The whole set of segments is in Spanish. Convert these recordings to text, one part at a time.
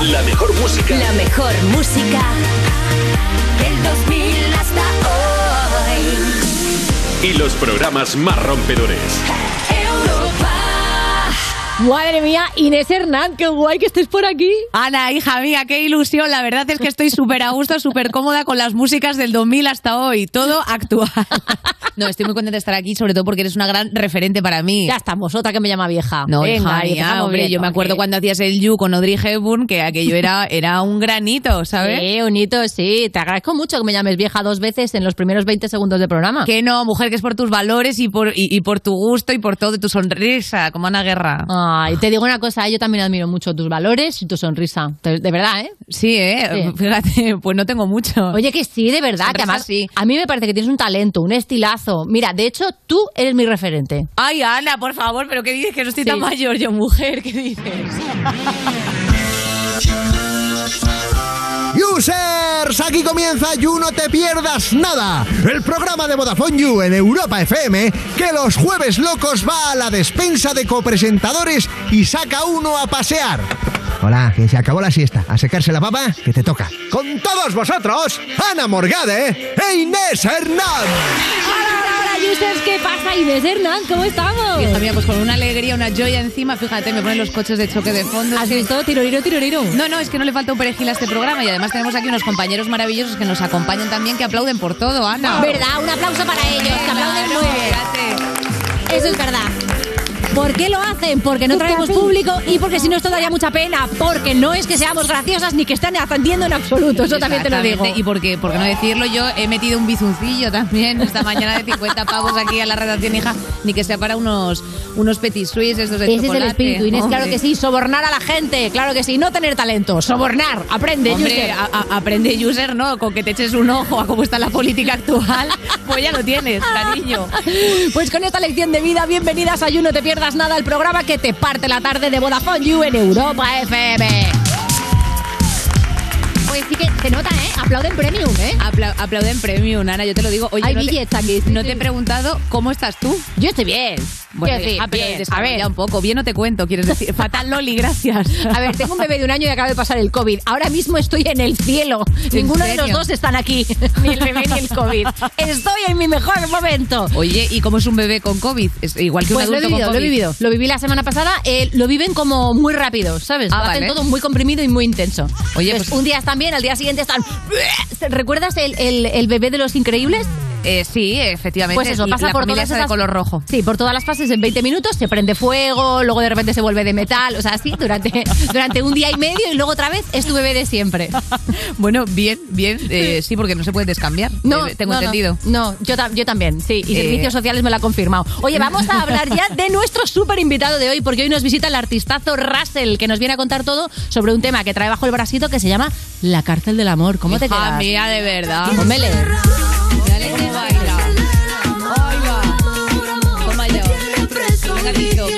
La mejor música. La mejor música del 2000 hasta hoy. Y los programas más rompedores. Europa. Madre mía, Inés Hernán, qué guay que estés por aquí. Ana, hija mía, qué ilusión. La verdad es que estoy súper a gusto, súper cómoda con las músicas del 2000 hasta hoy. Todo actual. No, estoy muy contenta de estar aquí, sobre todo porque eres una gran referente para mí. Ya estamos, otra que me llama vieja. No, Venga, hija y mía, empezamos hombre, yo me acuerdo cuando hacías el You con Audrey Hepburn, que aquello era, era un granito, ¿sabes? Sí, bonito, sí. Te agradezco mucho que me llames vieja dos veces en los primeros 20 segundos del programa. Que no, mujer, que es por tus valores y por, y, y por tu gusto y por todo, tu sonrisa, como Ana Guerra. Ay, te digo una cosa, yo también admiro mucho tus valores y tu sonrisa. De, verdad, ¿eh? Sí, ¿eh? Sí. Fíjate, pues no tengo mucho. Oye, que sí, de verdad, que además sí. a mí me parece que tienes un talento, un estilazo. Mira, de hecho, tú eres mi referente. Ay, Ana, por favor, pero ¿qué dices? Que no estoy Sí. tan mayor yo, mujer, ¿qué dices? Users, aquí comienza You No Te Pierdas Nada, el programa de Vodafone You en Europa FM que los jueves locos va a la despensa de copresentadores y saca uno a pasear. Hola, que se acabó la siesta. A secarse la papa, que te toca. Con todos vosotros, Ana Morgade e Inés Hernán. ¡Hola, hola, users! ¿Qué pasa, Inés Hernán? ¿Cómo estamos? Hija mía, pues con una alegría, una joya encima, fíjate, me ponen los coches de choque de fondo. ¿Has visto? Tiroriro, tiroriro. No, no, es que no le falta un perejil a este programa y además tenemos aquí unos compañeros maravillosos que nos acompañan también, que aplauden por todo, Ana. ¿Verdad? Un aplauso para ellos, que aplauden muy bien. Eso es verdad. ¿Por qué lo hacen? Porque no traemos público y porque si no esto daría mucha pena. Porque no es que seamos graciosas ni que estén atendiendo en absoluto. Eso también te lo digo. Y porque, por qué no decirlo, yo he metido un bizuncillo también esta mañana de 50 pavos aquí a la redacción, hija, ni que sea para unos, unos petit suisse estos de Ese es el espíritu, Inés, claro que sí. Sobornar a la gente, claro que sí. No tener talento, sobornar. Aprende, Hombre, user. a- a- aprende user, ¿no? Con que te eches un ojo a cómo está la política actual, pues ya lo tienes, cariño. Pues con esta lección de vida, bienvenidas a You No Te Pierdas Nada, el programa que te parte la tarde de Vodafone You en Europa FM. Pues sí que se nota, ¿eh? Aplauden premium, ¿eh? Apla- aplauden premium, Ana, yo te lo digo. Oye, Hay no te- aquí, sí, No sí. te he preguntado cómo estás tú. Yo estoy bien. Bueno, decir, ah, pero bien. A ver, un poco. Bien no te cuento, quieres decir. Fatal Loli, gracias. A ver, tengo un bebé de un año y acaba de pasar el COVID. Ahora mismo estoy en el cielo. Ninguno de los serio? dos están aquí. Ni el bebé ni el COVID. Estoy en mi mejor momento. Oye, ¿y cómo es un bebé con COVID? Es igual que Pues un lo he adulto vivido, con lo he COVID. vivido. Lo viví la semana pasada. eh, lo viven como muy rápido, ¿sabes? Ah, lo hacen vale. todo muy comprimido y muy intenso. Oye, Entonces, pues- un día están bien, al día siguiente están. ¿Recuerdas el, el- el bebé de los increíbles? Eh, sí, efectivamente. Pues eso, pasa la por todas esa esas de color rojo. Sí, por todas las fases en 20 minutos se prende fuego, luego de repente se vuelve de metal, o sea, así durante, durante un día y medio y luego otra vez es tu bebé de siempre. Bueno, bien, bien. eh, sí, porque no se puede descambiar. No, eh, tengo no, entendido. No, yo, ta- yo también, sí. Y Eh. Servicios Sociales me lo ha confirmado. Oye, vamos a hablar ya de nuestro súper invitado de hoy, porque hoy nos visita el artistazo Russell, que nos viene a contar todo sobre un tema que trae bajo el bracito que se llama La cárcel del amor. ¿Cómo te Hija quedas? mía, de verdad. Pónmele. Venga,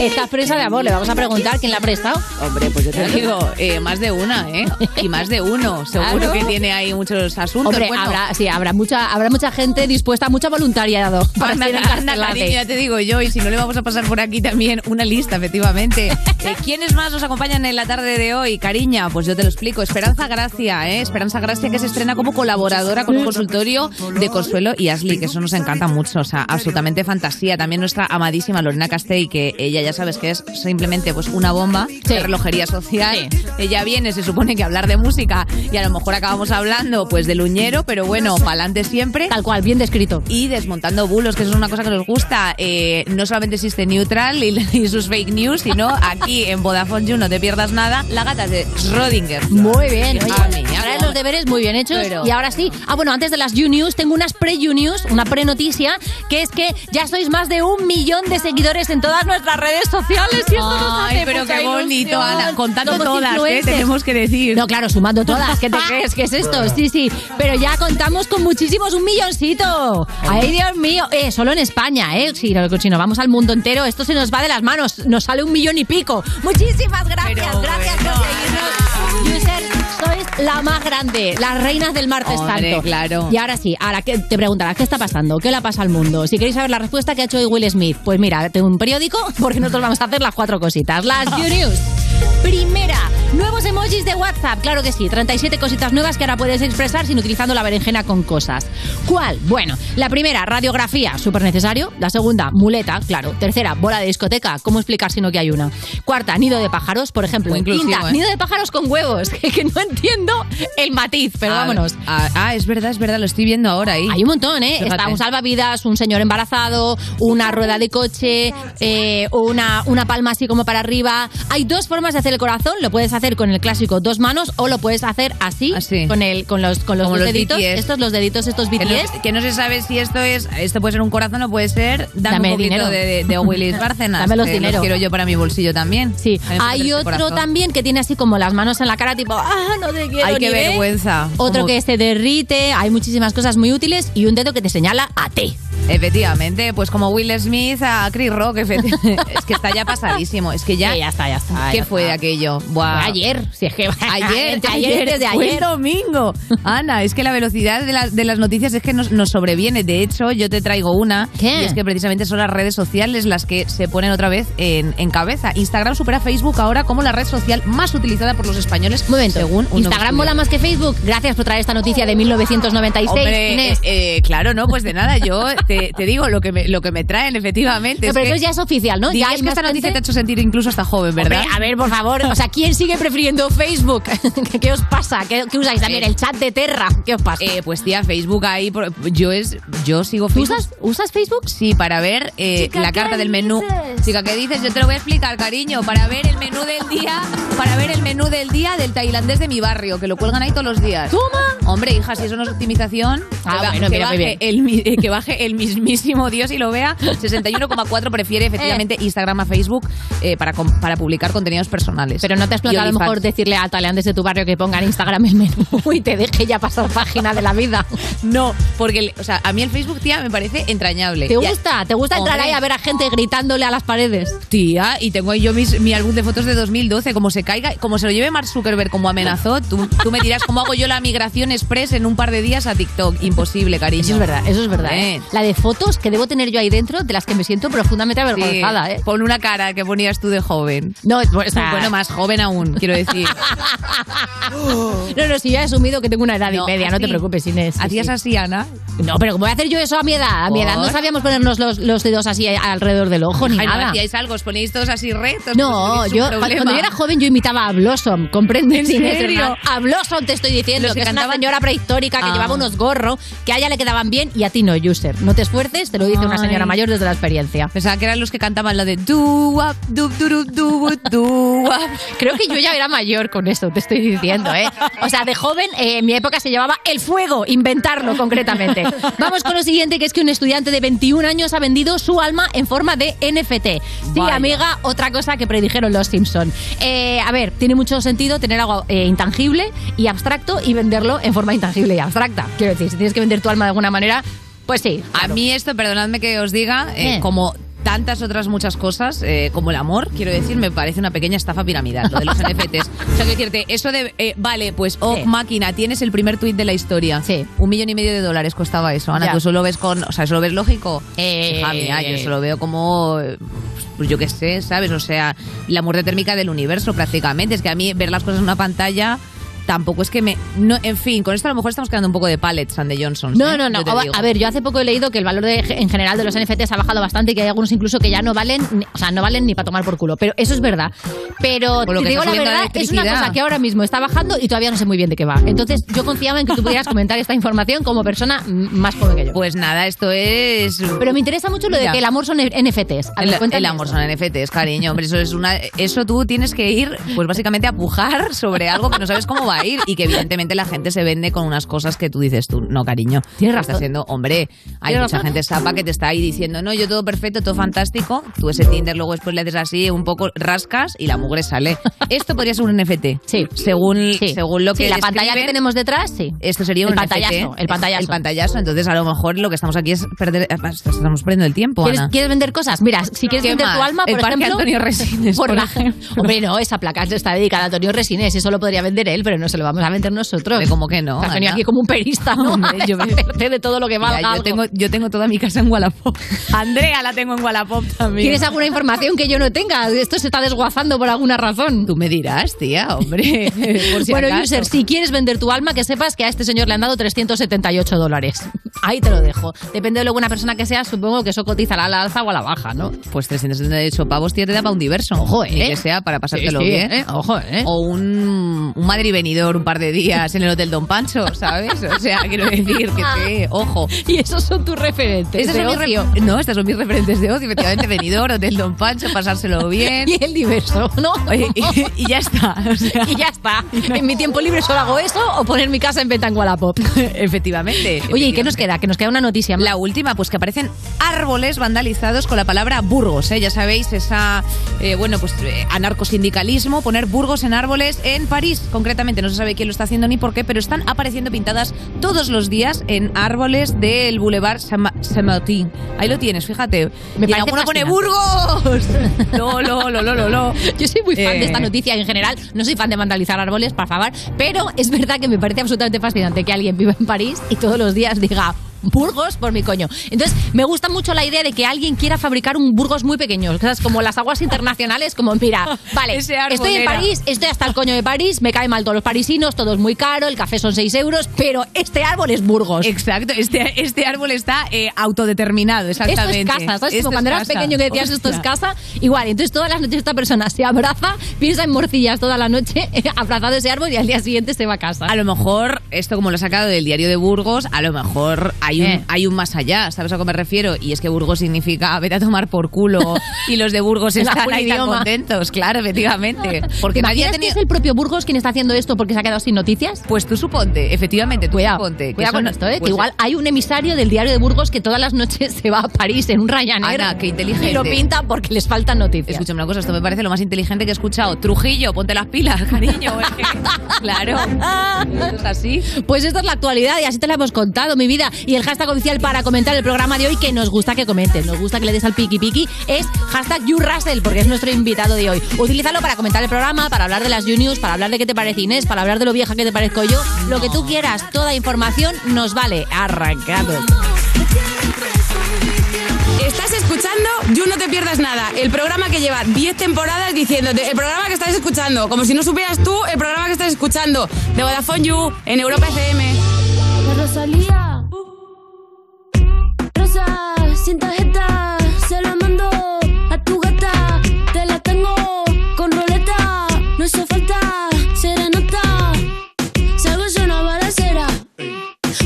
Estás presa de amor, le vamos a preguntar quién la ha prestado. Hombre, pues yo te digo, eh, más de una, ¿eh? Y más de uno. Seguro Claro. que tiene ahí muchos asuntos. Hombre, Bueno, habrá, sí, habrá mucha, habrá mucha gente dispuesta, mucha voluntariado para Anda, anda, cariño, ya te digo yo, y si no le vamos a pasar por aquí también una lista, efectivamente. Eh, ¿Quiénes más nos acompañan en la tarde de hoy, cariña? Pues yo te lo explico. Esperanza Gracia, ¿eh? Esperanza Gracia que se estrena como colaboradora con un consultorio de Consuelo y Ashley, que eso nos encanta mucho, o sea, absolutamente fantasía. También nuestra amadísima Lorena Castell, que ella ya sabes que es simplemente pues una bomba de relojería social. Ella viene, se supone que a hablar de música y a lo mejor acabamos hablando pues de Luñero, pero bueno, pa'lante siempre. Tal cual, bien descrito. Y desmontando bulos, que eso es una cosa que nos gusta. Eh, no solamente existe Neutral y, y sus fake news, sino aquí en Vodafone You, no te pierdas nada, la gata de Schrödinger. Muy bien, oye, cómo- los deberes muy bien hechos. Pero- Y ahora sí, ah, bueno, antes de las You News, tengo unas pre-You News, una pre-noticia, que es que ya sois más de un millón de seguidores en todas nuestras redes sociales. Y esto nos Ay, hace pero qué bonito. Ana. Contando Somos todas, ¿eh? influencers. tenemos que decir. No, claro, sumando todas. ¿Qué te crees? ¿Qué es esto? Sí, sí. Pero ya contamos con muchísimos, un milloncito. Ay, Dios mío. Eh, solo en España, ¿eh? Si, no- si nos vamos al mundo entero, esto se nos va de las manos. Nos sale un millón y pico. Muchísimas gracias. Gracias por seguirnos. Users, la más grande, las reinas del martes Hombre, santo. claro. Y ahora sí, ahora que te preguntarás, ¿qué está pasando? ¿Qué le pasa al mundo? Si queréis saber la respuesta que ha hecho hoy Will Smith, pues mira, tengo un periódico porque nosotros vamos a hacer las cuatro cositas. Las You News. Primera, nuevos emojis de WhatsApp. Claro que sí, 37 cositas nuevas que ahora puedes expresar sin utilizando la berenjena con cosas. ¿Cuál? Bueno, la primera, radiografía, súper necesario. La segunda, muleta, claro. Tercera, bola de discoteca. ¿Cómo explicar si no que hay una? Cuarta, nido de pájaros, por ejemplo. Muy inclusivo, Quinta, ¿eh? nido de pájaros con huevos. Que no entiendo el matiz, pero Ah, vámonos. Ah, ah, es verdad, es verdad, lo estoy viendo ahora ahí. Hay un montón, ¿eh? Fíjate. Está un salvavidas, un señor embarazado, una rueda de coche, eh, una, una palma así como para arriba. Hay dos formas de hacer el corazón. Lo puedes hacer con el clásico dos manos o lo puedes hacer así, Así. con el con los con los, dos los deditos. BTS. Estos los deditos estos Que BTS. no, que no se sabe si esto es esto puede ser un corazón o puede ser dame, Dame un poquito dinero. de, de Willis Bárcenas Dame los que dinero. quiero yo para mi bolsillo también Sí, hay este otro también que tiene así como las manos en la cara, tipo, ah, no te quiero Ay, qué ver". vergüenza. Otro que se derrite, hay muchísimas cosas muy útiles y un dedo que te señala a ti. efectivamente pues como Will Smith a Chris Rock es que está ya pasadísimo es que ya Sí, ya está, ya está. ¿qué ya fue está. aquello? Buah. Fue ayer, si es que Ayer, ayer, desde fue ayer. el domingo. Ana, es que la velocidad de, la- de las noticias es que nos, nos sobreviene. De hecho, yo te traigo una. ¿Qué? Y es que precisamente son las redes sociales las que se ponen otra vez en, en cabeza. Instagram supera a Facebook ahora como la red social más utilizada por los españoles. Momento, según un nuevo ¿Instagram mola más que Facebook? Gracias por traer esta noticia de 1996, Hombre, eh, eh, claro, no, pues de nada, yo te, te digo lo que me, lo que me traen, efectivamente. No, es pero que eso ya es oficial, ¿no? Ya hay que esta noticia gente- te ha hecho sentir incluso hasta joven, ¿verdad? Hombre, a ver, por favor, o sea, ¿quién sigue prefiriendo Facebook? ¿Qué, qué os pasa? ¿Qué, qué usáis también? Eh, ¿El chat de Terra? ¿Qué os pasa? Eh, pues tía, Facebook ahí, yo es, yo sigo ¿Tú Facebook. usas, usas Facebook? Sí, para ver eh, la ¿qué carta del menú. dices? Chica, ¿qué dices? Yo te lo voy a explicar, cariño. Para ver el menú del día, para ver el menú del día del tailandés de mi barrio, que lo cuelgan ahí todos los días. Toma. Hombre, hija, si eso no es optimización, Ah, que, ba- bueno, que mira, muy baje bien. el, mi- eh, que baje el mismísimo Dios y lo vea. 61,4 prefiere efectivamente Instagram a Facebook eh, para, para publicar contenidos personales. Pero no te has planteado a lo mejor decirle al tailandés de tu barrio que ponga en Instagram el menú y te deje ya pasar página de la vida. No, porque o sea, a mí el Facebook, tía, me parece entrañable. ¿Te a- gusta? ¿Te gusta entrar Hombre. ahí a ver a gente gritándole a las paredes? Tía, y tengo ahí yo mis- mi álbum de fotos de 2012, como se caiga, como se lo lleve Mark Zuckerberg como amenazó, tú, tú me dirás cómo hago yo la migración express en un par de días a TikTok. Imposible, cariño. Eso es verdad, eso es verdad. ¿eh? La de fotos que debo tener yo ahí dentro, de las que me siento profundamente Sí, avergonzada, ¿eh? Pon una cara que ponías tú de joven. No, pues, o sea, Bueno, más joven aún, quiero decir. No, no, si yo he asumido que tengo una edad No, y media, no te preocupes, Inés. sí, ¿Hacías sí. así, Ana? No, pero ¿cómo voy a hacer yo eso a mi edad? A mi edad no sabíamos ponernos los, los dedos así alrededor del ojo ni Ay, no nada. hacíais algo, os poníais todos así rectos. No, pues, es yo cuando yo era joven yo imitaba a Blossom, ¿comprendes? A Blossom te estoy diciendo, Los que, que es una cantaban- señora prehistórica que Ah. llevaba unos gorros que a ella le quedaban bien y a ti no, user. No te esfuerces, te lo dice una señora mayor desde la experiencia. Pensaba que eran los que cantaban lo de wap, do do do do wap. Creo que yo ya era mayor con esto, te estoy diciendo, ¿eh? O sea, de joven, eh, en mi época se llamaba el fuego, inventarlo concretamente. Vamos con lo siguiente, que es que un estudiante de 21 años ha vendido su alma en forma de NFT. Sí, Vaya. amiga, otra cosa que predijeron los Simpson. Eh, a ver, tiene mucho sentido tener algo eh, intangible y abstracto y venderlo en forma intangible y abstracta. Quiero decir, si tienes que vender tu alma de alguna manera, pues sí. A mí esto, perdonadme que os diga, eh, Eh. como tantas otras muchas cosas, eh, como el amor, quiero decir, me parece una pequeña estafa piramidal, lo de los NFTs. O sea, quiero decirte, eso de, eh, vale, pues, oh, Sí. máquina, tienes el primer tuit de la historia. Sí. Un millón y medio de dólares costaba eso, Ana, Ya. tú eso lo ves con, o sea, eso lo ves lógico. Eh, Hija mía, yo eso lo veo como, pues yo qué sé, ¿sabes? O sea, la muerte térmica del universo prácticamente. Es que a mí ver las cosas en una pantalla... Tampoco es que me... No, en fin, con esto a lo mejor estamos quedando un poco de pallets and the Johnsons. No, ¿eh? no, no. A- ver, yo hace poco he leído que el valor de- en general de los NFTs ha bajado bastante y que hay algunos incluso que ya no valen, o sea, no valen ni para tomar por culo. Pero eso es verdad. Pero te digo la verdad, es una cosa que ahora mismo está bajando y todavía no sé muy bien de qué va. Entonces, yo confiaba en que tú pudieras comentar esta información como persona más joven que yo. Pues nada, esto es... Pero me interesa mucho lo de Mira. que el amor son NFTs. A ver, El, el amor eso. son NFTs, cariño. Hombre, eso es una. Eso tú tienes que ir, pues básicamente a pujar sobre algo que no sabes cómo va a ir y que evidentemente la gente se vende con unas cosas que tú dices tú, no, cariño. Tienes razón. Está haciendo, hombre, hay mucha razón. gente sapa que te está ahí diciendo, no, yo todo perfecto, todo fantástico. Tú ese Tinder luego después le haces así, un poco rascas y la mugre sale. Esto podría ser un NFT. Sí. Según, Sí. según lo que Sí, la pantalla que tenemos detrás, sí. esto sería el un pantallazo, NFT. el pantallazo. El pantallazo. Entonces, a lo mejor lo que estamos aquí es perder. Estamos perdiendo el tiempo, ¿Quieres, Ana. quieres vender cosas? Mira, si quieres ¿Qué vender tu alma, El por Parque ejemplo... Antonio Resines, por la- ejemplo. Hombre, no, esa placa está dedicada a Antonio Resines, eso lo podría vender él, pero no se lo vamos a vender nosotros. ¿De cómo que no, has venido aquí como un perista, ¿no? Hombre, yo me- de todo lo que valga yo, algo. tengo, yo tengo toda mi casa en Wallapop. Andrea la tengo en Wallapop también. ¿Tienes alguna información que yo no tenga? Esto se está desguazando por alguna razón. Tú me dirás, tía, hombre. por si bueno, acaso. user, si quieres vender tu alma, que sepas que a este señor le han dado 378 dólares. Ahí te lo dejo. Depende de lo buena persona que seas, supongo que eso cotizará a la alza o a la baja, ¿no? Pues 378 pavos, tía, te da para un diverso. Ojo, ¿eh? Que sea para pasártelo Sí, sí, bien. ¿eh? Ojo, ¿eh? O un, un Madrid un par de días en el Hotel Don Pancho, ¿sabes? O sea, quiero decir que sí, ojo. Y esos son tus referentes de son ocio. no, estos son mis referentes de ocio, efectivamente, venidor, Hotel Don Pancho, pasárselo bien. Y el diverso, ¿no? Y, y ya está. o sea, Y ya está. En mi tiempo libre solo hago eso o poner mi casa en venta en Wallapop. efectivamente. Oye, ¿y qué nos queda? Que nos queda una noticia más. La última, pues que aparecen árboles vandalizados con la palabra Burgos, ¿eh? ya sabéis, esa, eh, bueno, pues eh, anarcosindicalismo, poner Burgos en árboles en París, concretamente, no se sabe quién lo está haciendo ni por qué, pero están apareciendo pintadas todos los días en árboles del Boulevard Saint- Saint-Martin. Ahí lo tienes, fíjate. Me y en parece alguno pone. Burgos. lo, lo, lo, lo, lo. Yo soy muy fan Eh. de esta noticia en general. No soy fan de vandalizar árboles, por favor. Pero es verdad que me parece absolutamente fascinante que alguien viva en París y todos los días diga. Burgos por mi coño. Entonces, me gusta mucho la idea de que alguien quiera fabricar un Burgos muy pequeño. ¿sabes? Como las aguas internacionales, como, mira, vale, estoy en. París, estoy hasta el coño de París, me cae mal todos los parisinos, todo es muy caro, el café son 6 euros, pero este árbol es Burgos. Exacto, este, este árbol está eh, autodeterminado, Esto exactamente. es casa, ¿sabes? Esto Como cuando eras casa. pequeño que decías esto es casa, igual. Entonces todas las noches esta persona se abraza, piensa en morcillas toda la noche, abrazado ese árbol y al día siguiente se va a casa. A lo mejor, esto como lo he sacado del diario de Burgos, a lo mejor hay un, Eh. hay un más allá, ¿sabes a qué me refiero? Y es que Burgos significa vete a tomar por culo y los de Burgos están ahí tan contentos, claro, efectivamente. Porque ¿Te nadie ha que es el propio Burgos quien está haciendo esto porque se ha quedado sin noticias? Pues tú suponte, efectivamente, tú Cuidado, suponte. cuidado son- con esto, ¿eh? pues, que igual hay un emisario del diario de Burgos que todas las noches se va a París en un Ryanair Ana, qué inteligente. y lo pinta porque les faltan noticias. Escúchame una cosa, esto me parece lo más inteligente que he escuchado. Trujillo, ponte las pilas, cariño. que- claro, esto es así. Pues esta es la actualidad y así te la hemos contado, mi vida. Y el hashtag oficial para comentar el programa de hoy, que nos gusta que comentes, nos gusta que le des al piqui piqui, es hashtag YouRussell, porque es nuestro invitado de hoy. Utilízalo para comentar el programa, para hablar de las YouNews, para hablar de qué te parece Inés, para hablar de lo vieja que te parezco yo. Lo que tú quieras, toda información nos vale. Arrancado. Estás escuchando You No Te Pierdas Nada, el programa que lleva 10 temporadas diciéndote, el programa que estás escuchando, como si no supieras tú el programa que estás escuchando, de Vodafone You, en Europa FM. Rosalía. Sin tarjeta, se la mando a tu gata. Te la tengo con roleta, no hizo falta serenata. Salgo en una balacera,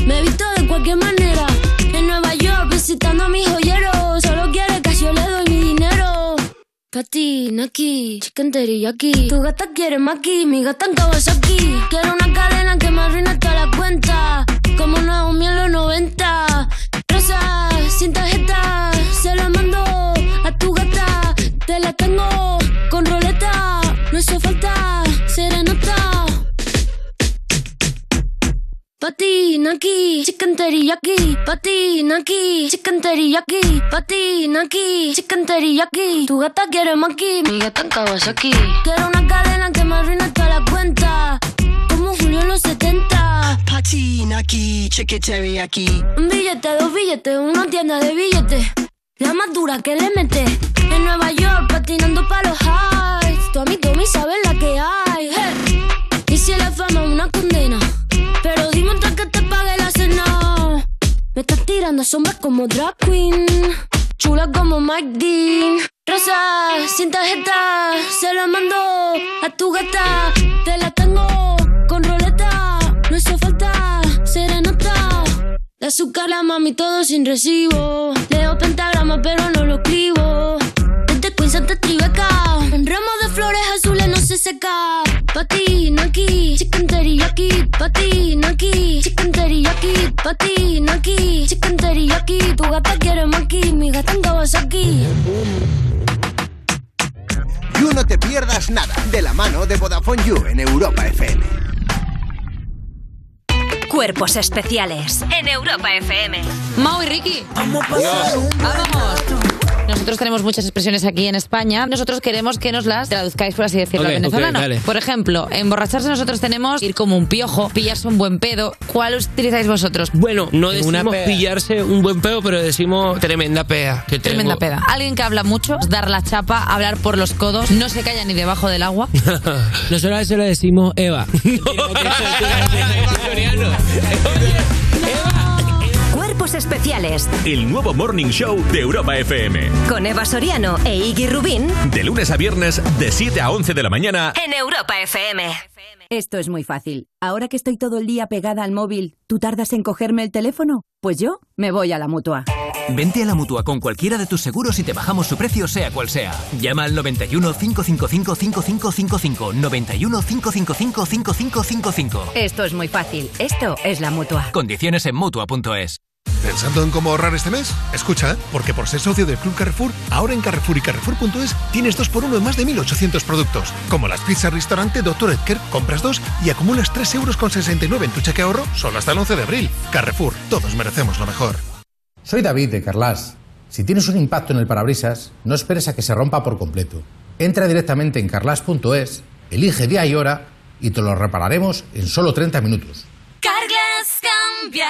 me he visto de cualquier manera. En Nueva York visitando a mis joyeros, solo quiere que yo le doy mi dinero. Pati, Naki, chicken teriyaki. Tu gata quiere maki, mi gata en Kawasaki. Quiero una cadena que me arruine toda la cuenta. Como Naomi en los 90. Rosa, sin tarjeta, se la mando a tu gata. Te la tengo con roleta. No hizo falta serenata. Pati, Naki, chicken teriyaki. Pati, Naki, chicken teriyaki. Pati, Naki, chicken teriyaki. Tu gata quiere maki, mi gata en Kawasaki. Quiero una cadena que me arruine toda la cuenta. Julio en los 70. Patina aquí, chicken teriyaki. Un billete, dos billetes, una tienda de billetes. La más dura que le mete. En Nueva York, patinando pa' los highs. Tu amigo Tommy sabe la que hay. Hey. Y si la fama es una condena. Pero dime antes que te pague la cena. Me estás tirando sombras como drag queen. Chula como Mike Dean. Rosa, sin tarjeta, se la mando a tu gata. Te la tengo Azúcar la mami todo sin recibo. Leo pentagrama pero no lo escribo. Desde Queens hasta Tribeca. En ramos de flores azules no se seca. Patina aquí, chicken teriyaki. Patina aquí, chicken teriyaki. Patina aquí, chicken teriyaki. Tu gata quiere maki, mi gata en Kawasaki. You No Te Pierdas Nada, de la mano de Vodafone You en Europa FM. Cuerpos especiales en Europa FM. Mau y Ricky. ¡Vamos! Nosotros tenemos muchas expresiones aquí en España. Nosotros queremos que nos las traduzcáis, por así decirlo, al venezolano. por ejemplo, emborracharse nosotros tenemos ir como un piojo, pillarse un buen pedo. ¿Cuál utilizáis vosotros? Bueno, no Una decimos pea. pillarse un buen pedo, pero decimos tremenda pea. Que Tremenda tengo. peda. Alguien que habla mucho, dar la chapa, hablar por los codos, no se calla ni debajo del agua. Nosotros a veces le decimos Eva. Cuerpos especiales El nuevo Morning Show de Europa FM. con Eva Soriano e Iggy Rubín De lunes a viernes, de 7 a 11 de la mañana. en Europa FM. Esto es muy fácil. Ahora que estoy todo el día pegada al móvil, ¿tú tardas en cogerme el teléfono? Pues yo me voy a la mutua. Vente a la mutua con cualquiera de tus seguros y te bajamos su precio, sea cual sea. Llama al 91 555 5555. 91 555 5555. Esto es muy fácil. Esto es la mutua. Condiciones en mutua.es. ¿Pensando en cómo ahorrar este mes? Escucha, porque por ser socio del Club Carrefour, ahora en Carrefour y Carrefour.es tienes 2x1 en más de 1.800 productos. Como las pizzas restaurante Dr. Edgar, compras dos y acumulas 3,69 euros con 69 en tu cheque ahorro solo hasta el 11 de abril. Carrefour, todos merecemos lo mejor. Soy David de Carlas. Si tienes un impacto en el parabrisas, no esperes a que se rompa por completo. Entra directamente en carlas.es, elige día y hora y te lo repararemos en solo 30 minutos. Carglass cambia,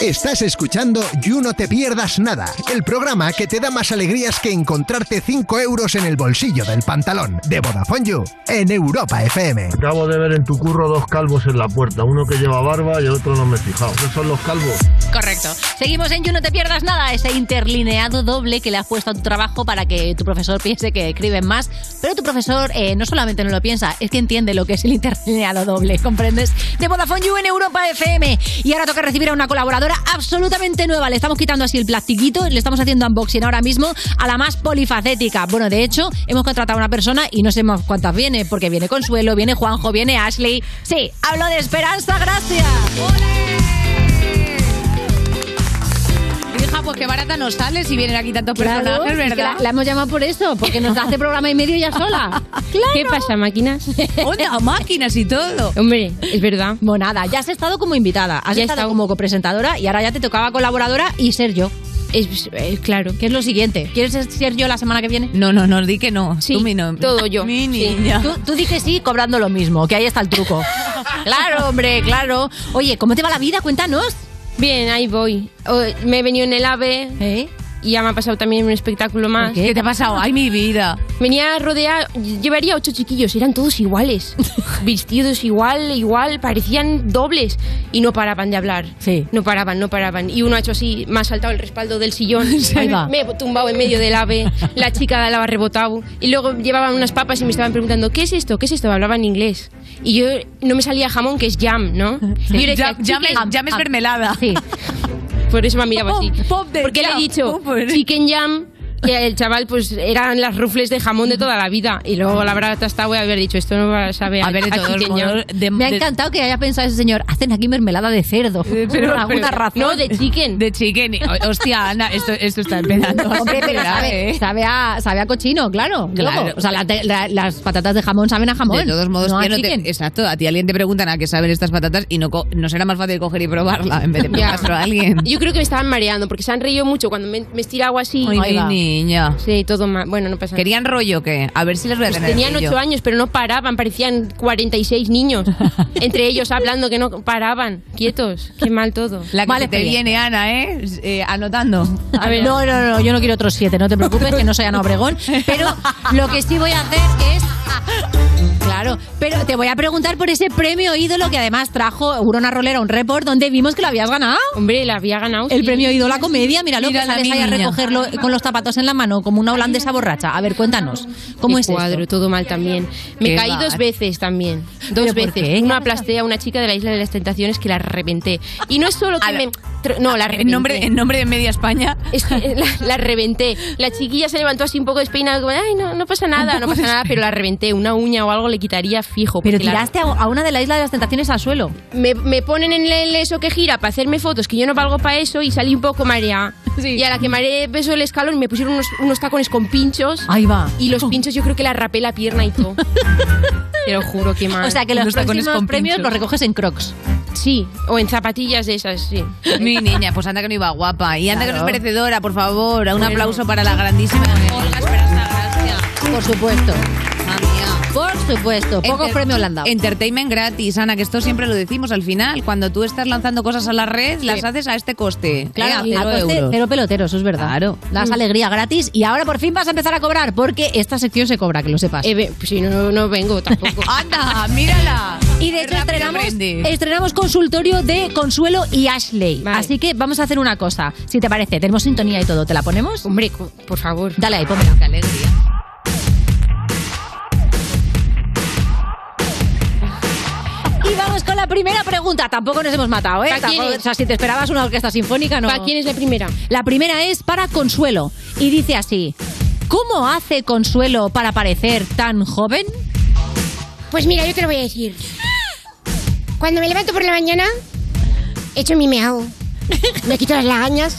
Estás escuchando You No Te Pierdas Nada, el programa que te da más alegrías que encontrarte 5 euros en el bolsillo del pantalón de Vodafone You en Europa FM. Acabo de ver en tu curro dos calvos en la puerta, uno que lleva barba y el otro no me he fijado. ¿Qué son los calvos? Correcto. Seguimos en You, no te pierdas nada, ese interlineado doble que le has puesto a tu trabajo para que tu profesor piense que escriben más. Pero tu profesor eh, no solamente no lo piensa, es que entiende lo que es el interlineado doble, ¿comprendes? De Vodafone You en Europa FM. Y ahora toca recibir a una colaboradora absolutamente nueva. Le estamos quitando así el plastiquito, le estamos haciendo unboxing ahora mismo a la más polifacética. Bueno, de hecho, hemos contratado a una persona y no sabemos cuántas viene, porque viene Consuelo, viene Juanjo, viene Ashley. Sí, hablo de Esperanza Gracia. Hija, pues qué barata nos sale si vienen aquí tantos Claro, personajes, es que ¿verdad? la, la hemos llamado por eso, porque nos hace programa y medio ya sola. ¿Qué pasa, máquinas? Onda, máquinas y todo. Hombre, es verdad. Monada, ya has estado como invitada, has Ya he estado estado. como copresentadora y ahora ya te tocaba colaboradora y ser yo. Es, claro. ¿Qué es lo siguiente? ¿Quieres ser yo la semana que viene? No, no, no, di que no. Sí, Tú, mi no. todo yo. Mi Sí. niña. Tú, tú di que sí, cobrando lo mismo, que ahí está el truco. claro, hombre, claro. Oye, ¿cómo te va la vida? Cuéntanos. Bien, ahí voy. Oh, me he venido en el AVE ¿Eh? Y ya me ha pasado también un espectáculo más. ¿Qué te ha pasado? Ay, mi vida. Venía rodeada, llevaría ocho chiquillos, eran todos iguales. Vestidos igual, igual, parecían dobles. Y no paraban de hablar. Sí. No paraban, no paraban. Y uno ha hecho así, me ha saltado el respaldo del sillón. Me he tumbado en medio del ave. La chica lado ha rebotado. Y luego llevaban unas papas y me estaban preguntando, ¿qué es esto? ¿Qué es esto? Hablaban inglés. Y yo no me salía jamón, que es jam, ¿no? Y yo le decía, me, "Chicken". ya me es mermelada. Sí. Por eso me ha mirado así. Pop de Porque le jam, he dicho pop chicken jam que el chaval pues eran las rufles de jamón de toda la vida y luego la habrá tostado y haber dicho esto no va a saber A ver, de todos modos, de- Me ha de- encantado que haya pensado ese señor, hacen aquí mermelada de cerdo. por alguna razón. no de chicken De chicken. Hostia, Ana, esto, esto está empezando. Hombre, pero sabe, ¿eh? sabe, a, sabe a cochino, claro. Claro. O sea, la la- las patatas de jamón saben a jamón. De todos modos, no a no te- exacto, a ti alguien te preguntan a qué saben estas patatas y no, no será más fácil coger y probarla en vez de a alguien. yo creo que me estaban mareando porque se han reído mucho cuando me, me estiraba así va. Niña. sí todo mal bueno no pasa nada ¿Querían rollo o qué? A ver si les voy a Pues tener tenían ocho años, pero no paraban, parecían 46 niños. Entre ellos hablando que no paraban, quietos. Qué mal todo. La que Vale, se te viene, Ana, ¿eh? Eh, Anotando. A ver, no, no, no, yo no quiero otros siete, no te preocupes, que no soy Ana Obregón. Pero lo que sí voy a hacer es. Claro, pero te voy a preguntar por ese premio ídolo que además trajo Urona Rolera un report donde vimos que lo habías ganado. Hombre, la había ganado. El sí. premio ídolo a la comedia, míralo, que Mírala, sales mi ahí a recogerlo con los zapatos en la mano, como una holandesa borracha. A ver, cuéntanos, ¿cómo Qué es cuadro, esto? todo mal también. Me Qué caí dos veces también. ¿Pero Dos veces. Uno aplasté a una chica de la Isla de las Tentaciones que la reventé. Y no es solo que A la- me... No, la reventé. En nombre, en nombre de Media España. Es que la, la reventé. La chiquilla se levantó así un poco despeinada, como, ay, no, no pasa nada, no pasa nada, pero la reventé. Una uña o algo le quitaría fijo. Pero porque la- tiraste a una de la isla de las tentaciones al suelo. me, me ponen en el eso que gira para hacerme fotos, que yo no valgo para eso, y salí un poco mareada. Y a la que mareé beso el escalón me pusieron unos, unos tacones con pinchos. Ahí va. Y los pinchos yo creo que la rapé la pierna y todo. Te lo juro, que mal. O sea, que los próximos con premios pinchos. los recoges en crocs. Sí, o en zapatillas de esas, sí. Mi niña, pues anda que no iba guapa. Y anda que no es Claro. merecedora, por favor. Un Bueno. aplauso para la grandísima Olga Esperanza Gracia. Por supuesto. Por supuesto. Pocos Enter- premios le han dado. Entertainment gratis, Ana, que esto siempre lo decimos al final. Cuando tú estás lanzando cosas a la red, las haces a este coste. Claro, eh, a a cero coste euros. cero pelotero, eso es verdad. Claro. Das alegría gratis y ahora por fin vas a empezar a cobrar porque esta sección se cobra, que lo sepas. Eh, si no, no vengo tampoco. ¡Anda, mírala! Y de hecho estrenamos, consultorio de Consuelo y Ashley. Vale. Así que vamos a hacer una cosa. Si te parece, tenemos sintonía y todo. ¿Te la ponemos? Hombre, por favor. Dale ahí, pónmela. ¡Qué alegría! La primera pregunta. Tampoco nos hemos matado, ¿eh? ¿Para quién Tampoco- es? o sea, si te esperabas una orquesta sinfónica, no. ¿Para quién es la primera? La primera es para Consuelo. Y dice así: ¿Cómo hace Consuelo para parecer tan joven? Pues mira, yo te lo voy a decir. Cuando me levanto por la mañana, echo mi meao, me quito las lagañas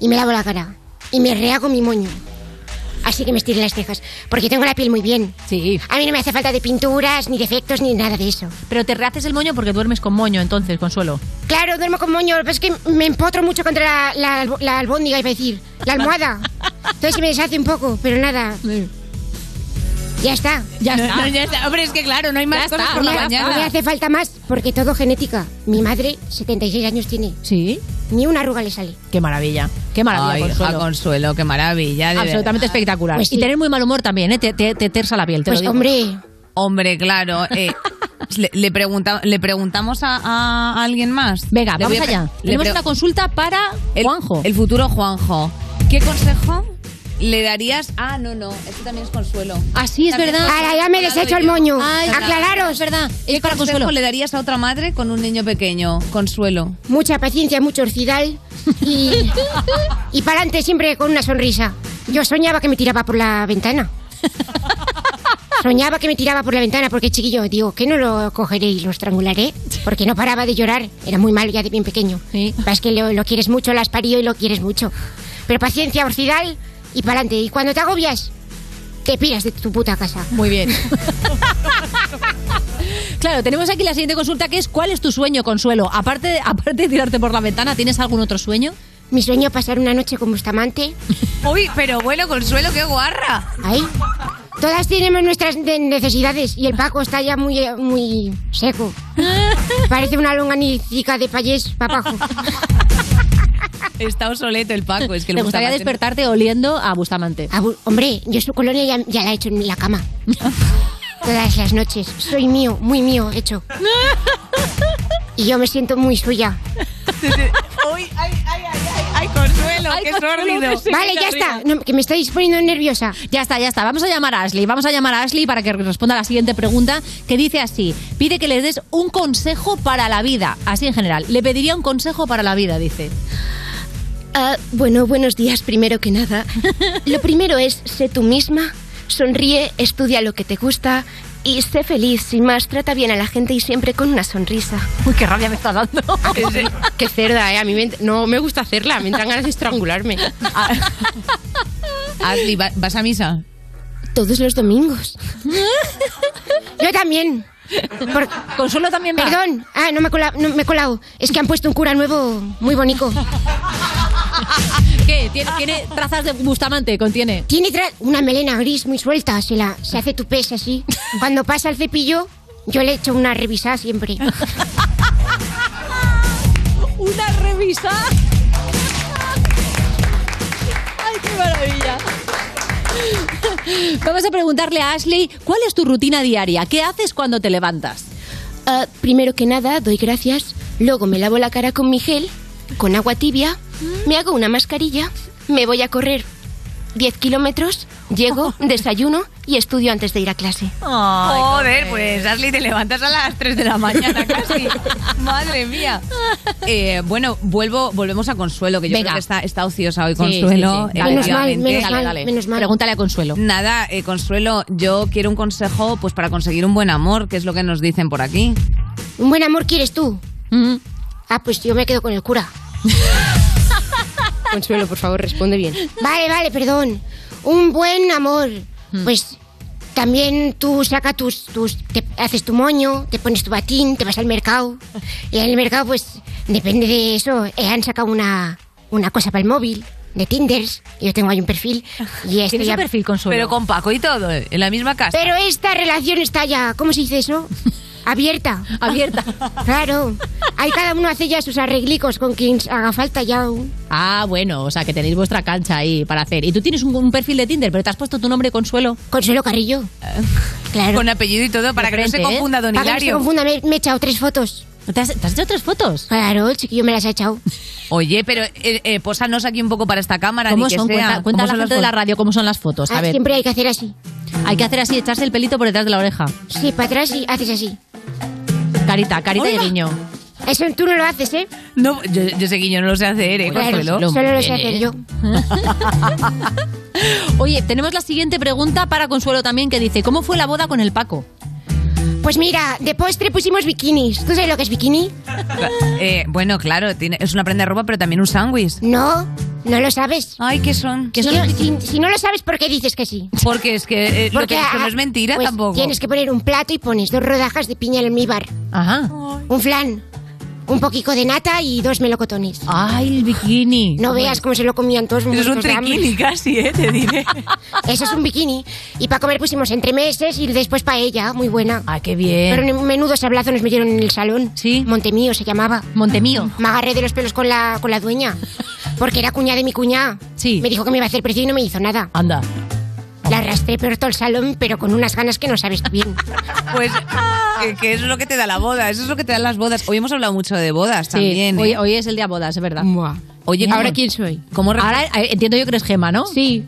y me lavo la cara. Y me rehago mi moño. Así que me estiro las cejas, porque tengo la piel muy bien. Sí. A mí no me hace falta de pinturas, ni defectos, ni nada de eso. Pero te rehaces el moño porque duermes con moño, entonces, Consuelo. Claro, duermo con moño, pero es que me empotro mucho contra la, la, la albóndiga, iba a decir, la almohada. Entonces se me deshace un poco, pero nada. Ya está. Ya No, está. no, ya está. Hombre, es que claro, no hay más Ya cosas está, por la ya No me mañana. hace falta más, porque todo genética. Mi madre, 76 años tiene. Sí. Ni una arruga le sale. Qué maravilla. Qué maravilla, Ay, Consuelo. hija, Consuelo, qué maravilla. de Absolutamente espectacular. Pues sí. Y tener muy mal humor también, ¿eh? Te, te, te tersa la piel, te Pues lo digo. hombre. Hombre, claro. eh, le, le pregunta- le preguntamos a, a alguien más. Venga, Le vamos a allá. le Tenemos una consulta para el, Juanjo. El futuro Juanjo. ¿Qué consejo le darías? Ah, no, no. Esto también es consuelo. Así es También verdad. ahora ya me Claro, desecho el yo- moño. Ay, Aclararos. Es verdad. ¿Qué Es para consejo Consuelo. le darías a otra madre con un niño pequeño? Consuelo. Mucha paciencia, mucho orcidal y, y para adelante siempre con una sonrisa. Yo soñaba que me tiraba por la ventana. Soñaba que me tiraba por la ventana porque chiquillo, digo, que no lo cogeré y lo estrangularé? Porque no paraba de llorar. Era muy malo ya de bien pequeño. Sí. Es que lo, lo quieres mucho, lo has parido y lo quieres mucho. Pero paciencia, orcidal y para adelante. Y cuando te agobias, te piras de tu puta casa. Muy bien. claro, tenemos aquí la siguiente consulta que es ¿cuál es tu sueño, Consuelo? Aparte de, aparte de tirarte por la ventana, ¿tienes algún otro sueño? Mi sueño es pasar una noche con Bustamante. Uy, pero bueno, Consuelo, qué guarra. Ahí. Todas tenemos nuestras de- necesidades y el Paco está ya muy, muy seco. Parece una longanicica de payés, papajo. Está obsoleto el Paco. Es que ¿Te gustaría despertarte oliendo a Bustamante? Abu- hombre, yo su colonia ya, ya la he hecho en la cama. Todas las noches. Soy mío, muy mío, hecho. Y yo me siento muy suya. Uy, ay, ay, ay, ay, ay, Consuelo, Ay, qué Consuelo, sórdido. Vale, ya está. No, que me estáis poniendo nerviosa. Ya está, ya está. Vamos a llamar a Ashley. Vamos a llamar a Ashley para que responda a la siguiente pregunta que dice así. Pide que le des un consejo para la vida. Así en general. Le pediría un consejo para la vida, dice. Ah, bueno, buenos días primero que nada. Lo primero es, sé tú misma, sonríe, estudia lo que te gusta y sé feliz. Sin más, trata bien a la gente y siempre con una sonrisa. Uy, qué rabia me estás dando. Qué cerda, ¿eh? A mí me no me gusta hacerla, me entran ganas de estrangularme. Ashley, ¿va- ¿vas a misa? Todos los domingos. Yo también. Por- Consuelo también va. Perdón. Ah, no me, he colado, no me he colado. Es que han puesto un cura nuevo muy bonito. ¿Qué? ¿Tiene, tiene trazas de Bustamante? ¿Contiene? Tiene una melena gris muy suelta. Se, la, se hace tupés así. Cuando pasa el cepillo, yo le echo una revisada siempre. ¡Una revisa! ¡Ay, qué maravilla! Vamos a preguntarle a Ashley, ¿cuál es tu rutina diaria? ¿Qué haces cuando te levantas? Ah, primero que nada, doy gracias. Luego me lavo la cara con mi gel, con agua tibia. Me hago una mascarilla. Me voy a correr 10 kilómetros. Llego, desayuno y estudio antes de ir a clase. Joder, pues Ashley, te levantas a las 3 de la mañana casi. Madre mía. Eh, bueno, vuelvo, volvemos a Consuelo, que yo Venga. creo que está, está ociosa hoy, Consuelo. sí, sí. Dale, Menos mal, menos Dale, mal, dale. menos mal. Pregúntale a Consuelo. Nada, eh, Consuelo, yo quiero un consejo pues para conseguir un buen amor, que es lo que nos dicen por aquí. ¿Un buen amor quieres tú? Ah, pues yo me quedo con el cura. Consuelo, por favor, responde bien. Vale, vale, perdón. Un buen amor. Pues también tú sacas tus, tus te haces tu moño, te pones tu batín, te vas al mercado. Y en el mercado, pues, depende de eso, eh, han sacado una, una cosa para el móvil, de Tinders. Yo tengo ahí un perfil. Y este ¿Tienes ya... un perfil, Consuelo? Pero con Paco y todo, eh, en la misma casa. Pero esta relación está ya, ¿cómo se dice eso? Abierta. Abierta. Claro. Ahí cada uno hace ya sus arreglicos con quien haga falta ya. Ah, bueno, o sea, que tenéis vuestra cancha ahí para hacer. Y tú tienes un, un perfil de Tinder, pero te has puesto tu nombre Consuelo. Consuelo Carrillo. Claro. Con apellido y todo, para que no se ¿eh? confunda Don Para que no se Hilario. confunda, me, me he echado tres fotos. ¿Te has, te has hecho tres fotos? Claro, el chiquillo me las ha echado. Oye, pero eh, eh, pósanos aquí un poco para esta cámara. ¿Cómo ni que son? sea. Cuenta, cuenta a ¿Cómo la son gente las de la radio cómo son las fotos. A Ah, ver, Siempre hay que hacer así. hay que hacer así, echarse el pelito por detrás de la oreja. Sí, para atrás y haces así. Carita, carita de Oiga. guiño. Eso tú no lo haces, ¿eh? No, yo, yo sé que yo no lo sé hacer, ¿eh, Claro, Consuelo? solo lo sé hacer yo. Oye, tenemos la siguiente pregunta para Consuelo también que dice, ¿cómo fue la boda con el Paco? Pues mira, de postre pusimos bikinis. ¿Tú sabes lo que es bikini? Eh, bueno, claro, tiene, es una prenda de ropa, pero también un sándwich. No, no lo sabes. Ay, ¿qué son? Si, no- si- si no lo sabes, ¿por qué dices que sí? Porque es que eh, lo que ah, no es mentira pues tampoco. Tienes que poner un plato y pones dos rodajas de piña en almíbar, Ajá. un flan, un poquito de nata y dos melocotones. Ay, el bikini. No veas cómo se lo comían todos Eso es un triquini casi, ¿eh? Te diré. Eso es un bikini. Y para comer pusimos entremeses y después paella, muy buena. Ah, qué bien. Pero un menudo sablazo nos metieron en el salón. Sí. Montemío se llamaba. Montemío. Me agarré de los pelos con la, con la dueña. Porque era cuñada de mi cuñada. Sí. Me dijo que me iba a hacer precio y no me hizo nada. Anda. La arrastré por todo el salón, pero con unas ganas que no sabes bien. Pues que, que eso es lo que te da la boda, eso es lo que te dan las bodas. Hoy hemos hablado mucho de bodas también. Hoy, ¿eh? hoy es el día bodas, es verdad. Oye, ¿cómo- ¿Ahora quién soy? ¿Cómo re- Ahora eh, entiendo yo que eres Gema, ¿no? Sí.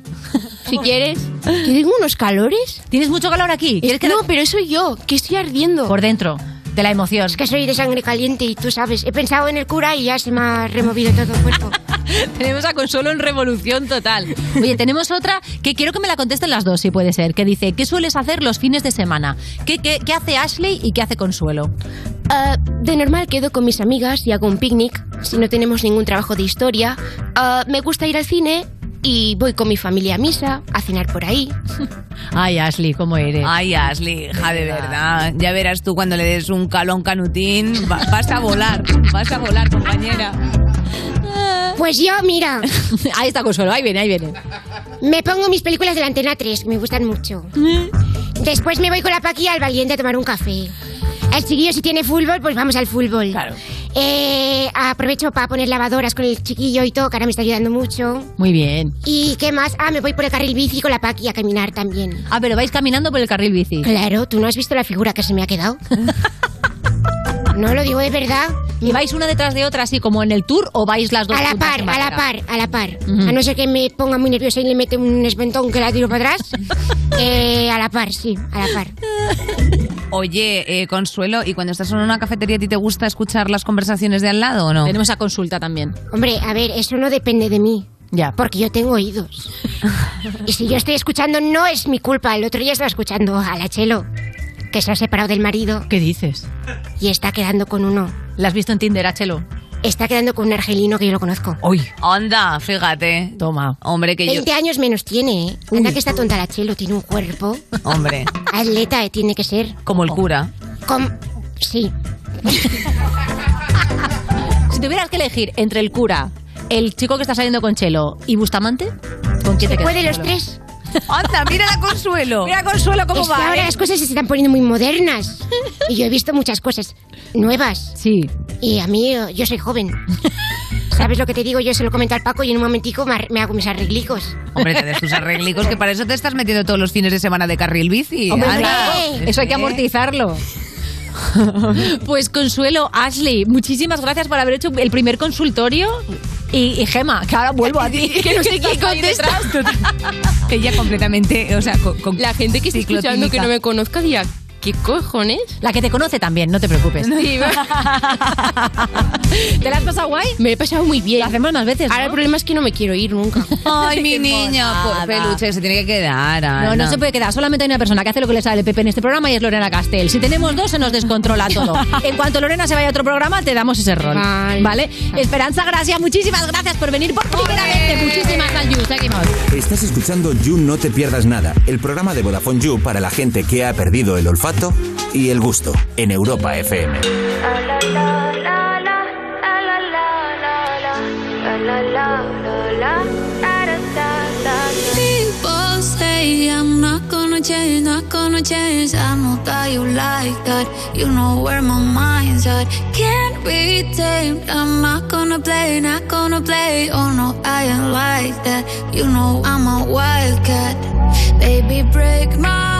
Si quieres. ¿Que tengo unos calores? ¿Tienes mucho calor aquí? ¿Quieres que No, pero soy yo, que estoy ardiendo. Por dentro, de la emoción. Es que soy de sangre caliente y tú sabes. He pensado en el cura y ya se me ha removido todo el cuerpo. tenemos a Consuelo en revolución total. Oye, tenemos otra que quiero que me la contesten las dos, si puede ser. Que dice, ¿qué sueles hacer los fines de semana? ¿Qué, qué, qué hace Ashley y qué hace Consuelo? Ah, de normal quedo con mis amigas y hago un picnic si no tenemos ningún trabajo de historia. Ah, me gusta ir al cine y voy con mi familia a misa, a cenar por ahí. Ay, Ashley, ¿cómo eres? Ay, Ashley, hija, de verdad. Ya verás tú cuando le des un un canutín. va- vas a volar, vas a volar, compañera. Pues yo, mira, ahí está Consuelo, ahí viene, ahí viene. me pongo mis películas de la Antena 3, que me gustan mucho. Después me voy con la Paqui al Valiente a tomar un café. El chiquillo si tiene fútbol, pues vamos al fútbol. Claro. Eh, aprovecho para poner lavadoras con el chiquillo y todo, que ahora me está ayudando mucho. Muy bien. ¿Y qué más? Ah, me voy por el carril bici con la Paqui a caminar también. Ah, pero vais caminando por el carril bici. Claro, ¿tú no has visto la figura que se me ha quedado? no lo digo de verdad. ¿Y vais una detrás de otra así como en el tour o vais las dos A la juntas par, a la par, a la par. Ujú. A no ser que me ponga muy nerviosa y le mete un esventón que la tiro para atrás. eh, a la par, sí, a la par. Oye, eh, Consuelo, ¿y cuando estás en una cafetería a ti te gusta escuchar las conversaciones de al lado o no? Tenemos a consulta también. Hombre, a ver, eso no depende de mí. Ya. Porque yo tengo oídos. y si yo estoy escuchando, no es mi culpa. El otro día estaba escuchando a la Chelo, que se ha separado del marido. ¿Qué dices? Y está quedando con uno. ¿La has visto en Tinder, a Chelo? Está quedando con un argelino que yo lo conozco. Uy. Anda, fíjate. Toma. Hombre, que yo... 20 años menos tiene, ¿eh? Anda que está tonta la Chelo, tiene un cuerpo. Hombre, Atleta eh, tiene que ser. como el cura. Com... Sí. Si tuvieras que elegir entre el cura, el chico que está saliendo con Chelo y Bustamante, ¿con quién te quedas? ¿Puede los tres? Anda, mira la Consuelo. Mira Consuelo cómo Es que va. ahora ¿eh? las cosas se están poniendo muy modernas. Y yo he visto muchas cosas nuevas. Sí. Y a mí, eh, yo soy joven. ¿Sabes lo que te digo? Yo se lo comento al Paco y en un momentico me hago mis arreglicos. Hombre, te des tus arreglicos, que para eso te estás metiendo todos los fines de semana de carril bici. Hombre, eso hay que amortizarlo. Pues Consuelo, Ashley, muchísimas gracias por haber hecho el primer consultorio. Y, y Gema, que ahora vuelvo a ti, que no sé quién contesta. Ella completamente, o sea, con, con La gente que está escuchando que no me conozca dirá, ¿qué cojones? La que te conoce también, no te preocupes. Sí. ¿Te la has pasado guay? me he pasado muy bien. Lo hacemos más veces. Ahora el ¿no? problema es que no me quiero ir nunca. Ay, mi niña, por peluche, se tiene que quedar. No, Ana. no se puede quedar. Solamente hay una persona que hace lo que le sale el Pepe en este programa y es Lorena Castel. Si tenemos dos, se nos descontrola todo. En cuanto Lorena se vaya a otro programa, te damos ese rol. Vale. ¿Vale? Esperanza Gracia, muchísimas gracias por venir por primera vez. Muchísimas You. Seguimos. Estás escuchando You No Te Pierdas Nada, el programa de Vodafone You para la gente que ha perdido el olfato y el gusto en Europa FM. People say I'm not change, not gonna change. I know that you like that. You know where my mind's at. Can't be tamed. I'm not gonna play, not gonna play. Oh no, I ain't like that. You know I'm a wildcat. Baby, break my.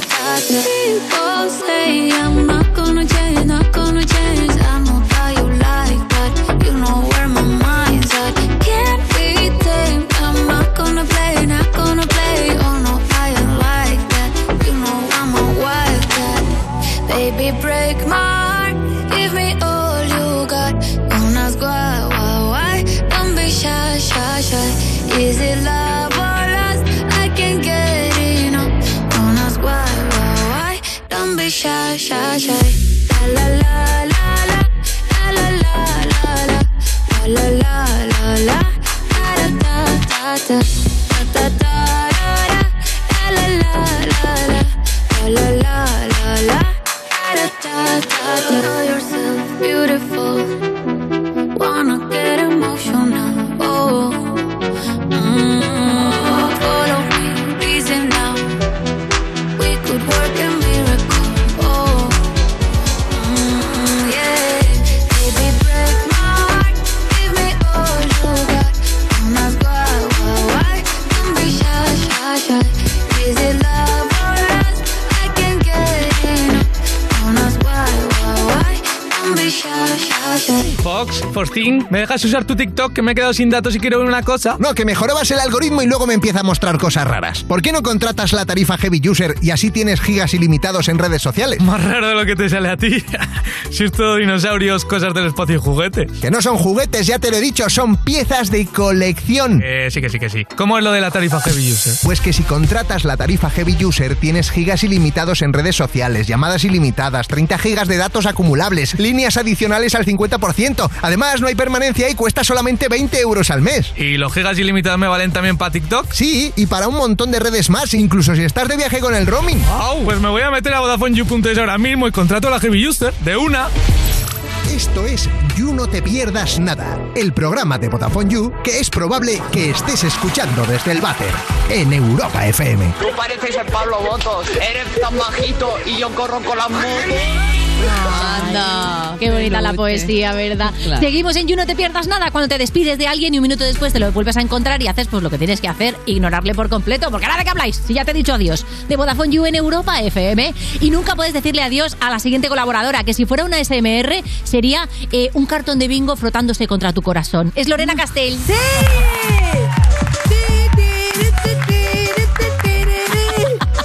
People say I'm not gonna change, shy, shy, shy. ¿Me dejas usar tu TikTok que me he quedado sin datos y quiero ver una cosa? No, que mejorabas el algoritmo y luego me empieza a mostrar cosas raras. ¿Por qué no contratas la tarifa Heavy User y así tienes gigas ilimitados en redes sociales? Más raro de lo que te sale a ti. si es todo dinosaurios, cosas del espacio y juguetes. Que no son juguetes, ya te lo he dicho, son piezas de colección. Eh, sí que sí que sí. ¿Cómo es lo de la tarifa Heavy User? Pues que si contratas la tarifa Heavy User tienes gigas ilimitados en redes sociales, llamadas ilimitadas, 30 gigas de datos acumulables, líneas adicionales al 50%. Además, no hay permanencia y cuesta solamente 20 euros al mes. ¿Y los gigas ilimitados me valen también para TikTok? Sí, y para un montón de redes más, incluso si estás de viaje con el roaming. Wow, pues me voy a meter a VodafoneYou.es ahora mismo y contrato a la Heavy User. De una. Esto es You No Te Pierdas Nada, el programa de Vodafone You que es probable que estés escuchando desde el váter en Europa FM. Tú pareces el Pablo Botos, eres tan bajito y yo corro con las motos. Anda, qué bonita la poesía, ¿verdad? Claro. Seguimos en You No Te Pierdas Nada cuando te despides de alguien y un minuto después te lo vuelves a encontrar y haces pues lo que tienes que hacer, ignorarle por completo, porque ahora de qué habláis, si ya te he dicho adiós, de Vodafone You en Europa FM y nunca puedes decirle adiós a la siguiente colaboradora, que si fuera una SMR sería eh, un cartón de bingo frotándose contra tu corazón. Es Lorena Castell. ¡Sí!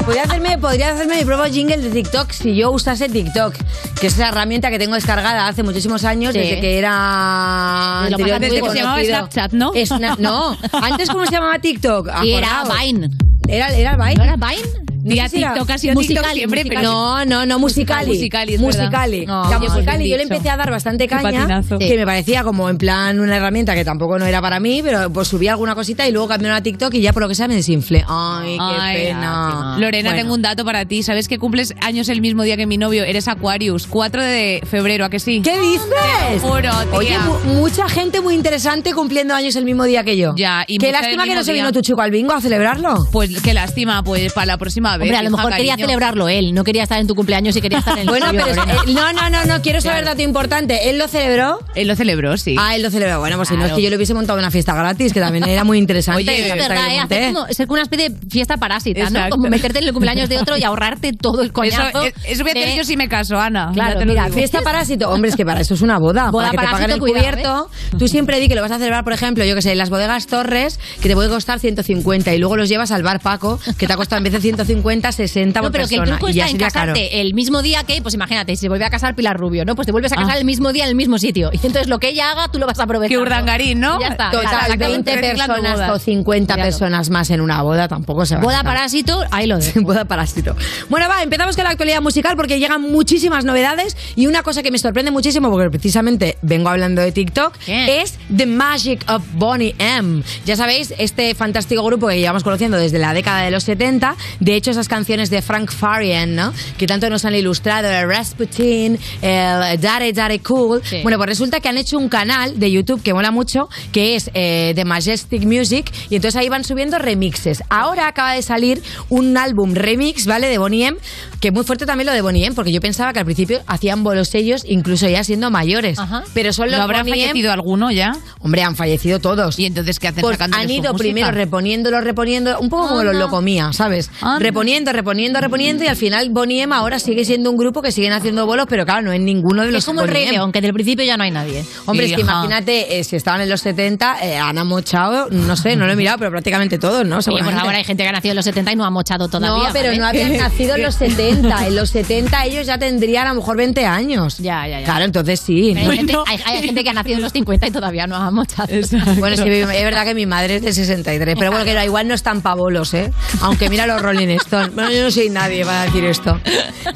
Podría hacerme, podría hacerme mi propio jingle de TikTok si yo usase TikTok, que es esa herramienta que tengo descargada hace muchísimos años, Sí. desde que era Desde lo muy Se llamaba. Snapchat, ¿no? Sna- no, antes cómo se llamaba TikTok. Y era Acordaos. Vine. Era, era Vine. ¿No era Vine? Era- TikTok ha sido TikTok siempre, pero- No, no, no, Musicali. Musicali, es. Musicali. No, Musicali, yo le empecé a dar bastante caña, patinazo. que me parecía como en plan una herramienta que tampoco no era para mí, pero pues subía alguna cosita y luego cambiaron a TikTok y ya por lo que sea me desinflé. Ay, qué Ay, pena. Lorena, Bueno. tengo un dato para ti. ¿Sabes que cumples años el mismo día que mi novio? Eres Aquarius, 4 de febrero, ¿a que sí? ¿Qué dices? Te lo juro, tía. Oye, mu- mucha gente muy interesante cumpliendo años el mismo día que yo. Ya, y Qué lástima que no se vino día. tu chico al bingo a celebrarlo. Pues qué lástima, pues para la próxima Hombre, a lo mejor quería celebrarlo él, no quería estar en tu cumpleaños y quería estar en el Bueno, pero eh, no, no, no, no, quiero saber dato importante. ¿Él lo celebró? Él lo celebró, sí. Ah, él lo celebró. Bueno, pues si no es que yo le hubiese montado una fiesta gratis, que también era muy interesante. Oye, es verdad, ¿eh? Hacer como, ser como una especie de fiesta parásita, ¿no? Como meterte en el cumpleaños de otro y ahorrarte todo el coñazo. Eso, eh, eso voy a hacer de- yo si me caso, Ana. Claro, mira, digo. Fiesta parásito. Hombre, es que para eso es una boda. Boda para que te paguen parásito, el cuidado, cubierto. Tú siempre di que lo vas a celebrar, por ejemplo, yo que sé, en las bodegas Torres, que te puede costar 150 y luego los llevas al bar Paco, que te ha costado en vez de 150, 60 No, pero que el truco está en caro. casarte el mismo día que, pues imagínate, si se vuelve a casar Pilar Rubio, ¿no? Pues te vuelves a casar Ah. el mismo día en el mismo sitio. Y entonces lo que ella haga, tú lo vas a aprovechar. Qué urdangarín, ¿no? Ya está. Total, Claro, 20 reciclando personas o 50 Claro. personas más en una boda tampoco se va a Boda parásito, ahí lo dejo. Boda parásito. Bueno, va, empezamos con la actualidad musical porque llegan muchísimas novedades y una cosa que me sorprende muchísimo porque precisamente vengo hablando de TikTok es The Magic of Bonnie M. Ya sabéis, este fantástico grupo que llevamos conociendo desde la década de los 70. De hecho, esas canciones de Frank Farian, ¿no? Que tanto nos han ilustrado, el Rasputin, el Daddy Daddy Cool. Bueno, pues resulta que han hecho un canal de YouTube que mola mucho, que es eh, The Majestic Music, y entonces ahí van subiendo remixes. Ahora acaba de salir un álbum remix, ¿vale? De Bonnie M, que muy fuerte también lo de Bonnie M, porque yo pensaba que al principio hacían bolos ellos, incluso ya siendo mayores. Pero son los ¿No habrá Bonnie M- fallecido alguno ya? Hombre, han fallecido todos. ¿Y entonces qué hacen Pues sacándoles han su ido música? primero reponiéndolo, reponiendo, un poco como los locomía, ¿sabes? Reponiendo, reponiendo, reponiendo y al final Bonnie M ahora sigue siendo un grupo que siguen haciendo bolos, pero claro, no en ninguno de los Es como el Rey. León, que del principio ya no hay nadie. Hombre, es que imagínate, eh, si estaban en los 70, eh, han amochado, no sé, no lo he mirado, pero prácticamente todos, ¿no? Oye, pues ahora hay gente que ha nacido en los 70 y no ha mochado todavía. no, pero ¿vale? no habían nacido en los 70. En los 70 ellos ya tendrían a lo mejor 20 años. Ya, ya, ya. Claro, entonces sí. Hay, gente, hay- hay gente que ha nacido en los 50 y todavía no ha mochado. Bueno, es que es verdad que mi madre es de 63, pero bueno, que igual no están pavolos, ¿eh? Aunque mira los Rolling Stones. Bueno, yo no soy nadie para decir esto.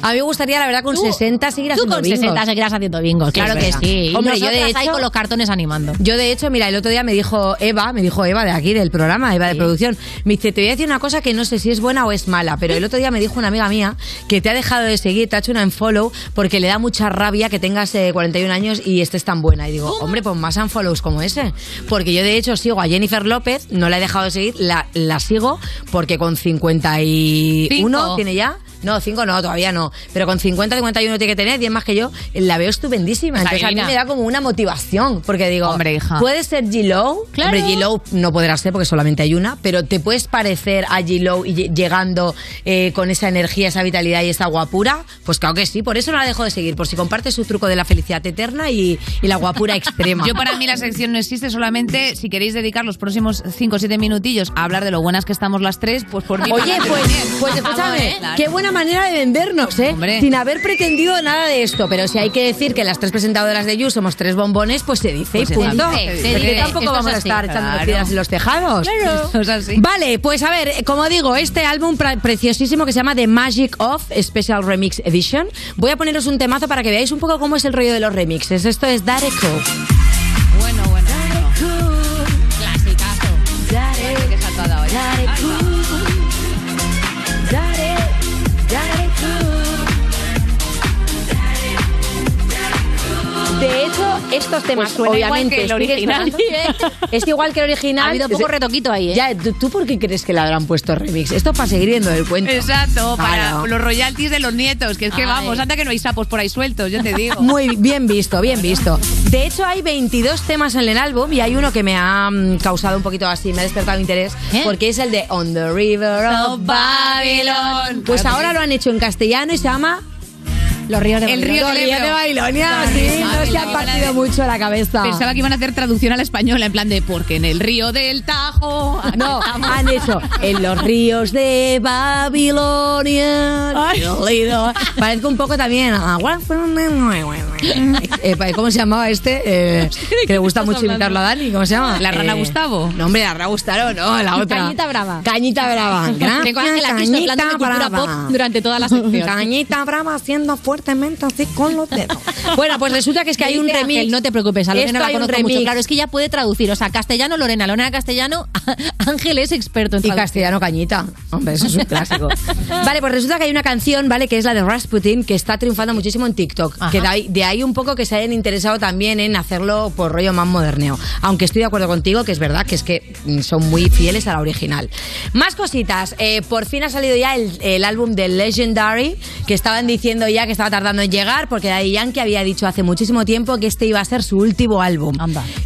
A mí me gustaría, la verdad, con 60 seguir Tú haciendo con bingos. 60 seguirás haciendo bingos, claro que sí. Hombre, yo de ahí hecho- con los cartones animando. Yo, de hecho, mira, el otro día me dijo Eva, me dijo Eva de aquí, del programa, Eva de producción, me dice, te voy a decir una cosa que no sé si es buena o es mala, pero el otro día me dijo una amiga mía que te ha dejado de seguir, te ha hecho una unfollow porque le da mucha rabia que tengas eh, 41 años y estés tan buena. Y digo, hombre, pues más unfollows como ese. Porque yo, de hecho, sigo a Jennifer López, no la he dejado de seguir, la, la sigo porque con 51 Cinco. tiene ya. No, 5 no, todavía no. Pero con 50, 51 tiene que tener, 10 más que yo. La veo estupendísima. Entonces a mí me da como una motivación. Porque digo, Hombre, hija. puede ser G-Lo. Claro. Hombre, G-Lo no podrá ser porque solamente hay una. Pero te puedes parecer a G-Lo y lle- llegando eh, con esa energía, esa vitalidad y esa guapura. Pues claro que sí. Por eso no la dejo de seguir. Por si comparte su truco de la felicidad eterna y, y la guapura extrema. Yo para mí la sección no existe solamente si queréis dedicar los próximos 5 o 7 minutillos a hablar de lo buenas que estamos las tres, pues por mí. Oye, pues, pues escúchame, qué buena manera de vendernos, ¿eh? Sin haber pretendido nada de esto. Pero si hay que decir que las tres presentadoras de You somos tres bombones, pues se dice Pues y se punto. dice, se dice. tampoco Esto vamos es a estar echando claro. piedras en los tejados. Claro. Esto es así. Vale, pues a ver, como digo, este álbum preciosísimo que se llama The Magic of Special Remix Edition. Voy a poneros un temazo para que veáis un poco cómo es el rollo de los remixes. Esto es Dare De hecho, estos temas, Pues suena igual obviamente, que el original. sonando. Es igual que el original. Ha habido poco retoquito ahí, ¿eh? Ya, ¿tú, tú por qué crees que le habrán puesto remix? Esto para seguir viendo el cuento. Exacto, para los royalties de los nietos, que es que Ay. vamos, anda que no hay sapos por ahí sueltos, yo te digo. Muy bien visto, bien visto. De hecho, hay 22 temas en el álbum y hay uno que me ha mm, causado un poquito así, me ha despertado interés, porque es el de On the River of Babylon. Pues ahora lo han hecho en castellano y se llama... Los ríos de El río Los ríos de Babilonia, sí, no se han partido mucho la cabeza. Pensaba que iban a hacer traducción a la española, en plan de porque en el río del Tajo. No, estamos". han hecho en los ríos de Babilonia. Parezco un poco también. a- Eh, ¿Cómo se llamaba este? Eh, que le gusta mucho hablando? imitarlo a Dani. ¿Cómo se llama? ¿La rana Eh, Gustavo? No, hombre, la rana Gustavo, no, la otra. Cañita brava. Cañita brava. Tengo a Ángela Cristo hablando de cultura pop durante toda la sección. Cañita brava haciendo fuertemente así con los dedos. Bueno, pues resulta que es que hay un remix. Ángel, no te preocupes, a Lorena la conozco mucho. Claro, es que ya puede traducir. O sea, castellano, Lorena, Lorena castellano, Ángel es experto en Y traducir. castellano cañita. Hombre, eso es un clásico. vale, pues resulta que hay una canción, ¿vale? Que es la de Rasputin, que está triunfando muchísimo en TikTok. Que de ahí, de ahí un poco que se hayan interesado también en hacerlo por rollo más moderneo. Aunque estoy de acuerdo contigo, que es verdad que es que mm, son muy fieles a la original. Más cositas. Eh, por fin ha salido ya el, el álbum de Legendary, que estaban diciendo ya que estaba tardando en llegar, porque Daddy Yankee había dicho hace muchísimo tiempo que este iba a ser su último álbum.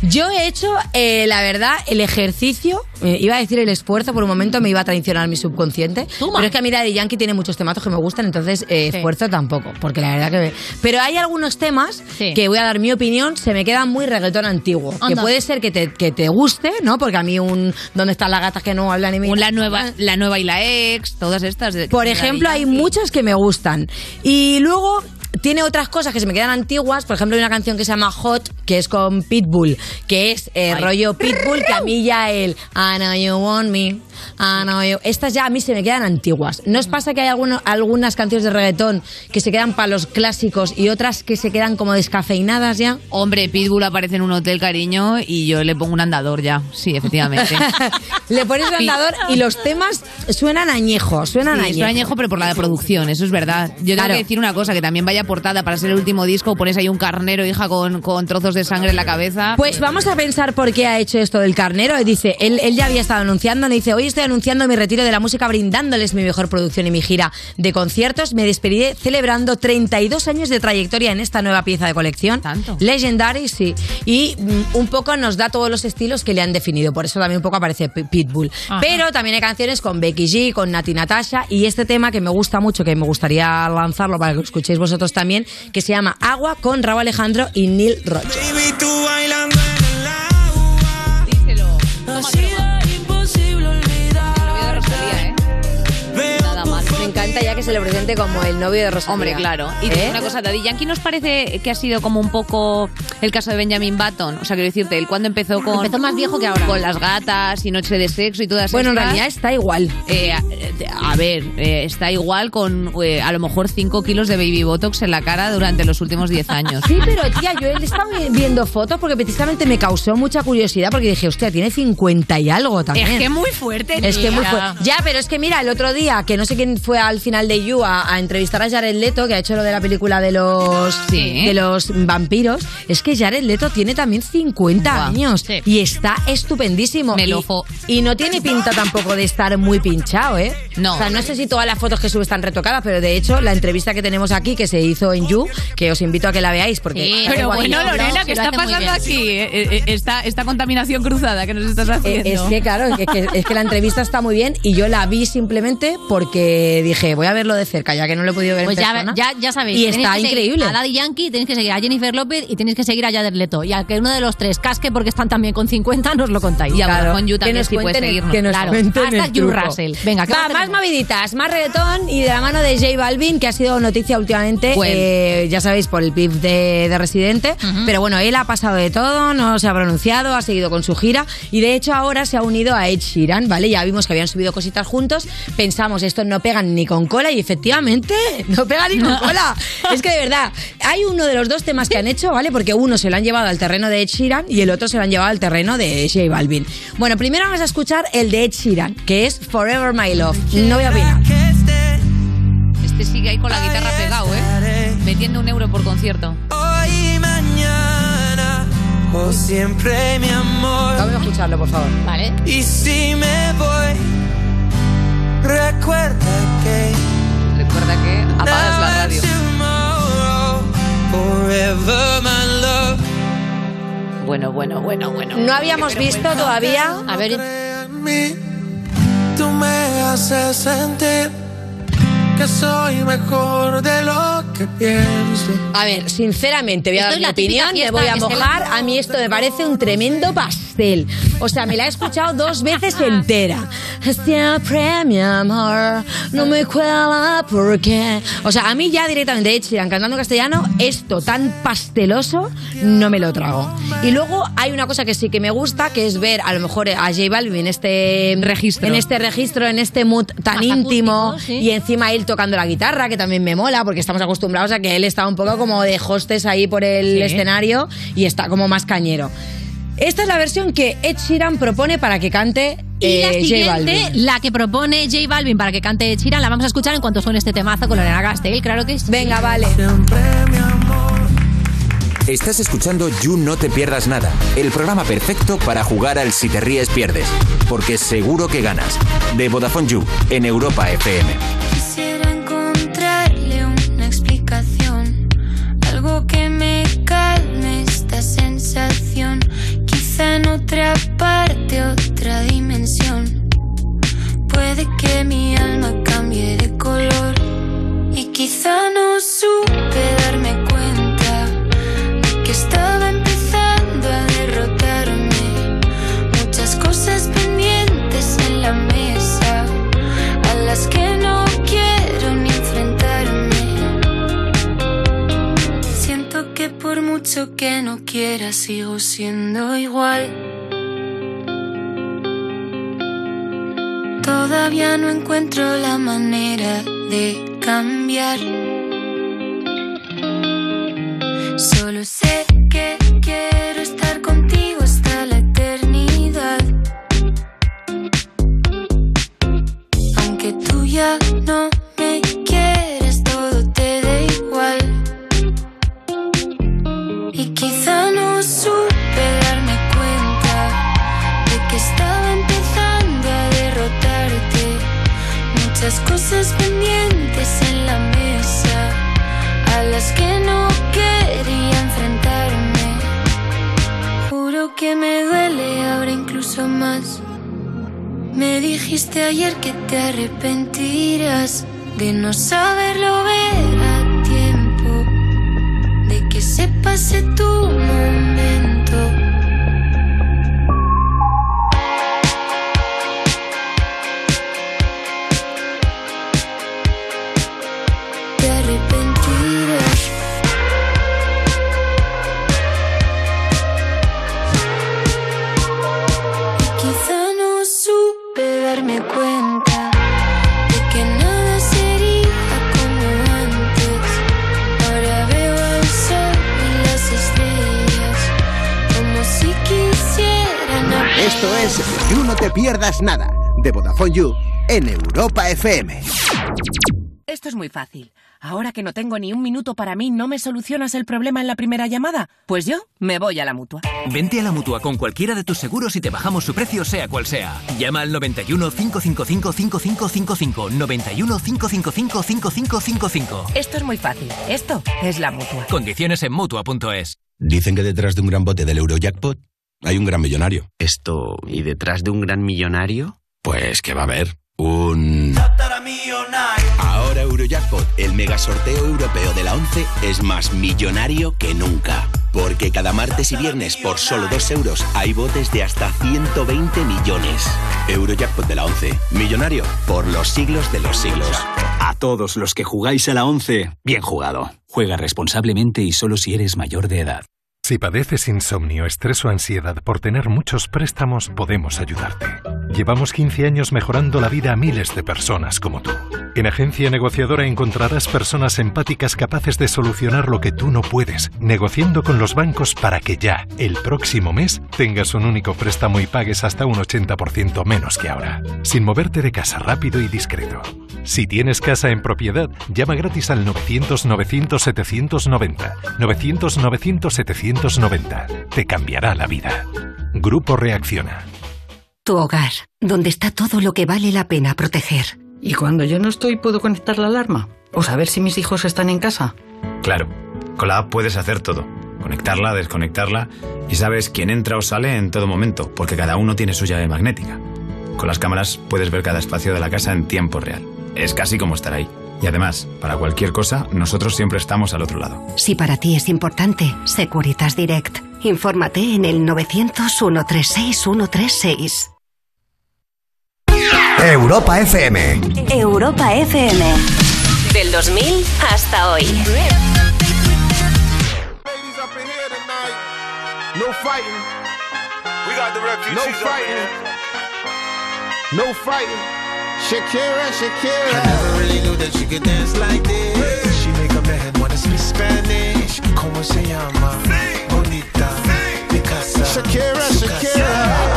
Yo he hecho, eh, la verdad, el ejercicio, eh, iba a decir el esfuerzo, por un momento me iba a traicionar mi subconsciente, pero es que a mí Daddy Yankee tiene muchos tematos que me gustan, entonces eh, Sí. esfuerzo tampoco, porque la verdad que... Pero hay algunos temas que voy a dar mi opinión, se me quedan muy reggaetón antiguo, que Anda. puede ser que te, que te guste, ¿no? Porque a mí un... ¿Dónde están las gatas que no hablan Un la nueva, la nueva y la ex, todas estas. de- por ejemplo, hay muchas que me gustan. Y luego tiene otras cosas que se me quedan antiguas. Por ejemplo, hay una canción que se llama Hot, que es con Pitbull, que es eh, rollo Pitbull, que a mí ya el I know you want me. I know you- Estas ya a mí se me quedan antiguas. ¿No os pasa que hay alguno- algunas canciones de reggaetón que se quedan para los clásicos y otras que se quedan como descafeinadas ya? Hombre, Pitbull aparece en un hotel, cariño, y yo le pongo un andador ya. Sí, efectivamente. Le pones el andador y los temas suenan añejos, suenan Sí, añejos. suena añejo, pero por la producción, eso es verdad. Yo tengo Claro. que decir una cosa, que también vaya portada para ser el último disco, pones ahí un carnero, hija, con, con trozos de sangre en la cabeza. Pues vamos a pensar por qué ha hecho esto del carnero. Dice, él, él ya había estado anunciando, le dice, hoy estoy anunciando mi retiro de la música brindándoles mi mejor producción y mi gira de conciertos. Me despediré celebrando 32 años de trayectoria en esta nueva pieza de colección. ¿Tanto? Legendary, sí. Y mm, un poco nos da todos los estilos que le han definido. Por eso también un poco aparece P- Pitbull. Ajá. Pero también hay canciones con Becky G, con Nati Natasha y este tema que me gusta mucho, que me gustaría lanzarlo para que lo escuchéis vosotros también, que se llama Agua con Raúl Alejandro y Neil Roger. Baby, tú bailando en el agua. Díselo. Que se le presente como el novio de Rosalía. Hombre, claro. Y te ¿Eh? una cosa, Daddy Yankee nos parece que ha sido como un poco el caso de Benjamin Button. O sea, quiero decirte, él cuando empezó con... Empezó más viejo que ahora. Con las gatas y Noche de Sexo y todas Bueno, en realidad está igual. Eh, a, a ver, eh, está igual con eh, a lo mejor 5 kilos de baby botox en la cara durante los últimos 10 años. Sí, pero tía, yo he estado vi- viendo fotos porque precisamente me causó mucha curiosidad porque dije, hostia, tiene 50 y algo también. Es que muy fuerte, Es que muy tía. fuerte. Ya, pero es que mira, el otro día, que no sé quién fue al final de You a, a entrevistar a Jared Leto, que ha hecho lo de la película de los Sí. de los vampiros, es que Jared Leto tiene también 50 Buah, años sí. y está estupendísimo. Melofo. Y, y no tiene pinta tampoco de estar muy pinchado, ¿eh? No. O sea, no sé si todas las fotos que sube están retocadas, pero de hecho, la entrevista que tenemos aquí, que se hizo en You, que os invito a que la veáis, porque... Sí, Pero bueno, Lorena, ¿qué está pasando aquí? Eh, eh, esta, esta contaminación cruzada que nos estás Eh, haciendo. Es que claro, es que, es que la entrevista está muy bien y yo la vi simplemente porque dije, voy a verlo de cerca, ya que no lo he podido ver Pues en ya, persona. ya, ya sabéis. Y está que increíble. A Daddy Yankee tenéis que seguir a Jennifer López y tenéis que seguir a Jared Leto. Y al que uno de los tres casque porque están también con 50, nos lo contáis. Y a Claro, Vodafone You que también nos sí puede seguirnos. que nos Claro. You truco. Russell. Venga, ¿qué Va, más moviditas, más reggaetón y de la mano de J Balvin, que ha sido noticia últimamente, Bueno. eh, ya sabéis, por el pif de, de Residente. Pero bueno, él ha pasado de todo, no se ha pronunciado, ha seguido con su gira y de hecho ahora se ha unido a Ed Sheeran, ¿vale? Ya vimos que habían subido cositas juntos, pensamos, estos no pegan ni con cola y efectivamente no pega ni con cola. Es que de verdad, hay uno de los dos temas que han hecho, ¿vale? Porque uno se lo han llevado al terreno de Ed Sheeran y el otro se lo han llevado al terreno de J Balvin. Bueno, primero vamos a escuchar el de Ed Sheeran, que es Forever My Love. No voy a opinar. Este sigue ahí con la guitarra pegado, ¿eh? Metiendo un euro por concierto. Hoy y mañana por siempre, mi amor. Vamos a escucharlo, por favor. Vale. Y si me voy, recuerda que. Recuerda que apagas la radio. Bueno, bueno, bueno, bueno. No habíamos visto todavía. A ver. mí, tú me haces sentir que soy mejor de lo que pienso. A ver, sinceramente, voy a dar mi opinión, me voy a mojar. A mí esto me parece un tremendo O sea, me la he escuchado dos veces entera. Siempre, mi amor, no me cuela porque... O sea, a mí ya directamente Ed Sheeran cantando castellano, esto tan pasteloso, no me lo trago. Y luego hay una cosa que sí que me gusta, que es ver a lo mejor a J Balvin en este registro, en este registro, en este mood tan Más íntimo acústico, sí. y encima él tocando la guitarra, que también me mola, porque estamos acostumbrados a que él está un poco como de hostes ahí por el Sí. escenario y está como más cañero. Esta es la versión que Ed Sheeran propone para que cante Y la eh, J siguiente, Balvin. la que propone J Balvin para que cante Ed Sheeran, la vamos a escuchar en cuanto suene este temazo con Lorena Castell, claro que sí. Venga, vale. Estás escuchando You No Te Pierdas Nada, el programa perfecto para jugar al Si Te Ríes Pierdes, porque seguro que ganas. De Vodafone You, en Europa FM. Otra parte, otra dimensión. Puede que mi alma cambie de color y quizá no supe darme cuenta de que estaba empezando a derrotarme. Muchas cosas pendientes en la mesa a las que no quiero ni enfrentarme. Siento que por mucho que no quiera sigo siendo igual. Todavía no encuentro la manera de cambiar. Solo sé que quiero estar contigo hasta la eternidad. Aunque tú ya no me duele ahora incluso más. Me dijiste ayer que te arrepentirás de no saberlo ver a tiempo, de que se pase tu momento. Esto es You No Te Pierdas Nada, de Vodafone You, en Europa FM. Esto es muy fácil. Ahora que no tengo ni un minuto para mí, ¿no me solucionas el problema en la primera llamada? Pues yo me voy a la mutua. Vente a la mutua con cualquiera de tus seguros y te bajamos su precio, sea cual sea. Llama al 91 555 5555. 91 555 5555. Esto es muy fácil. Esto es la mutua. Condiciones en mutua.es. Dicen que detrás de un gran bote del Eurojackpot hay un gran millonario. Esto, ¿y detrás de un gran millonario? Pues que va a haber un... Ahora Eurojackpot, el mega sorteo europeo de la 11, es más millonario que nunca. Porque cada martes y viernes por solo 2 euros hay botes de hasta 120 millones. Eurojackpot de la 11, millonario por los siglos de los siglos. A todos los que jugáis a la 11, bien jugado. Juega responsablemente y solo si eres mayor de edad. Si padeces insomnio, estrés o ansiedad por tener muchos préstamos, podemos ayudarte. Llevamos 15 años mejorando la vida a miles de personas como tú. En Agencia Negociadora encontrarás personas empáticas capaces de solucionar lo que tú no puedes, negociando con los bancos para que ya, el próximo mes, tengas un único préstamo y pagues hasta un 80% menos que ahora, sin moverte de casa rápido y discreto. Si tienes casa en propiedad, llama gratis al 900-900-790. 900-900-790 1990. Te cambiará la vida. Grupo Reacciona. Tu hogar, donde está todo lo que vale la pena proteger. ¿Y cuando yo no estoy puedo conectar la alarma? ¿O saber si mis hijos están en casa? Claro, con la app puedes hacer todo. Conectarla, desconectarla y sabes quién entra o sale en todo momento, porque cada uno tiene su llave magnética. Con las cámaras puedes ver cada espacio de la casa en tiempo real. Es casi como estar ahí. Y además, para cualquier cosa, nosotros siempre estamos al otro lado. Si para ti es importante, Securitas Direct. Infórmate en el 900-136-136. Europa FM. Europa FM. Del 2000 hasta hoy. No fighting. We got the refugees no fighting. No fighting. Shakira, Shakira. I never really knew that she could dance like this. She make a man wanna speak Spanish. Como se llama? Bonita. Picasa. Shakira, Shakira.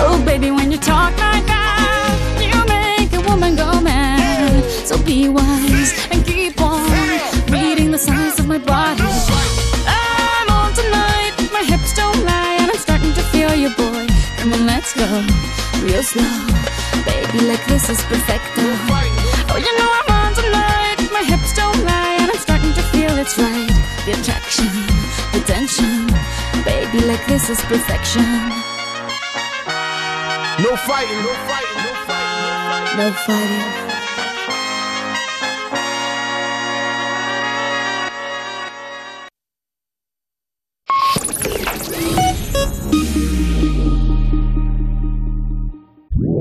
Oh, baby, when you talk like that, you make a woman go mad. So be wise let's go real slow, baby. Like this is perfecto. Oh, you know I'm on tonight, my hips don't lie, and I'm starting to feel it's right. The attraction, the tension, baby. Like this is perfection. No fighting. No fighting. No fighting. No fighting.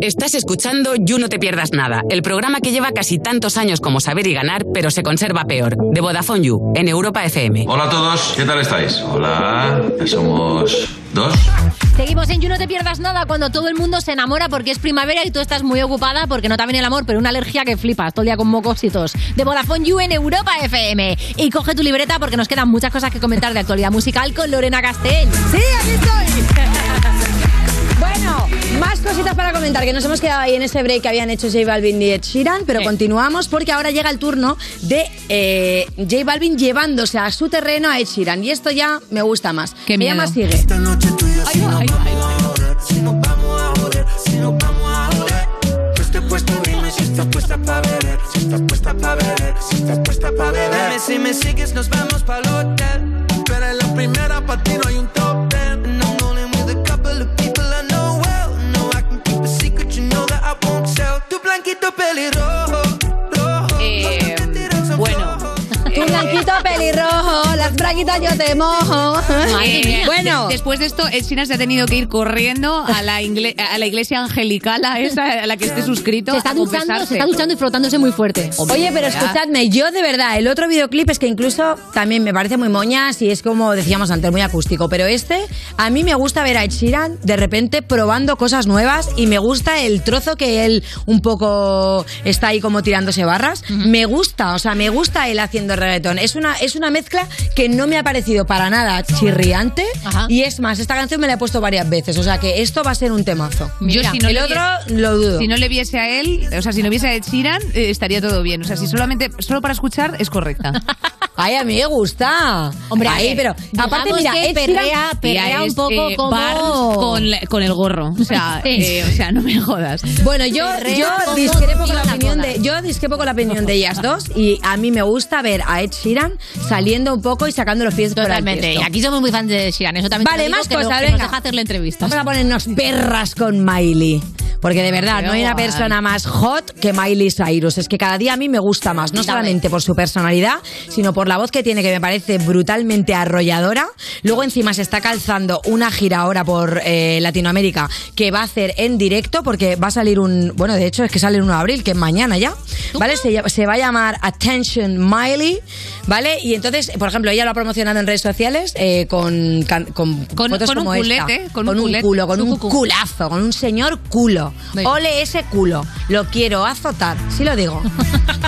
Estás escuchando You No Te Pierdas Nada, el programa que lleva casi tantos años como Saber y Ganar, pero se conserva peor, de Vodafone You, en Europa FM. Hola a todos, ¿qué tal estáis? Hola, somos dos. Seguimos en You No Te Pierdas Nada cuando todo el mundo se enamora porque es primavera y tú estás muy ocupada porque no te venido el amor, pero una alergia que flipas todo el día con mocos y tos. De Vodafone You en Europa FM. Y coge tu libreta porque nos quedan muchas cosas que comentar de actualidad musical con Lorena Castell. Sí, aquí estoy. Bueno, más cositas para comentar, que nos hemos quedado ahí en ese break que habían hecho J Balvin y Ed Sheeran, pero continuamos porque ahora llega el turno de eh, J Balvin llevándose a su terreno a Ed Sheeran. Y esto ya me gusta más. Qué me llama Sigue. Esta noche tú y yo si nos vamos a joder, si nos vamos a joder, si nos vamos a joder. Te he puesto dime si estás puesta pa' beber, si estás puesta pa' beber, si estás puesta pa' beber. Dime si me sigues, nos vamos pa'l hotel. Pero en la primera pa' ti no hay un top braguitas yo te mojo. Eh, bueno, de- después de esto, Ed Sheeran se ha tenido que ir corriendo a la, a la iglesia angelical, a esa a la que esté suscrito. Se está a duchando, se está duchando y frotándose muy fuerte. Oye, pero escuchadme, yo de verdad, el otro videoclip es que incluso también me parece muy moñas y es como decíamos antes, muy acústico. Pero este, a mí me gusta ver a Ed Sheeran de repente probando cosas nuevas y me gusta el trozo que él un poco está ahí como tirándose barras. Me gusta, o sea, me gusta él haciendo reggaetón. Es una, es una mezcla que no me ha parecido para nada chirriante y es más, esta canción me la he puesto varias veces, o sea que esto va a ser un temazo. Yo si no el le otro viese- lo dudo. Si no le viese a él, o sea, si no viese a Ed Sheeran, eh, estaría todo bien. O sea, si solamente, solo para escuchar, es correcta. Ay, a mí me gusta. Hombre, Ay, eh, pero aparte, mira, que Ed perrea- Sheeran- perrea Tía, un poco eh, como- Barnes con, la- con el gorro. O sea, eh, o sea, no me jodas. Bueno, yo, yo discrepo con la opinión de yo discrepo con la opinión de ellas dos y a mí me gusta ver a Ed Sheeran saliendo un poco y sacando los pies Totalmente. aquí somos muy fans de Sheeran, eso también te Vale, lo digo, más que lo- cosas, que nos venga. deja hacerle entrevistas. Vamos a ponernos perras con Miley. Porque de verdad, no hay una persona más hot que Miley Cyrus. Es que cada día a mí me gusta más, no solamente por su personalidad, sino por la voz que tiene, que me parece brutalmente arrolladora. Luego encima se está calzando una gira ahora por eh, Latinoamérica que va a hacer en directo, porque va a salir un... Bueno, de hecho es que sale el 1 de abril, que es mañana ya. ¿Vale? Se va a llamar Attention Miley, ¿vale? Y entonces, por ejemplo, ella lo ha promocionado en redes sociales eh, con, can- con, Con- fotos con un como esta. culete, con un culete. culo, con un culazo, con un señor culo. Ole ese culo. Lo quiero azotar. Sí lo digo.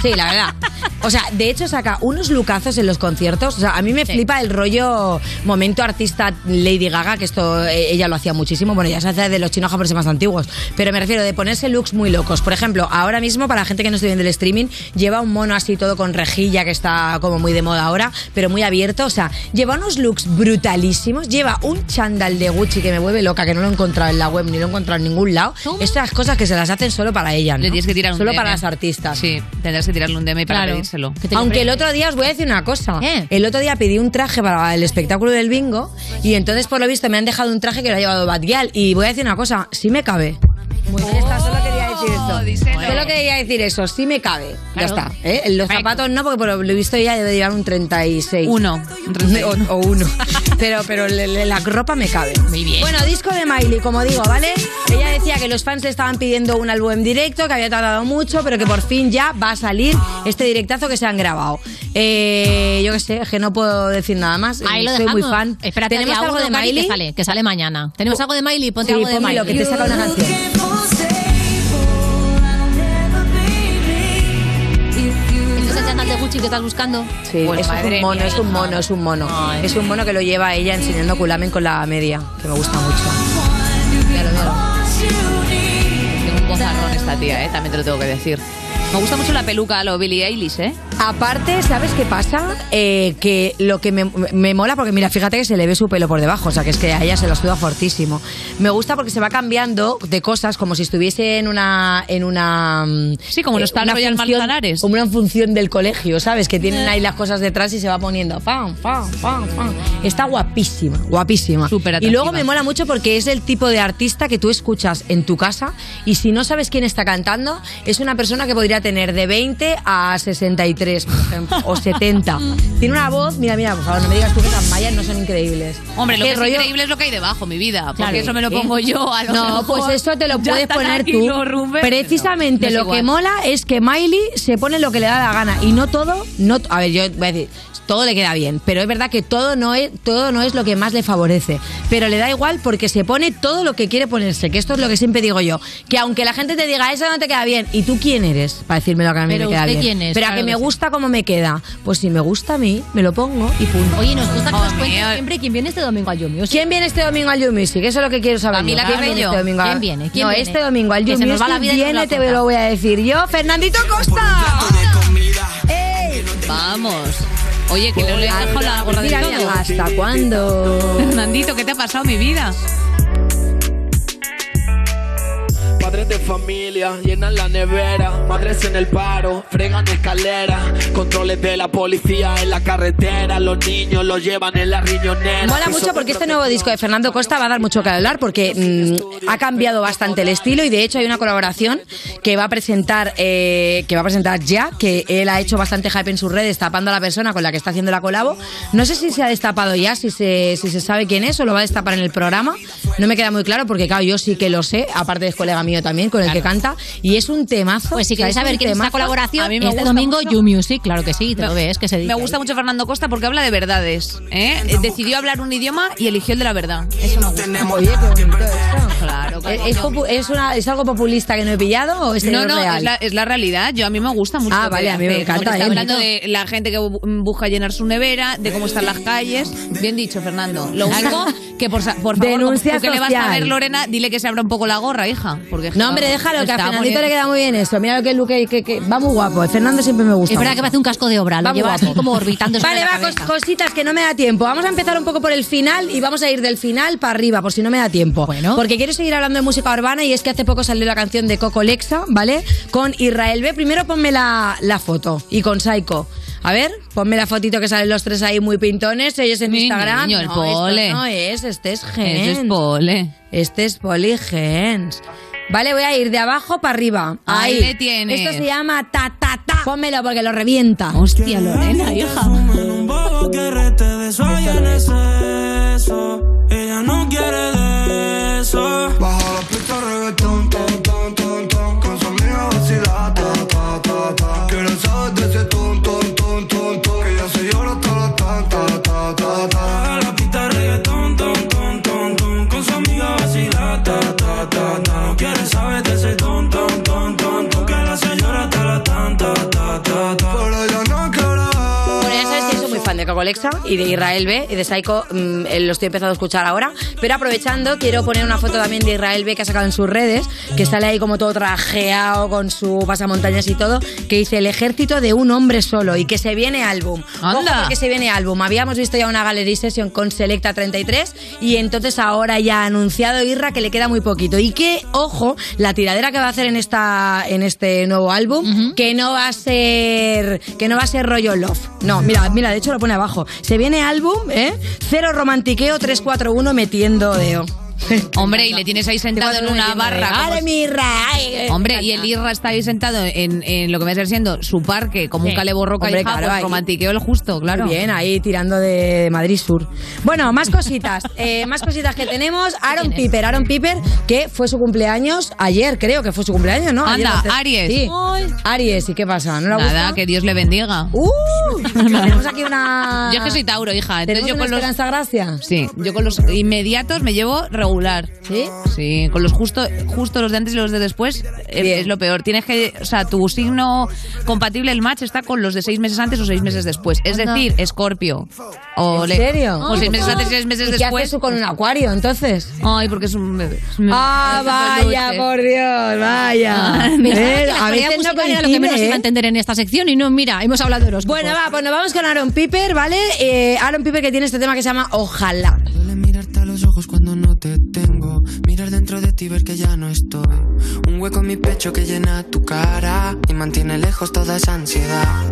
Sí, la verdad. O sea, de hecho saca unos lucazos en los conciertos. O sea, a mí me flipa el rollo momento artista Lady Gaga, que esto eh, ella lo hacía muchísimo. Bueno, ya se hace de los chinos japoneses más antiguos. Pero me refiero de ponerse looks muy locos. Por ejemplo, ahora mismo, para la gente que no esté viendo el streaming, lleva un mono así todo con rejilla, que está como muy de moda ahora, pero muy abierto. O sea, lleva unos looks brutalísimos. Lleva un chándal de Gucci que me vuelve loca, que no lo he encontrado en la web ni lo he encontrado en ningún lado. Estas cosas que se las hacen solo para ella, ¿no? Le tienes que tirar un Solo DM. para las artistas. Sí, tendrás que tirarle un DM para Claro. pedírselo. Aunque el otro día os voy a decir una cosa. El otro día pedí un traje para el espectáculo del bingo y entonces por lo visto me han dejado un traje que lo ha llevado Badial y voy a decir una cosa, sí me cabe. Ya está, solo quería decir eso. Solo quería decir eso, sí me cabe. Ya Claro. está. ¿eh? Los zapatos no, porque por lo visto ella debe llevar un 36. Uno. O, o uno. pero pero le- le- la ropa me cabe. Muy bien. Bueno, disco de Miley, como digo, ¿vale? Ella decía que los fans le estaban pidiendo un álbum en directo, que había tardado mucho, pero que por fin ya va a salir este directazo que se han grabado. Eh, yo qué sé, que no puedo decir nada más. Ahí lo Soy dejamos. muy fan. Espérate, ¿Tenemos algo de Miley? Que sale, que sale mañana. ¿Tenemos algo de Miley? Ponte Sí, algo de Miley. que te saca una canción. ¿Este es Gucci que estás buscando? Sí, Pues es un mono, mía, es un hija. mono, es un mono. Es un mono que lo lleva ella enseñando culamen con la media, que me gusta mucho. Tiene un bozarrón esta tía, ¿eh? También te lo tengo que decir. Me gusta mucho la peluca a lo Billie Eilish, ¿eh? Aparte, ¿sabes qué pasa? Eh, que lo que me, me mola, porque mira, fíjate que se le ve su pelo por debajo, o sea, que es que a ella se lo suda fortísimo. Me gusta porque se va cambiando de cosas como si estuviese en una... En una Sí, como los tal Royal Manzanares. Como una función del colegio, ¿sabes? Que tienen ahí las cosas detrás y se va poniendo pam, pam, pam, pam. Está guapísima, guapísima. y luego me mola mucho porque es el tipo de artista que tú escuchas en tu casa y si no sabes quién está cantando, es una persona que podría tener de 20 a 63, por ejemplo, o 70. Tiene una voz, mira, mira, por favor, no me digas tú que las mayas no son increíbles. Hombre, lo ¿Qué que es rollo? increíble es lo que hay debajo, mi vida. Porque Claro, eso me lo ¿eh? pongo yo a lo No, mejor pues eso te lo puedes poner aquí tú. Precisamente No, no es lo igual. que mola es que Miley se pone lo que le da la gana y no todo, no, a ver, yo voy a decir, todo le queda bien, pero es verdad que todo no es todo no es lo que más le favorece, pero le da igual porque se pone todo lo que quiere ponerse, que esto es lo que siempre digo yo, que aunque la gente te diga eso no te queda bien, y tú quién eres para decirme lo que a mí Pero me queda usted bien, quién es, pero a claro que me que sí. gusta como me queda, pues si me gusta a mí me lo pongo y punto. Oye, nos gusta que nos cuentes siempre quién viene este domingo al You Music. ¿Quién viene este domingo al You Music? Eso es lo que quiero saber. Camila yo. ¿Quién viene Cabello. este domingo? a- ¿Quién viene? ¿Quién no, viene? este domingo al Que You se nos va Music la vida y no nos viene, la te cuenta. lo voy a decir yo, Fernandito Costa. Vamos. Oye, que no le has dejado la gorra de Mira, todo. mira, ¿hasta cuándo? Fernandito, ¿qué te ha pasado, mi vida? Padres de familia llenan la nevera, madres en el paro, fregan escalera, controles de la policía en la carretera, los niños los llevan en la riñonera. Mola mucho porque este nuevo disco de Fernando Costa va a dar mucho que hablar porque mm, ha cambiado bastante el estilo y de hecho hay una colaboración que va a presentar eh, que va a presentar ya que él ha hecho bastante hype en sus redes tapando a la persona con la que está haciendo la colabo. No sé si se ha destapado ya, si se, si se sabe quién es o lo va a destapar en el programa. No me queda muy claro porque claro, yo sí que lo sé, aparte es colega mío también con el que canta y es un temazo. Pues si O sea, quieres es saber quién es esta colaboración, A mí me este gusta domingo mucho. You Music, claro que sí, te lo ves, que se dice. Me gusta mucho Fernando Costa porque habla de verdades. ¿eh? Decidió hablar un idioma y eligió el de la verdad. Eso me gusta. Oye, qué bonito esto. Claro, ¿Es, es es una- ¿Es algo populista que no he pillado o es No, no, real? es la, es la realidad. Yo a mí me gusta mucho. Ah, vale, a mí me hace. encanta, Está eh, hablando de la gente que bu- busca llenar su nevera, de cómo están las calles. Bien dicho, Fernando. Lo único que por, por favor, Denuncia tú que le vas a ver, Lorena, dile que se abra un poco la gorra, hija. Porque No, hombre, déjalo, que a Fernandito le queda muy bien eso. Mira lo que es Luque, que, que va muy guapo. El Fernando siempre me gusta. Es verdad que parece un casco de obra, lo Va muy lleva así guapo. como orbitando Vale, va, cos- cositas que no me da tiempo. Vamos a empezar un poco por el final y vamos a ir del final para arriba, por si no me da tiempo. Porque quiero seguir hablando de música urbana y es que hace poco salió la canción de Coco Lexa, ¿vale? Con Israel B. Primero ponme la, la foto y con Psycho. A ver, ponme la fotito que salen los tres ahí muy pintones, ellos en Mi Instagram. niño, el no, pole. esto no es, este es Gens. Ese es pole. Este es Poli Gens. Vale, voy a ir de abajo para arriba. Ahí Ahí le tienes. Esto se llama ta ta ta. Pónmelo porque lo revienta. Hostia, Lorena, hija. que rete de eso hay en exceso. Ella no quiere eso. Baja Cocolexa y de Israel B. Y de Psycho mm, eh, lo estoy empezando a escuchar ahora. Pero aprovechando, quiero poner una foto también de Israel B que ha sacado en sus redes, que sale ahí como todo trajeado con su pasamontañas y todo, que dice el ejército de un hombre solo y que se viene álbum. Anda. Que se viene álbum. Habíamos visto ya una Gallery Session con Selecta 33 y entonces ahora ya ha anunciado Irra que le queda muy poquito. Y que, ojo, la tiradera que va a hacer en esta en este nuevo álbum, que no va a ser que no va a ser rollo love. No, mira, mira, de hecho lo pone abajo. Se viene álbum, ¿eh? Cero romantiqueo 341 metiendo deo. Hombre, y le tienes ahí sentado en una barra. Ay, eh. Hombre, y el Irra está ahí sentado en, en lo que va a ser siendo su parque, como un Hombre, y claro, pues ahí. romantiqueo el justo, claro. Muy bien, ahí tirando de Madrid Sur. Bueno, más cositas. Eh, más cositas que tenemos. Aaron Piper. Aaron Piper, que fue su cumpleaños ayer, creo que fue su cumpleaños, ¿no? Ayer Anda, hace- Aries. Sí. Aries, ¿y qué pasa? ¿No Nada, gusta? que Dios le bendiga. ¡Uh! Tenemos aquí una... Yo es que soy Tauro, hija. Entonces ¿Tenemos yo una con los. Esperanza Gracia? Sí, yo con los inmediatos me llevo regular. ¿Sí? Sí, con los justo, justo los de antes y los de después eh, es lo peor. Tienes que, o sea, tu signo compatible, el match, está con los de seis meses antes o seis meses después. Es Anda. decir, Escorpio. O ¿En serio? O seis meses antes y seis meses ¿Y qué después. haces tú con un acuario, entonces? Ay, porque es un bebé. Ah, un vaya, peluche. por Dios, vaya. Eh, a veces no lo que menos iba a ¿eh? entender en esta sección y no, mira, hemos hablado de horóscopos. Bueno, va, pues nos vamos con Aaron Piper, ¿vale? Eh, Aaron Piper que tiene este tema que se llama Ojalá. Ojos cuando no te tengo. Mirar dentro de ti y ver que ya no estoy. Un hueco en mi pecho que llena tu cara y mantiene lejos toda esa ansiedad.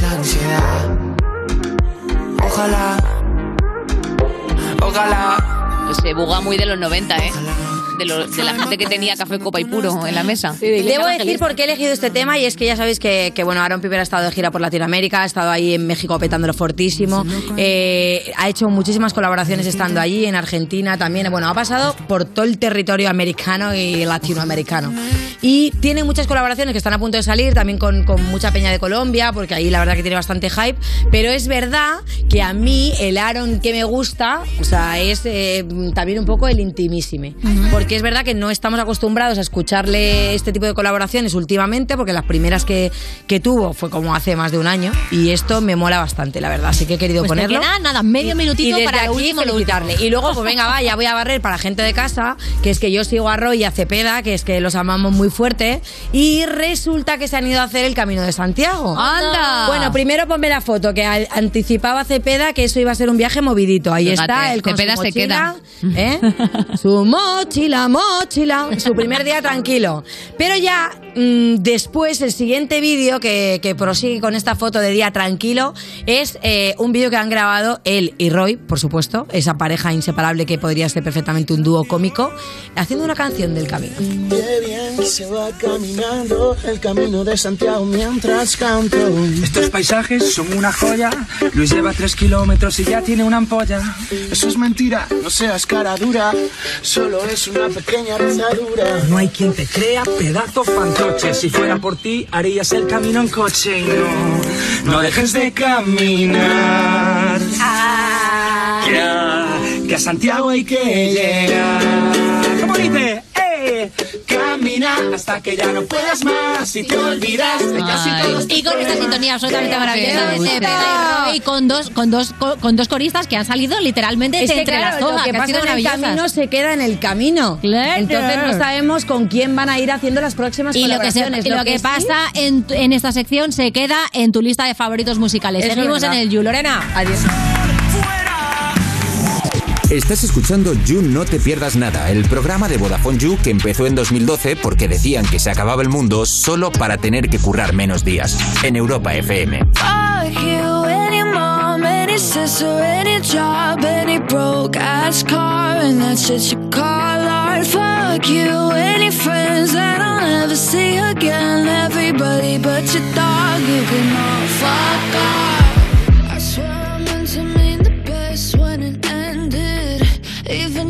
La ansiedad. Ojalá. Ojalá. Se buga muy de los 90, ¿eh? De, lo- de la gente que tenía café, copa y puro en la mesa. Debo decir por qué he elegido este tema y es que ya sabéis que, que, bueno, Aaron Piper ha estado de gira por Latinoamérica, ha estado ahí en México petándolo fortísimo, eh, ha hecho muchísimas colaboraciones estando allí, en Argentina también, bueno, ha pasado por todo el territorio americano y latinoamericano. Y tiene muchas colaboraciones que están a punto de salir, también con, con mucha peña de Colombia, porque ahí la verdad que tiene bastante hype, pero es verdad que a mí el Aaron que me gusta, o sea, es eh, también un poco el intimísime, porque es verdad que no estamos acostumbrados a escucharle este tipo de colaboraciones últimamente, porque las primeras que, que tuvo fue como hace más de un año, y esto me mola bastante, la verdad, así que he querido Pues ponerlo. queda nada, medio minutito y desde para aquí último, felicitarle. Y luego, pues venga, va, ya voy a barrer para gente de casa, que es que yo sigo a Roy y a Cepeda, que es que los amamos muy fuerte, y resulta que se han ido a hacer el Camino de Santiago. ¡Anda! Bueno, primero ponme la foto, que anticipaba Cepeda que eso iba a ser un viaje movidito. Ahí Fíjate, está, el con Cepeda su se mochila, ¿eh? Su mochila, mochila, su primer día tranquilo. Pero ya después, el siguiente vídeo que, que prosigue con esta foto de día tranquilo es eh, un vídeo que han grabado él y Roy, por supuesto, esa pareja inseparable que podría ser perfectamente un dúo cómico, haciendo una canción del camino. Qué bien se va caminando el camino de Santiago mientras canto. Estos paisajes son una joya. Luis lleva tres kilómetros y ya tiene una ampolla. Eso es mentira, no seas cara dura, solo es una pequeña rozadura. No hay quien te crea, pedazo Si fuera por ti, harías el camino en coche. y No, no dejes de caminar. Que a, que a Santiago hay que llegar. ¿Cómo dice? ¡Eh! Camina hasta que ya no puedas más y te olvidas de casi todos tus Y con esta sintonía absolutamente maravillosa de. Cepeda y con dos, con, dos, con dos coristas que han salido literalmente Es de que entre claro, las sogas, lo que pasa en el camino se queda en el camino. Entonces no sabemos con quién van a ir haciendo las próximas Y lo que, se- colaboraciones. y lo que pasa en, esta sección se queda en tu lista de favoritos musicales. Es Seguimos en el You, Lorena. Adiós. Estás escuchando You No Te Pierdas Nada, el programa de Vodafone You que empezó en 2012 porque decían que se acababa el mundo solo para tener que currar menos días. En Europa FM. Fuck you, any mom, any sister, any job, any broke ass car, and that shit you call art. Fuck you, any friends that I'll never see again. Everybody but your dog, you can all fuck off.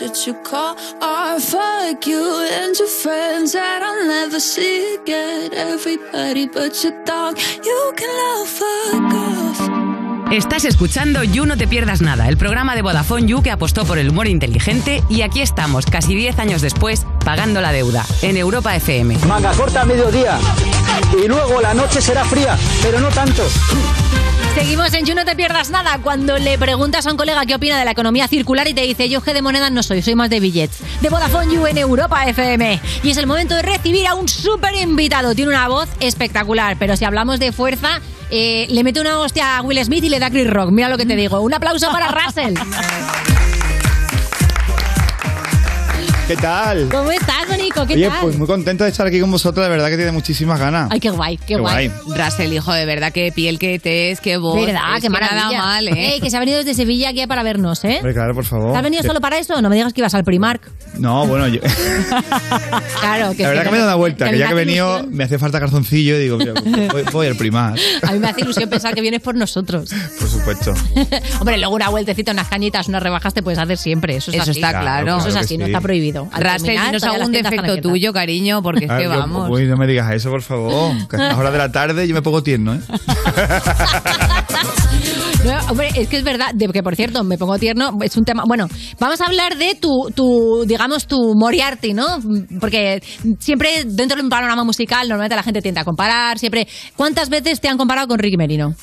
what you call art. Fuck you and your friends that I'll never see again. Everybody but your dog, you can love fuck off. Estás escuchando You No Te Pierdas Nada, el programa de Vodafone You que apostó por el humor inteligente y aquí estamos, casi 10 años después, pagando la deuda, en Europa FM. Manga corta a mediodía. Y luego la noche será fría, pero no tanto. Seguimos en You No Te Pierdas Nada. Cuando le preguntas a un colega qué opina de la economía circular y te dice, yo que de monedas no soy, soy más de billets. De Vodafone You en Europa FM. Y es el momento de recibir a un súper invitado. Tiene una voz espectacular, pero si hablamos de fuerza, eh, le mete una hostia a Will Smith y le da Chris Rock. Mira lo que te digo. Un aplauso para Russell. ¿Qué tal? ¿Cómo estás, Bonico? ¿Qué Oye, tal? pues muy contento de estar aquí con vosotros, de verdad que tiene muchísimas ganas. Ay, qué guay, qué, Qué guay. guay. Russell, hijo, de verdad, qué piel que te es, qué voz. ¿Verdad? Es qué que maravilla. Nada mal, ¿eh? Ey, que se ha venido desde Sevilla aquí para vernos, ¿eh? Hombre, claro, por favor. ¿Te has venido solo para eso? No me digas que ibas al Primark. No, bueno, yo... Claro, que la verdad que me he dado una vuelta, que ya que he venido ilusión. me hace falta calzoncillo y digo, mira, voy, voy al primar, A mí me hace ilusión pensar que vienes por nosotros. por supuesto. Hombre, luego una vueltecita, unas cañitas, unas rebajas te puedes hacer siempre. Eso es Eso así. está claro. Eso es así, no está prohibido. Al terminar, todavía las algún defecto tuyo, cariño, porque es Ah, que vamos. uy, no me digas eso, por favor. Que a estas horas de la tarde yo me pongo tierno, ¿eh? No, hombre, es que es verdad, de que por cierto, me pongo tierno, es un tema. Bueno, vamos a hablar de tu, tu digamos, tu Moriarty, ¿no? Porque siempre dentro de un panorama musical, normalmente la gente tiende a comparar, siempre. ¿Cuántas veces te han comparado con Ricky Merino?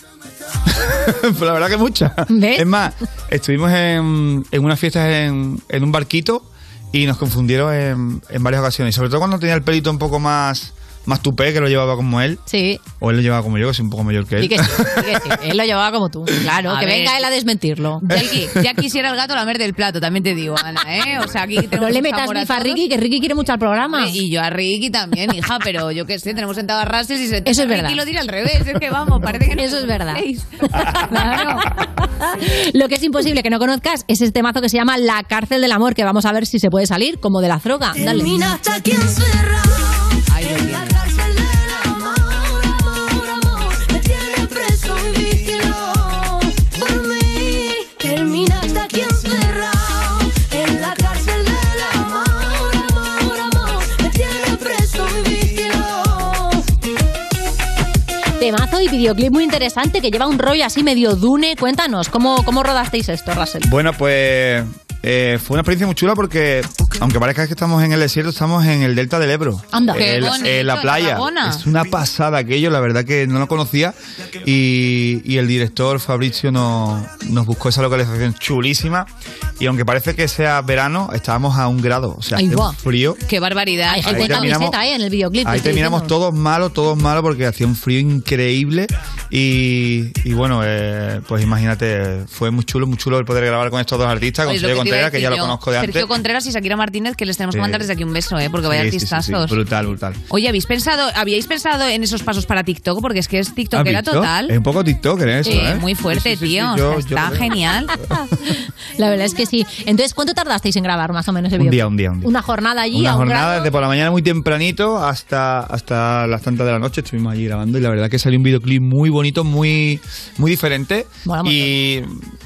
pues la verdad que muchas. Es más, estuvimos en, en unas fiestas en, en un barquito y nos confundieron en, en varias ocasiones. Sobre todo cuando tenía el pelito un poco más, más tupé, que lo llevaba como él. Sí. O él lo llevaba como yo, que soy un poco mayor que él. Y que sí, y que sí. Él lo llevaba como tú. Claro, A que ver. venga él a desmentirlo. Ya, ya quisiera el gato lamer del plato, también te digo, Ana, ¿eh? O sea, aquí No tenemos le metas bifa a. Ricky, que Ricky quiere mucho al programa. Y yo a Ricky también, hija, pero yo qué sé, tenemos sentado a Russell y se Eso es verdad. Ricky lo dirá al revés, es que vamos, parece que no Eso es verdad. conocéis. Lo que es imposible que no conozcas es este mazo que se llama La cárcel del amor, que vamos a ver si se puede salir como de la droga. Dale. Temazo y videoclip muy interesante que lleva un rollo así medio dune. Cuéntanos, ¿cómo, cómo rodasteis esto, Russell? Bueno, pues eh, fue una experiencia muy chula porque, aunque parezca que estamos en el desierto, estamos en el delta del Ebro. Anda. El- bonito, en la playa. Es una pasada aquello, la verdad que no lo conocía. Y, y el director Fabricio nos, nos buscó esa localización chulísima. Y aunque parece que sea verano, estábamos a un grado. O sea, hace va. un frío. Qué barbaridad. Hay gente Ahí en terminamos- camiseta, ¿eh? En el videoclip. Ahí terminamos diciendo. todos malos, todos malos, porque hacía un frío increíble. Y, y bueno, eh, pues imagínate, fue muy chulo, muy chulo el poder grabar con estos dos artistas, Oye, que Contreras, ya lo conozco de antes. Sergio Contreras y Shakira Martínez, que les tenemos que mandar desde aquí un beso, ¿eh? Porque vaya Sí, sí, sí, sí, artistazos. brutal, brutal. Oye, ¿habéis pensado, ¿habíais pensado en esos pasos para TikTok? Porque es que es ¿Has TikTokera total. Es un poco TikToker eso, Sí, ¿eh? muy fuerte, Sí, sí, sí, tío. yo- O sea, yo está genial. La verdad es que sí. Entonces, ¿cuánto tardasteis en grabar más o menos el Un videoclip? día, un día, un día. Una jornada allí Una a un jornada grado. desde por la mañana muy tempranito hasta, hasta las tantas de la noche estuvimos allí grabando y la verdad que salió un videoclip muy bonito, muy, muy diferente Mola y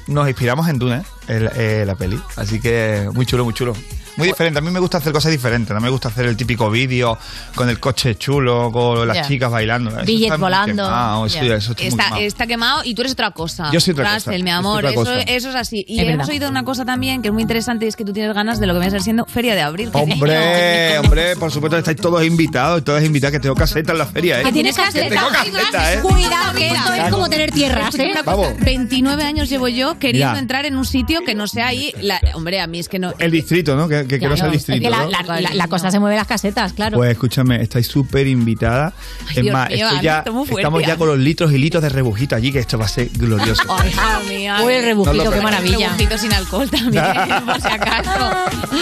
nos inspiramos en Dune. Eh, la peli. Así que muy chulo, muy chulo. Muy diferente. A mí me gusta hacer cosas diferentes. No me gusta hacer el típico vídeo con el coche chulo, con las chicas bailando. Eso Billet está muy volando. quemado, eso, Ya. eso está muy está, quemado. está quemado y tú eres otra cosa. Yo soy otra cosa. Russell, mi Yo soy amor, eso, cosa. eso es así. Y Es hemos verdad. oído una cosa también que es muy interesante y es que tú tienes ganas de lo que viene a ser siendo Feria de Abril. Hombre, hombre, por supuesto estáis todos invitados, todas invitadas que tengo caseta en la feria, ¿eh? Que tienes caseta. Tengo caseta, ¿eh? Cuidado, que esto es como tener tierras, ¿eh? Una cosa, Vamos. 29 años llevo yo queriendo Ya. entrar en un sitio que no sea ahí. La- hombre, a mí es que no. El distrito, ¿no? Que, que, no Claro, es distrito. que la, ¿no? la- la- la cosa se mueve en las casetas, claro. Pues escúchame, estáis súper invitada. es Dios más, mío, esto ya, fuerte, estamos ya con los litros y litros de rebujito allí, que esto va a ser glorioso. Ay, hija mía. Uy, el rebujito, No qué maravilla. Rebujito sin alcohol también, por si acaso.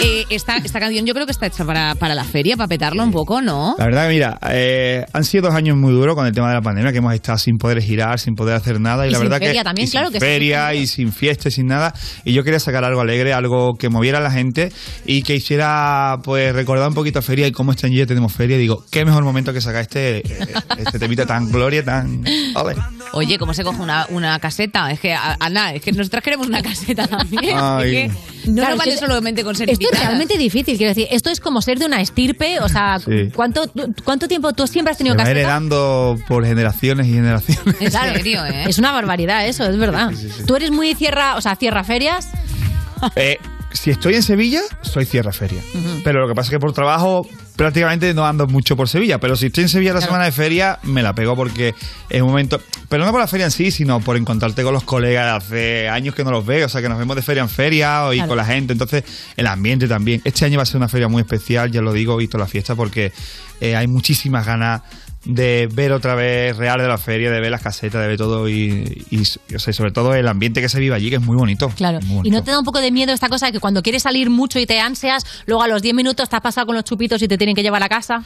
Eh, esta, esta canción yo creo que está hecha para, para la feria, para petarlo un poco, ¿no? La verdad que mira, eh, han sido dos años muy duros con el tema de la pandemia, que hemos estado sin poder girar, sin poder hacer nada. Y, Y la sin verdad feria que, también, y claro sin que sí. feria y sin fiesta y sin nada. Y yo quería sacar algo alegre, algo que moviera a la gente y que hiciera, pues, recordar un poquito a feria y cómo este año ya tenemos feria. Y digo, qué mejor momento que sacar este, este temita tan gloria, tan. Ole. Oye, ¿cómo se coge una, una caseta? Es que, Ana, es que nosotras queremos una caseta también. Ay. Es que no Claro, vale es que solamente con ser Esto es realmente difícil, quiero decir. Esto es como ser de una estirpe. O sea, Sí. ¿cuánto, ¿cuánto tiempo tú siempre has Se tenido va caseta? heredando por generaciones y generaciones. En Claro, serio, ¿eh? Es una barbaridad eso, es verdad. Tú eres muy cierra, o sea, cierra ferias. Eh, si estoy en Sevilla, soy Cierra Feria. Pero lo que pasa es que por trabajo prácticamente no ando mucho por Sevilla. Pero si estoy en Sevilla la semana de feria, me la pego porque es un momento. Pero no por la feria en sí, sino por encontrarte con los colegas de hace años que no los veo. O sea, que nos vemos de feria en feria o y Claro. con la gente. Entonces, el ambiente también. Este año va a ser una feria muy especial, ya lo digo, visto la fiesta, porque eh, hay muchísimas ganas de ver otra vez Real de la feria, de ver las casetas, de ver todo y, y, o sea, y sobre todo el ambiente que se vive allí, que es muy bonito. Claro. Muy ¿Y no te da un poco de miedo esta cosa de que cuando quieres salir mucho y te ansias, luego a los 10 minutos te has pasado con los chupitos y te tienen que llevar a casa?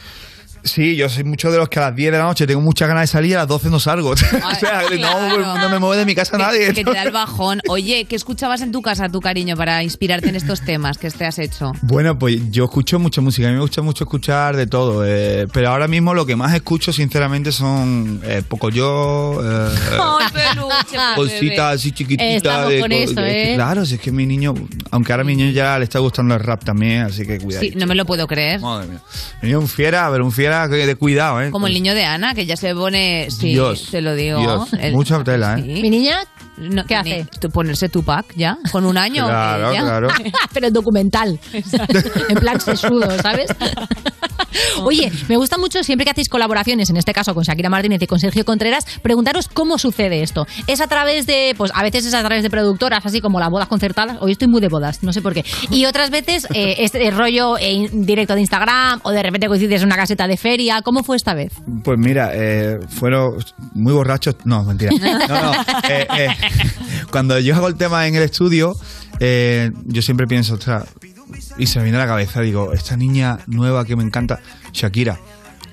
Sí, yo soy mucho de los que a las 10 de la noche tengo muchas ganas de salir y a las 12 no salgo. o sea, no, no me mueve de mi casa nadie. Que te da el bajón. Oye, ¿qué escuchabas en tu casa, tu cariño, para inspirarte en estos temas que te has hecho? Bueno, pues yo escucho mucha música, a mí me gusta mucho escuchar de todo, eh, pero ahora mismo lo que más escucho sinceramente son eh, poco yo, eh, cositas así chiquititas. De con eso, que ¿eh? claro, si es que mi niño, aunque ahora a mi niño ya le está gustando el rap también, así que cuidado. Sí, no me lo puedo creer. Madre mía. Mi niño un fiera, pero un fiera que- de cuidado, ¿eh? Como el niño de Ana, que ya se pone. Sí, Dios, te lo digo. Dios, El- mucha tela, ¿eh? Mi niña, No, ¿qué hace? Ponerse Tupac ya, con un año. Claro, que ya- claro. Pero el documental. en plan sesudo, ¿sabes? Oye, me gusta mucho siempre que hacéis colaboraciones, en este caso con Shakira Martínez y con Sergio Contreras, preguntaros cómo sucede esto. ¿Es a través de, pues a veces es a través de productoras, así como las bodas concertadas? Hoy estoy muy de bodas, no sé por qué. Y otras veces eh, es el rollo directo de Instagram o de repente coincides en una caseta de feria. ¿Cómo fue esta vez? Pues mira, eh, fueron muy borrachos. No, mentira. No, no. eh, eh, cuando yo hago el tema en el estudio, eh, yo siempre pienso, ostras, y se me viene a la cabeza, digo, esta niña nueva que me encanta, Shakira.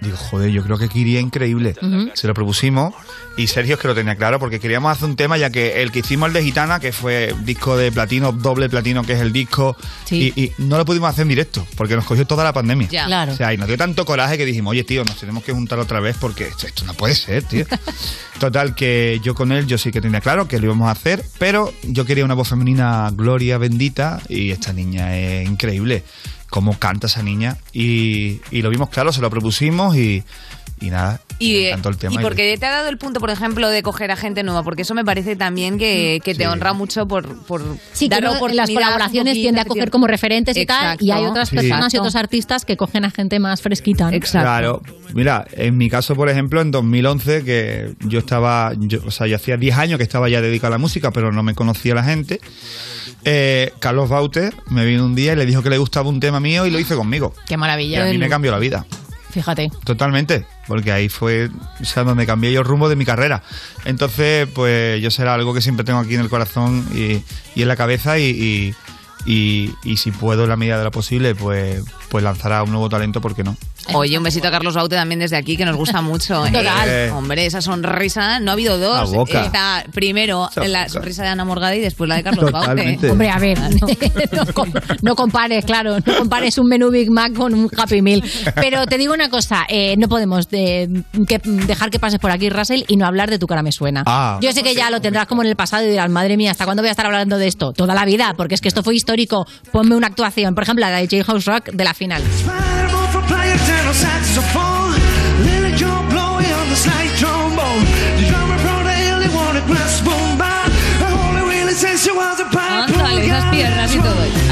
Digo, joder, yo creo que aquí iría increíble. Ujú. Se lo propusimos y Sergio es que lo tenía claro porque queríamos hacer un tema ya que el que hicimos el de Gitana, que fue disco de platino, doble platino, que es el disco, Sí. y, y no lo pudimos hacer en directo porque nos cogió toda la pandemia. Ya. Claro. O sea, y nos dio tanto coraje que dijimos, oye, tío, nos tenemos que juntar otra vez porque esto, esto no puede ser, tío. Total, que yo con él, yo sí que tenía claro que lo íbamos a hacer, pero yo quería una voz femenina, Gloria bendita, y esta niña es increíble. Cómo canta esa niña. Y, y lo vimos claro, se lo propusimos y, y nada. Y, me encantó el tema. y porque te ha dado el punto, por ejemplo, de coger a gente nueva, porque eso me parece también que, que te Sí. honra mucho por, por Sí, que dar en las colaboraciones poquito, tiende a que coger como referentes y tal, y hay Exacto. otras Sí. personas y Exacto. otros artistas que cogen a gente más fresquita. ¿no? Claro, mira, en mi caso, por ejemplo, en 2011, que yo estaba, yo, o sea, yo hacía 10 años que estaba ya dedicado a la música, pero no me conocía la gente. eh, Carlos Bauter me vino un día y le dijo que le gustaba un tema mío y lo hice conmigo. Qué Y maravilla. a mí me cambió la vida. Fíjate. Totalmente, porque ahí fue o sea, donde cambié yo el rumbo de mi carrera. Entonces, pues yo será algo que siempre tengo aquí en el corazón y, y en la cabeza y, y, y- y si puedo en la medida de lo posible, pues, pues lanzará un nuevo talento, ¿por qué no? Oye, un besito a Carlos Baute también desde aquí, que nos gusta mucho. ¿eh? Total. Hombre, esa sonrisa, no ha habido dos. La boca. Está primero la sonrisa de Ana Morgada y después la de Carlos Totalmente. Baute. Hombre, a ver, no, com- no compares, claro, no compares un menú Big Mac con un Happy Meal. Pero te digo una cosa, eh, no podemos de- que- dejar que pases por aquí, Russell, y no hablar de tu cara me suena. Ah. Yo sé que ya lo tendrás como en el pasado y dirás, madre mía, ¿hasta cuándo voy a estar hablando de esto? Toda la vida, porque es que esto fue histórico. Ponme una actuación, por ejemplo, la de J-House Rock de la final. Ándale, esas piernas y todo.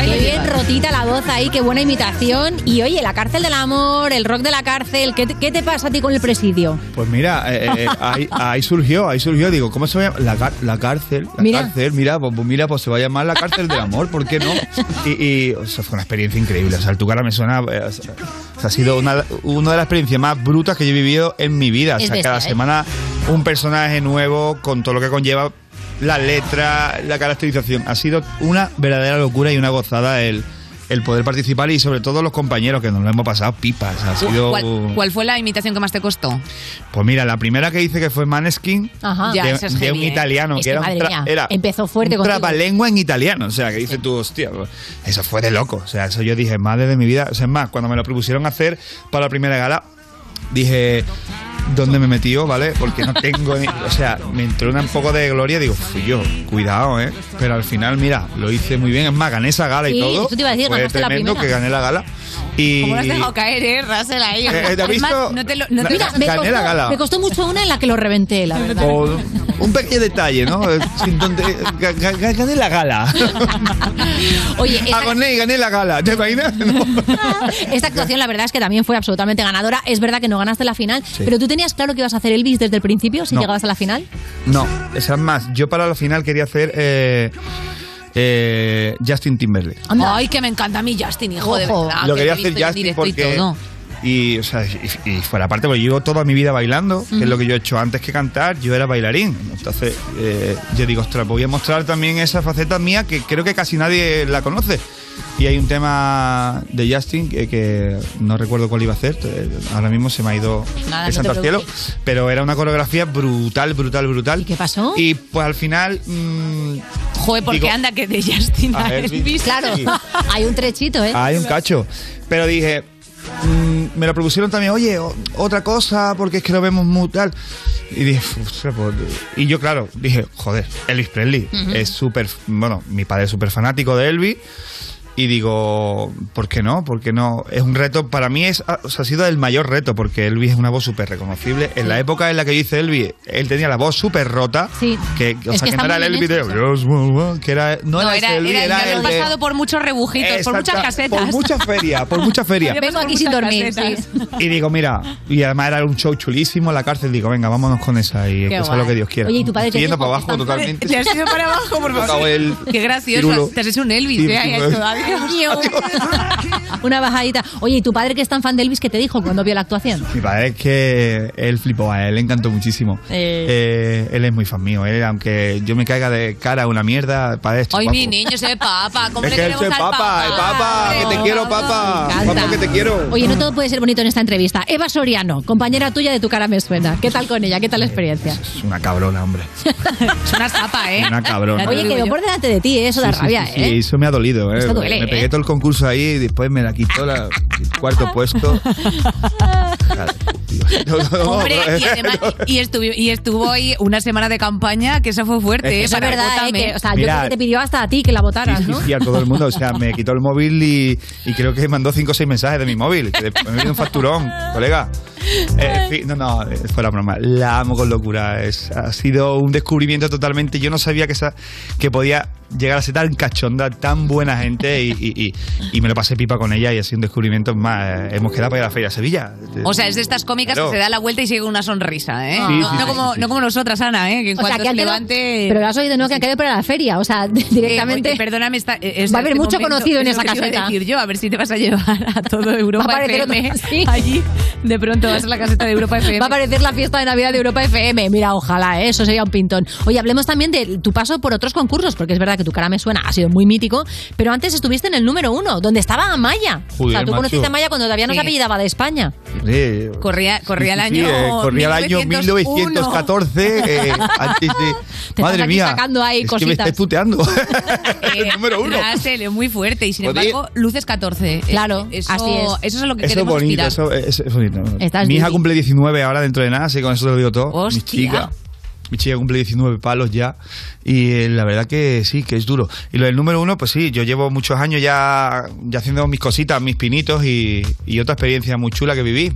Rotita la voz ahí, qué buena imitación. Y oye, la cárcel del amor, el rock de la cárcel, ¿qué te, qué te pasa a ti con el presidio? Pues mira, eh, eh, ahí, ahí surgió, ahí surgió, digo, ¿cómo se va a llamar? La, la cárcel, la Mira. cárcel, mira, pues, pues mira, pues se va a llamar la cárcel del amor, ¿por qué no? Y, y, o sea, fue una experiencia increíble, o sea, tu cara me suena, eh, o sea, ha sido una, una de las experiencias más brutas que yo he vivido en mi vida, o sea, bestia, cada ¿eh? semana un personaje nuevo con todo lo que conlleva la letra, la caracterización, ha sido una verdadera locura y una gozada el, el poder participar y sobre todo los compañeros que nos lo hemos pasado pipas, ha sido... ¿Cuál, cuál fue la imitación que más te costó? Pues mira, la primera que hice que fue Maneskin, Ajá. Ya, de, es de un ¿eh? italiano, Es que que, era, un tra- era empezó fuerte un en italiano. O sea, que dices tú, hostia, eso fue de loco. O sea, eso yo dije, madre de mi vida. O sea, es más, cuando me lo propusieron hacer para la primera gala, dije, ¿dónde me metió, vale? Porque no tengo ni... O sea, me entró una- un poco de gloria, digo, fui yo, cuidado, ¿eh? Pero al final, mira, lo hice muy bien. Es más, gané esa gala Sí, y todo. eso te iba a decir, fue ganaste la tremendo primera. que gané la gala. Y... ¿Cómo lo has dejado caer, eh, Russell, ahí? Eh, ¿te has visto? no te lo- no te- Mira, me Gané costó, la gala. me costó mucho una en la que lo reventé, la verdad. O un pequeño detalle, ¿no? Ga- ga- Gané la gala. Oye, esta, Gané, gané la gala. ¿Te imaginas? No. esta actuación la verdad es que también fue absolutamente ganadora. Es verdad que no ganaste la final, Sí. pero tú tenías claro que ibas a hacer Elvis desde el principio si No. llegabas a la final. No, esa es más. Yo para la final quería hacer eh, eh, Justin Timberlake. Ay, que me encanta a mí Justin, hijo de verdad. Lo que quería hacer Justin porque. todo. Y, o sea, y, y fuera aparte, porque yo llevo toda mi vida bailando, que es lo que yo he hecho antes que cantar, yo era bailarín. Entonces, eh, yo digo, ostras, voy a mostrar también esa faceta mía que creo que casi nadie la conoce. Y hay un tema de Justin que, que no recuerdo cuál iba a hacer, eh, ahora mismo se me ha ido Nada, el no santo al cielo, pero era una coreografía brutal, brutal, brutal. ¿Y qué pasó? Y pues al final... mm, Joder, porque digo, anda que de Justin A Elvis. Elvis. Claro, Sí. hay un trechito, ¿eh? hay un cacho. Pero dije, mm, me lo propusieron también, oye, o- otra cosa, porque es que lo vemos muy tal. Y dije, y yo, claro, dije, joder, Elvis Presley Ujú. es súper, bueno, mi padre es súper fanático de Elvis. Y digo, ¿por qué no? ¿Por qué no? Es un reto, para mí es, o sea, ha sido el mayor reto, porque Elvis es una voz súper reconocible. En la época en la que yo hice Elvis, él tenía la voz súper rota. Sí. Que, o Es sea, que que no era el Elvis de... que era, no, No, era, era, ese Elvis, era, era ya el habías de- pasado por muchos rebujitos, por muchas casetas. Por mucha feria, por mucha feria. Vengo aquí sin dormir, sí. Y digo, mira, y además era un show chulísimo en la cárcel. Digo, venga, vámonos con esa y Qué que sea guay. lo que Dios quiera. Oye, ¿y tu padre qué Yendo para abajo totalmente. Te has ido para abajo, por favor. Qué gracioso. Te has hecho un Elvis, Sí, ¿eh? sí, pues. todavía. Una bajadita. Oye, ¿y tu padre que es tan fan de Elvis, qué te dijo cuando vio la actuación? Mi padre es que él flipó, a él le encantó muchísimo. Eh. Eh, él es muy fan mío. Él, aunque yo me caiga de cara una mierda, para esto. Ay, mi niño, ese papa. ¿Cómo Es le que él al papa, el papa, que te quiero, papa. Papa, que te quiero. Oye, no todo puede ser bonito en esta entrevista. Eva Soriano, compañera tuya de Tu cara me suena. ¿Qué tal con ella? ¿Qué tal la experiencia? Es una cabrona, hombre. Es una zapa, ¿eh? Una cabrona. Oye, quedó por delante de ti, ¿eh? eso da Sí, sí, rabia, sí, sí, ¿eh? eso me ha dolido, ¿eh? Esto duele, me ¿eh? pegué todo el concurso ahí y después me la quitó la, el cuarto puesto. Hombre, y además, y estuvo, y estuvo ahí una semana de campaña, que eso fue fuerte, ¿eh? Eso es verdad, ¿eh? Que, o sea, yo Mira. creo que te pidió hasta a ti que la votaras, Sí, ¿no? sí, a todo el mundo. O sea, me quitó el móvil y, y creo que mandó cinco o seis mensajes de mi móvil. Que me vino un facturón, colega. Eh, no, no, eh, fue la broma. La amo con locura. Es, ha sido un descubrimiento totalmente. Yo no sabía que, esa, que podía llegar a ser tan cachonda, tan buena gente y, y- y- y me lo pasé pipa con ella y ha sido un descubrimiento más. eh, hemos quedado para ir a la Feria de Sevilla. O sea, es de estas cómicas Claro. que se da la vuelta y sigue una sonrisa, ¿eh? Sí, no, sí, no sí, como, sí, no como nosotras, Ana, ¿eh? Que en O sea, que se quedado- levante... Pero lo has oído, ¿no? Que han quedado para la feria. O sea, directamente. Eh, oye, perdóname, está, es Va a haber este mucho momento- conocido en es esa a caseta. decir yo, a ver si te vas a llevar a todo Europa Va a aparecer FM otro- sí. allí de pronto va a ser la caseta de Europa FM. Va a aparecer la fiesta de Navidad de Europa FM. Mira, ojalá, ¿eh? eso sería un pintón. Oye, hablemos también de tu paso por otros concursos, porque es verdad que tu cara me suena, ha sido muy mítico, pero antes estuviste en el número uno, donde estaba Amaya. o sea, tú macho. conociste a Amaya cuando todavía no se Sí. apellidaba de España. Sí. Corría, corría el Sí, año. eh, corría el año 1901. 1914. eh, antes de- Te Madre estás aquí mía. sacando ahí es que me cositas. estáis puteando. Eh, número uno. Muy fuerte y sin Joder. embargo, luces 14. Es- Claro, eso, así es. Eso es a lo que Eso es queremos bonito, aspirar. eso es, es bonito. Estás Mi hija cumple 19 ahora dentro de nada, así que con eso te lo digo todo. Mi chica. Mi chica cumple 19 palos ya y eh, la verdad que sí, que es duro. Y lo del número uno, pues sí, yo llevo muchos años ya, ya haciendo mis cositas, mis pinitos y, y otra experiencia muy chula que viví.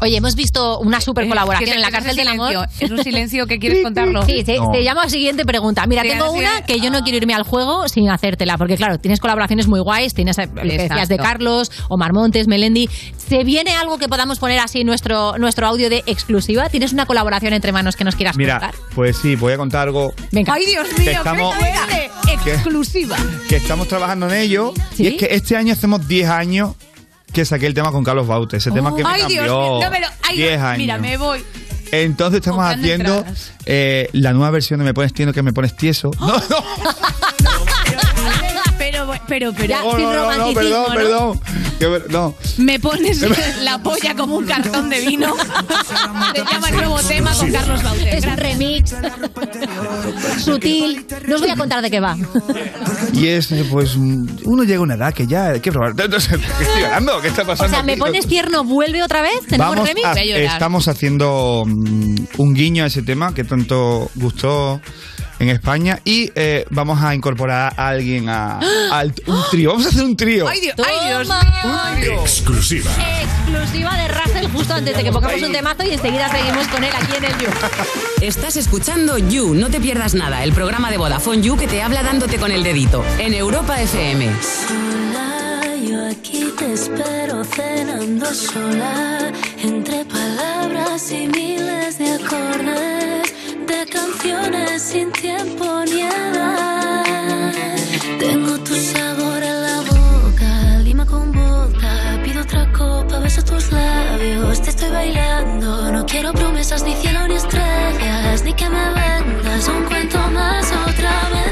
Oye, hemos visto una super colaboración ¿Qué en la cárcel del amor. ¿Es un silencio que quieres contarlo? Sí, se, No. se llama siguiente pregunta. Mira, Sí, tengo sí. una que yo no quiero irme al juego sin hacértela, porque claro, tienes colaboraciones muy guays, tienes eh, decías de. Carlos, Omar Montes, Melendi. ¿Se viene algo que podamos poner así en nuestro, nuestro audio de exclusiva? ¿Tienes una colaboración entre manos que nos quieras Mira, contar? pues sí, voy a contar algo Venga. ¡Ay, Dios Que mío! estamos- que- Exclusiva. que estamos trabajando en ello. ¿Sí? Y es que este año hacemos 10 años que saqué el tema con Carlos Baute. Ese tema que me ¡Ay, cambió Dios mío! No me lo- ay, 10 años. Mira, me voy. Entonces estamos haciendo eh, la nueva versión de Me Pones Tieso que Me Pones Tieso. No, no, Pero, pero. Ya, no, sin no, no, perdón, ¿no? perdón. Que ver- no. Me pones la polla como un cartón de vino. Se llama el nuevo tema con Carlos Baute. Es un remix sutil. No os voy a contar de qué va. Y es, eh, pues, uno llega a una edad que ya hay que probar. ¿Qué estoy ganando? ¿Qué está O pasando? sea, ¿me pones tierno vuelve otra vez? ¿Tenemos Vamos remix? a- estamos haciendo mm, un guiño a ese tema que tanto gustó en España y eh, vamos a incorporar a alguien a, un trío. Vamos a hacer un trío. ¡Ay, Dios, ay, Dios! Exclusiva. Exclusiva de Russell justo antes de que pongamos un temazo y enseguida seguimos con él aquí en el You. Estás escuchando You, no te pierdas nada, el programa de Vodafone You que te habla dándote con el dedito en Europa FM. Yo aquí te espero cenando sola, entre palabras y miles de acordes, canciones sin tiempo ni edad. Tengo tu sabor en la boca, lima con vodka, pido otra copa, beso tus labios, te estoy bailando, no quiero promesas ni cielo ni estrellas, ni que me vendas un cuento más, otra mentira.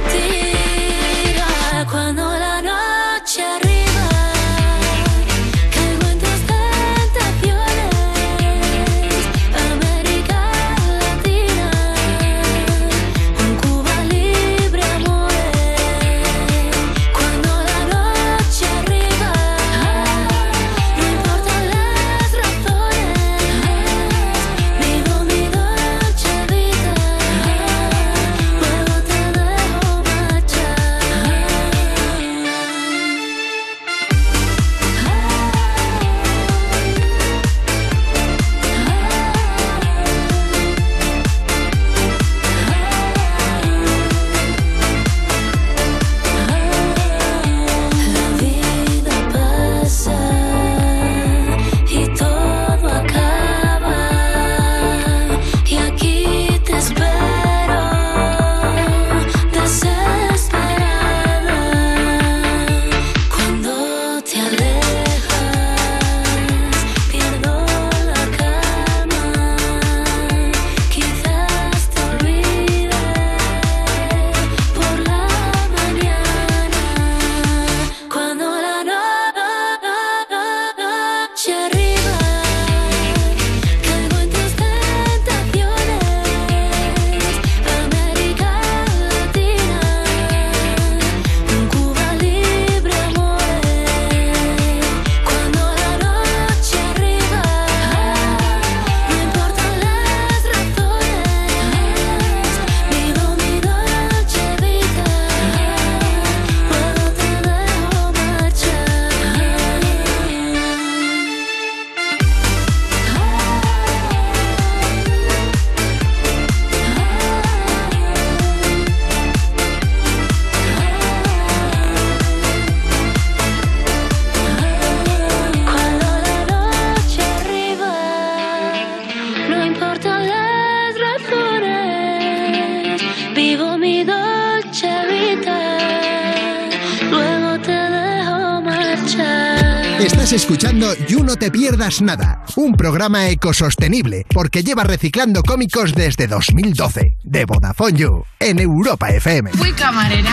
Nada, un programa ecosostenible porque lleva reciclando cómicos desde 2012. De Vodafone You, en Europa FM. Fui camarera,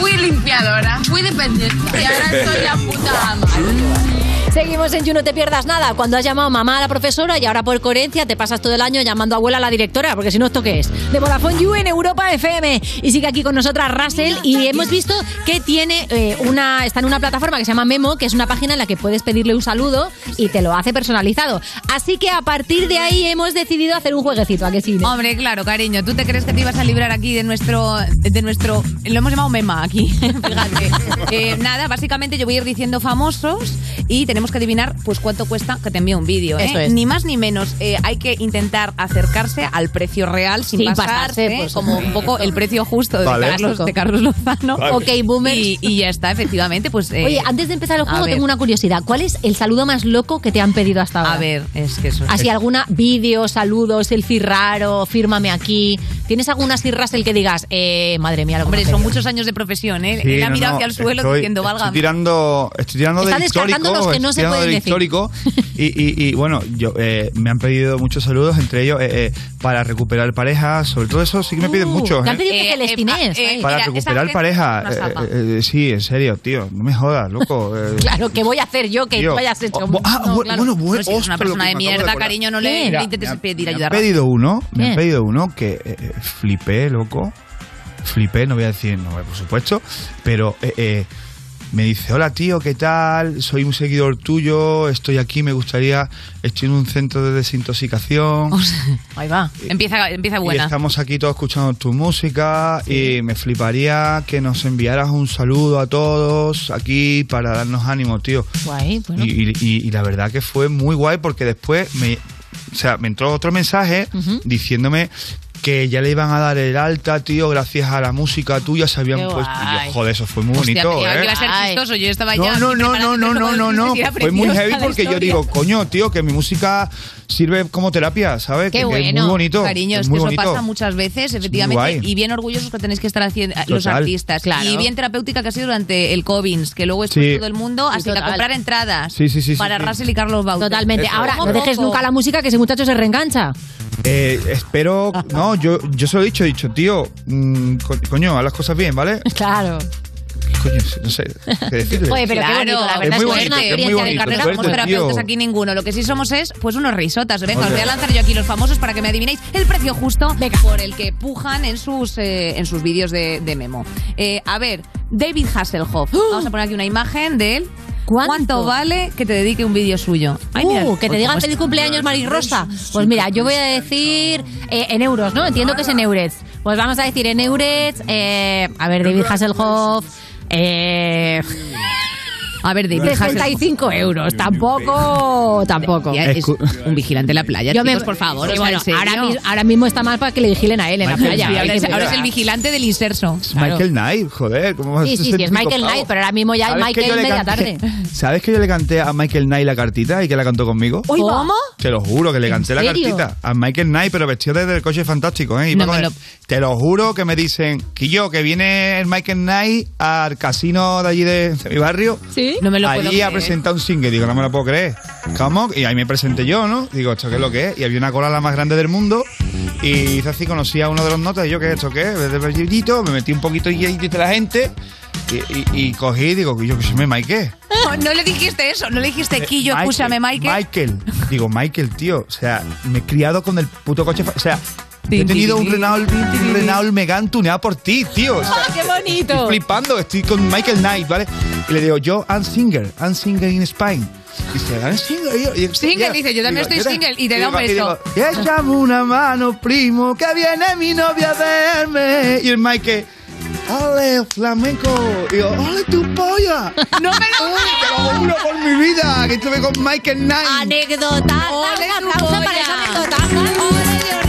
fui limpiadora, fui dependiente y ahora soy la puta ama. Seguimos en You No Te Pierdas Nada. Cuando has llamado mamá a la profesora y ahora por coherencia te pasas todo el año llamando abuela a la directora, porque si no, ¿esto qué es? De Vodafone You en Europa FM. Y sigue aquí con nosotras Russell y hemos visto que tiene eh, una, está en una plataforma que se llama Memo, que es una página en la que puedes pedirle un saludo y te lo hace personalizado. Así que a partir de ahí hemos decidido hacer un jueguecito, ¿a que sí? Hombre, claro, cariño. ¿Tú te crees que te ibas a librar aquí de nuestro. de nuestro. Lo hemos llamado mema aquí. Fíjate. Eh, nada, básicamente yo voy a ir diciendo famosos y tenemos que adivinar pues cuánto cuesta que te envíe un vídeo. ¿eh? Eso es. Ni más ni menos. Eh, hay que intentar acercarse al precio real sin, Sin pasarse, pasarse, pues. como un poco el precio justo de, Vale. Carlos, de Carlos Lozano. Vale. Ok, boomers. Y, y ya está, efectivamente. Pues, eh, Oye, antes de empezar el juego tengo una curiosidad. ¿Cuál es el saludo más loco que te han pedido hasta ahora? A ver, es que eso Así, alguna vídeo, saludos, selfie raro, fírmame aquí. ¿Tienes alguna así, Russell, que digas, eh, madre mía, lo Hombre, son muchos años de profesión, ¿eh? Sí, Él ha no, mirado no, hacia el suelo estoy- diciendo, Estoy válgame. tirando, estoy tirando Está del descartando histórico. los que no estoy se tirando pueden del decir. histórico. Y, y- y, bueno, yo eh, me han pedido muchos saludos, entre ellos eh, eh, para recuperar pareja. Sobre todo eso sí que me piden mucho. Uh, Te han ¿eh? pedido que Celestines. eh, Para mira, recuperar pareja. eh, eh, eh, sí, en serio, tío. No me jodas, loco. eh. Claro, ¿qué voy a hacer yo que Tío. tú hayas hecho? Oh, ah, No, bu- claro. bueno, bueno, si eres una persona de mierda, cariño, no le, Mira, le intentes me han- pedir me han ayuda. pedido uno, me han pedido uno que flipé, loco. Flipé, no voy a decir no, por supuesto, pero eh, eh, me dice, hola tío, ¿qué tal? Soy un seguidor tuyo, estoy aquí, me gustaría, estoy en un centro de desintoxicación. Ahí va. Empieza, empieza Y buena. estamos aquí todos escuchando tu música y me fliparía que nos enviaras un saludo a todos aquí para darnos ánimo, tío. Guay, bueno. Y, y- y la verdad que fue muy guay porque después me, o sea, me entró otro mensaje diciéndome que ya le iban a dar el alta, tío, gracias a la música tuya se habían Qué puesto. Y yo, joder, eso fue muy Hostia, bonito, ¿eh? que iba a ser chistoso. Yo estaba No, ya. no, no, no, no, no, no, no. Fue muy heavy porque yo digo, coño, tío, que mi música sirve como terapia, ¿sabes? Qué que, que bueno. es muy bonito. Cariño, es, muy que eso bonito. pasa muchas veces, efectivamente. Y bien orgullosos que tenéis que estar haciendo los artistas. Claro. Y bien terapéutica que ha sido durante el COVID, que luego estuvo Sí. todo el mundo. Así que a comprar entradas Sí, sí, para sí. Russell y Carlos Baute. Totalmente. Eso. Ahora, no dejes nunca la música que ese muchacho se reengancha. Eh, espero. No, yo, yo se lo he dicho, he dicho, tío, mm, co- coño, haz las cosas bien, ¿vale? Claro. Coño, no sé qué decirle. Oye, pero qué Claro, bonito, la verdad muy es que bonito, es una es muy experiencia de carrera. No somos Suerte, terapeutas tío. aquí ninguno. Lo que sí somos es, pues, unos risotas. Venga, os voy a lanzar yo aquí los famosos para que me adivinéis el precio justo por el que pujan en sus, eh, en sus vídeos de, de memo. Eh, a ver, David Hasselhoff. Vamos a poner aquí una imagen de él. ¿Cuánto, vale que te dedique un vídeo suyo? Ay, mira, Uh, que te digan feliz cumpleaños, Maris Rosa. Pues mira, yo voy a decir eh, en euros, ¿no? Entiendo que es en eurets. Pues vamos a decir en eurets. eh, a ver, David Hasselhoff. Eh, A ver, David 65 euros. Tampoco. Tampoco. Es un vigilante en la playa, Yo me- chicos, por favor. Sí, o sea, bueno, ahora, mis- ahora mismo está mal para que le vigilen a él en la playa. Ahora, que es, ahora es decir. el vigilante del inserso. Es Michael Knight, joder, ¿cómo vas a Sí, sí, sí, es 65 Michael? Knight, pero ahora mismo ya es ¿Sabes que Michael yo media tarde. ¿Sabes que yo le canté a Michael Knight la cartita y que la cantó conmigo? ¿Cómo? Te lo juro que le canté la cartita a Michael Knight, pero vestido desde el coche fantástico, ¿eh? No me lo- Te lo juro que me dicen, Quillo, que viene el Michael Knight al casino de allí de, de mi barrio. Sí. No me lo puedo Allí a creer. presentar un single. Digo, no me lo puedo creer. ¿Cómo? Y ahí me presenté yo, ¿no? Digo, ¿esto qué es lo que es? Y había una cola la más grande del mundo. Y hice así, conocí a uno de los notas. Y yo, ¿qué es esto? ¿Qué es? Desde el brillito, me metí un poquito y de la gente. Y, y- y cogí y digo, yo que se me Mike. No, no le dijiste eso, no le dijiste Quillo, Michael, escúchame, Michael. Michael. Digo, Michael, tío. O sea, me he criado con el puto coche. O sea, he tenido un Renault, un Renault Megane tuneado por ti, tío. O sea, ¡Ah, qué bonito! Estoy flipando, estoy con Michael Knight, ¿vale? Y le digo, yo, I'm singer, I'm singer in Spain. Y dice, I'm singer. Y yo- y- Single, dice, yo también digo, estoy single, y te da un digo- y beso. digo, Échame una mano, primo, que viene mi novia a verme. Y el Michael, ¡Ole, flamenco! Y yo, ¡ole, tu polla! ¡No me lo Uy, te lo juro por mi vida, que estuve con Michael Knight. Anécdota. Ole, Un tu aplauso polla. para esa anécdota. ¡Ole,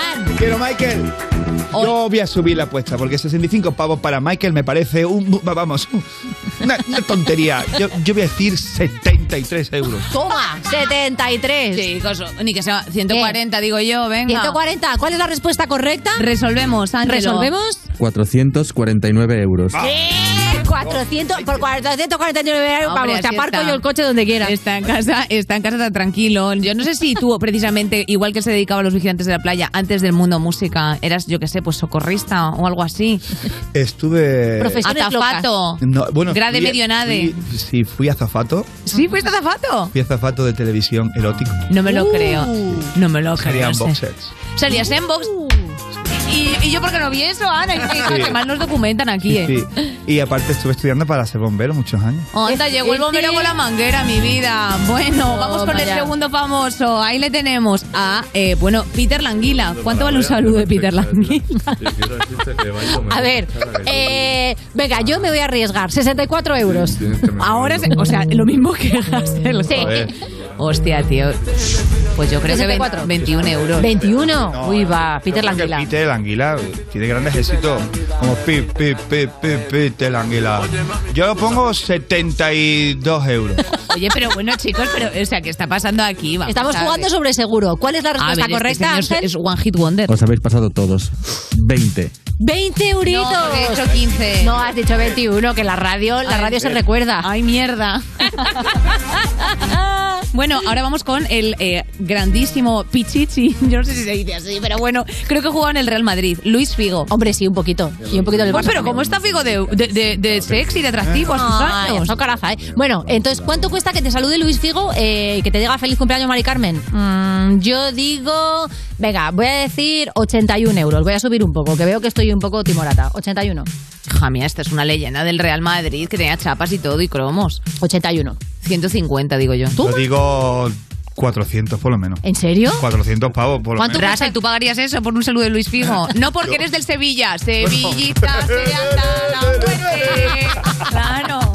Jordi! Muy fan. Te quiero, Michael. Yo voy a subir la apuesta porque 65 pavos para Michael me parece un. Vamos, una, una tontería. Yo, yo voy a decir 73 euros. Toma, 73. Chicos, ni que sea 140, digo yo, venga. 140. ¿Cuál es la respuesta correcta? Resolvemos, Ángelo. ¿Resolvemos? 449 euros. ¡Eh! 400, por 449 euros, Hombre, vamos, te aparco está. yo el coche donde quiera. Está en casa, está en casa tan tranquilo. Yo no sé si tú, precisamente, igual que se dedicaba a los vigilantes de la playa, antes del mundo música, eras, yo qué sé, pues socorrista o algo así. Estuve. Azafato. No, bueno, Grade fui- medio nade. fui- sí, fui azafato. ¿Sí, fuiste azafato? Fui azafato de televisión erótico. No me lo Uh. creo. No me lo creo. Salían no sé. boxers. Salías en box. Y, y yo, ¿por qué no vi eso, Ana? Sí. que mal nos documentan aquí, ¿eh? Sí. Y aparte estuve estudiando para ser bombero muchos años. Anda, llegó el bombero con la manguera, mi vida. Bueno, vamos con el segundo famoso. Ahí le tenemos a, eh, bueno, Peter Languila. ¿Cuánto vale un saludo de Peter Languila? A ver, eh, venga, yo me voy a arriesgar. 64 euros. Ahora, se- o sea, lo mismo que Hassel. Sí. Hostia, tío. Pues yo creo que 64. 21 euros. 21. Uy, va, Peter creo que Languila. Anguila tiene grandes éxitos como pi, pi, pi, pi, Peter Anguila. Yo lo pongo 72 euros. Oye, pero bueno, chicos, pero, o sea, ¿qué está pasando aquí? Vamos Estamos a ver. jugando sobre seguro. ¿Cuál es la respuesta ver, este correcta, señor Ángel? es One Hit Wonder. Os habéis pasado todos. 20. 20 euritos. No, he dicho 15. No, has dicho 21, que la radio, la Ay, radio se recuerda. Ay, mierda. bueno, ahora vamos con el eh, grandísimo Pichichi. Yo no sé si se dice así, pero bueno, creo que jugaba en el Real Madrid. Luis Figo. Hombre, sí, un poquito. Y un poquito del Pues, Barça pero también. ¿cómo está Figo de, de, de, de sexy, de atractivo a sus Ay, años? eso caraza, ¿eh? Bueno, entonces, ¿cuánto cuesta que te salude Luis Figo eh, y que te diga feliz cumpleaños, Mari Carmen? Mm, yo digo, venga, voy a decir 81 euros. Voy a subir un poco, que veo que estoy un poco timorata. 81. Hija mía, esta es una leyenda del Real Madrid que tenía chapas y todo y cromos. 81. 150, digo yo. Yo digo 400 por lo menos. ¿En serio? 400 pavos por lo menos. Russell, ¿tú pagarías eso por un saludo de Luis Figo? No porque eres del Sevilla. Sevillita se anda la muerte. Claro.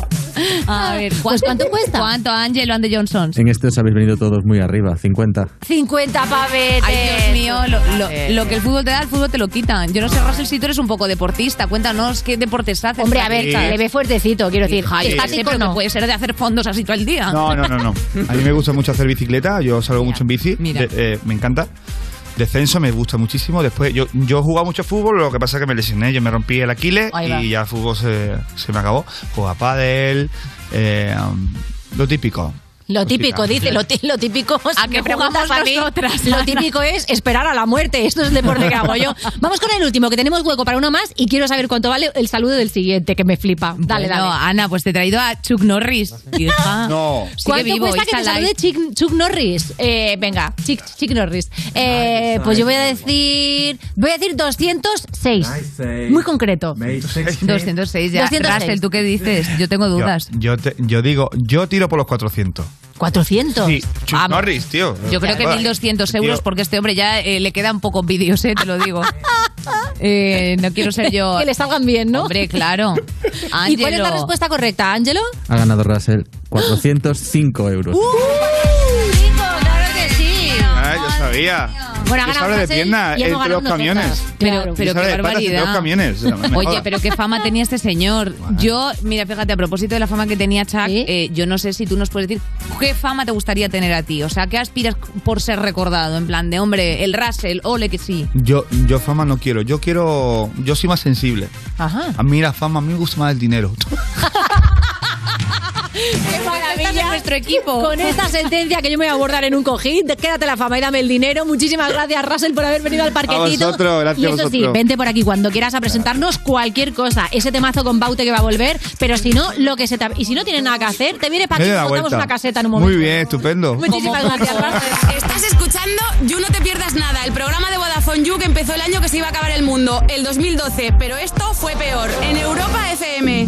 A ver, Pues, ¿cuánto cuesta? ¿Cuánto, Ángelo and the Johnsons? En este os habéis venido todos muy arriba, 50. 50 pavetes. Ay, Dios mío, lo, lo- lo que el fútbol te da, el fútbol te lo quita. Yo no sé, Russell, si tú eres un poco deportista. Cuéntanos qué deportes haces. Hombre, a ver, Sí. le ve fuertecito, quiero decir. Está así pero no. que puede ser de hacer fondos así todo el día. No, no, no, no. A mí me gusta mucho hacer bicicleta, yo salgo mucho en bici, mira. de- eh, me encanta. Descenso me gusta muchísimo. Después, yo, yo jugaba mucho fútbol, lo que pasa es que me lesioné, yo me rompí el Aquiles y ya el fútbol se, se me acabó. Jugaba pádel, eh, lo típico. Lo típico, dice, lo, tí- lo típico. ¿A qué me preguntas a mí, nosotras, Lo típico es esperar a la muerte. Esto es el deporte que hago yo. Vamos con el último, que tenemos hueco para uno más y quiero saber cuánto vale el saludo del siguiente, que me flipa. Dale, Bueno, dale. Ana, pues te he traído a Chuck Norris, hija. No. Sigue ¿Cuánto vivo, cuesta que te salude Chick- Chuck Norris? Eh, venga, Chick, Chick Norris. Eh, pues yo voy a decir. Voy a decir 206. Muy concreto. 206 ya. 206. Russell, ¿tú qué dices? Yo tengo Yo, dudas. yo, te- yo digo, yo tiro por los 400. 400. Sí, Chuck Ah, Norris, tío. Yo creo que Joder. 1.200 euros Tío, porque este hombre ya eh, le quedan pocos vídeos, eh, te lo digo. Eh, no quiero ser yo... Que le salgan bien, ¿no? Hombre, claro. ¿Y cuál es la respuesta correcta, Ángelo? Ha ganado Russell 405 euros. que yo sabía. Bueno, Yo de pierna entre los ganado camiones. Pero, pero qué barbaridad. los camiones. Oye, pero qué fama tenía este señor. Yo, mira, fíjate, a propósito de la fama que tenía Chuck, eh, yo no sé si tú nos puedes decir qué fama te gustaría tener a ti. O sea, ¿qué aspiras por ser recordado? En plan de, hombre, el Russell, ole que sí. Yo, yo fama no quiero. Yo quiero. Yo soy más sensible. Ajá. A mí la fama, a mí me gusta más el dinero. ¡Qué maravilla! En nuestro equipo. Con esta sentencia que yo me voy a abordar en un cojín, quédate la fama y dame el dinero. Muchísimas gracias, Russell, por haber venido al parquetito. vosotros, gracias y a eso sí, vente por aquí cuando quieras a presentarnos cualquier cosa. Ese temazo con Baute que va a volver, pero si no, lo que se te... Y si no tienes nada que hacer, te vienes para aquí y montamos vuelta. una caseta en un momento. Muy bien, estupendo. Muchísimas gracias, Russell. Estás escuchando You No Te Pierdas Nada, el programa de Vodafone You que empezó el año que se iba a acabar el mundo, el 2012, pero esto fue peor, en Europa FM.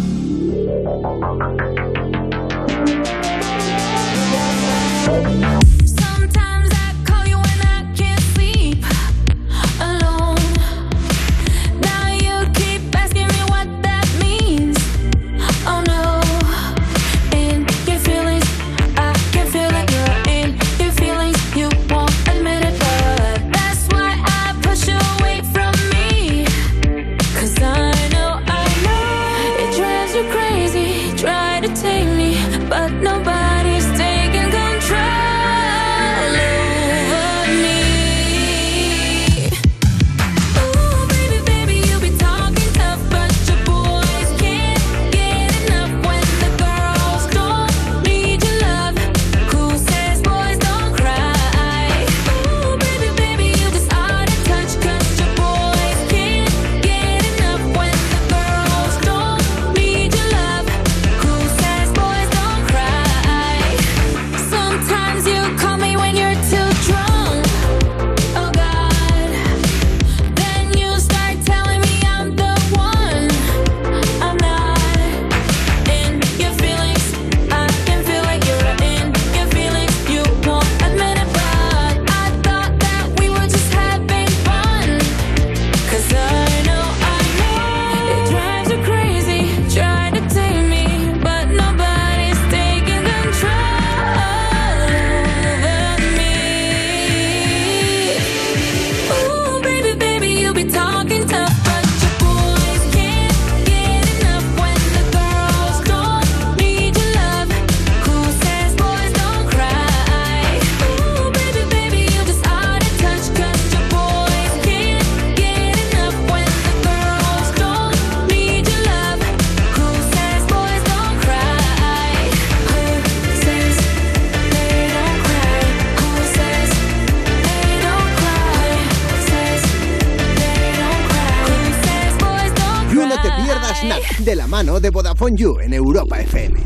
Mano de Vodafone You en Europa FM.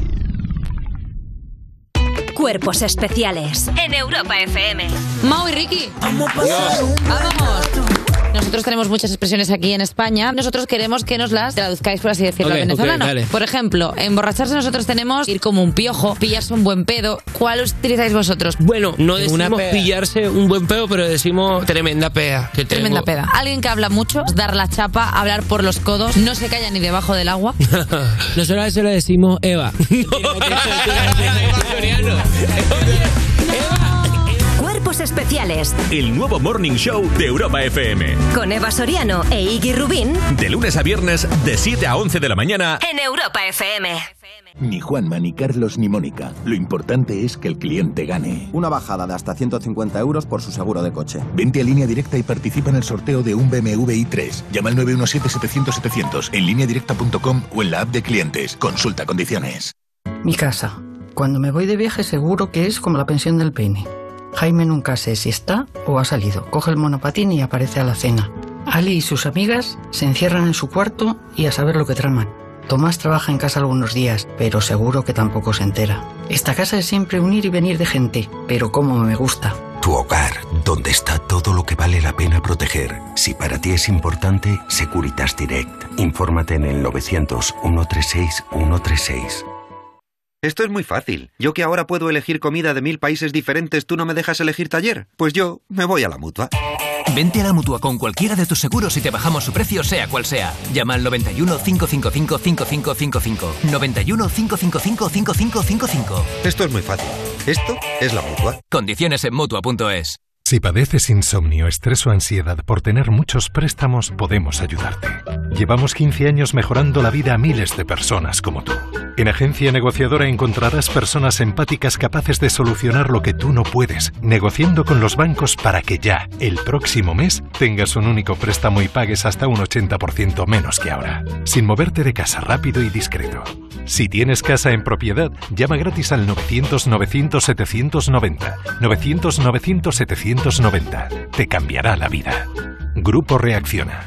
Cuerpos especiales en Europa FM. Mau y Ricky. Vamos. Nosotros tenemos muchas expresiones aquí en España. Nosotros queremos que nos las traduzcáis, por así decirlo, Ok, al venezolano. por ejemplo, emborracharse nosotros tenemos ir como un piojo, pillarse un buen pedo. ¿Cuál utilizáis vosotros? Bueno, no decimos pillarse un buen pedo, pero decimos tremenda pea. que Tremenda tengo. peda. Alguien que habla mucho, dar la chapa, hablar por los codos, no se calla ni debajo del agua. Nosotros a veces le decimos Eva. Especiales El nuevo Morning Show de Europa FM. con Eva Soriano e Iggy Rubín De lunes a viernes, de 7 a 11 de la mañana. en Europa FM. Ni Juanma, ni Carlos, ni Mónica. Lo importante es que el cliente gane. Una bajada de hasta 150 euros por su seguro de coche. Vente a línea directa y participa en el sorteo de un BMW i3. Llama al 917-700-700 en lineadirecta.com o en la app de clientes. Consulta condiciones. Mi casa. Cuando me voy de viaje seguro que es como la pensión del peine. Jaime nunca sé si está o ha salido. Coge el monopatín y aparece a la cena. Ali y sus amigas se encierran en su cuarto y a saber lo que traman. Tomás trabaja en casa algunos días, pero seguro que tampoco se entera. Esta casa es siempre un ir y venir de gente, pero como me gusta. Tu hogar, donde está todo lo que vale la pena proteger. Si para ti es importante, Securitas Direct. Infórmate en el 900-136-136. Esto es muy fácil. Yo que ahora puedo elegir comida de mil países diferentes, ¿tú no me dejas elegir taller? Pues yo me voy a la mutua. Vente a la mutua con cualquiera de tus seguros y te bajamos su precio, sea cual sea. Llama al 91 555 5555. 91 555 5555. Esto es muy fácil. Esto es la mutua. Condiciones en mutua.es. Si padeces insomnio, estrés o ansiedad por tener muchos préstamos, podemos ayudarte. Llevamos 15 años mejorando la vida a miles de personas como tú. En Agencia Negociadora encontrarás personas empáticas capaces de solucionar lo que tú no puedes, negociando con los bancos para que ya, el próximo mes, tengas un único préstamo y pagues hasta un 80% menos que ahora. Sin moverte de casa rápido y discreto. Si tienes casa en propiedad, llama gratis al 900-900-790. 900-900-790. Te cambiará la vida. Grupo Reacciona.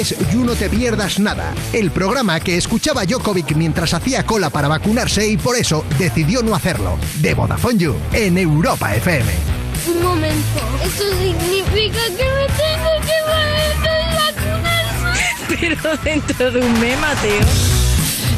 es You No Te Pierdas Nada, el programa que escuchaba Jokovic mientras hacía cola para vacunarse y por eso decidió no hacerlo. De Vodafone You en Europa FM. Un momento, ¿eso significa que me tengo que vacunarme? Pero dentro de un mes, Mateo.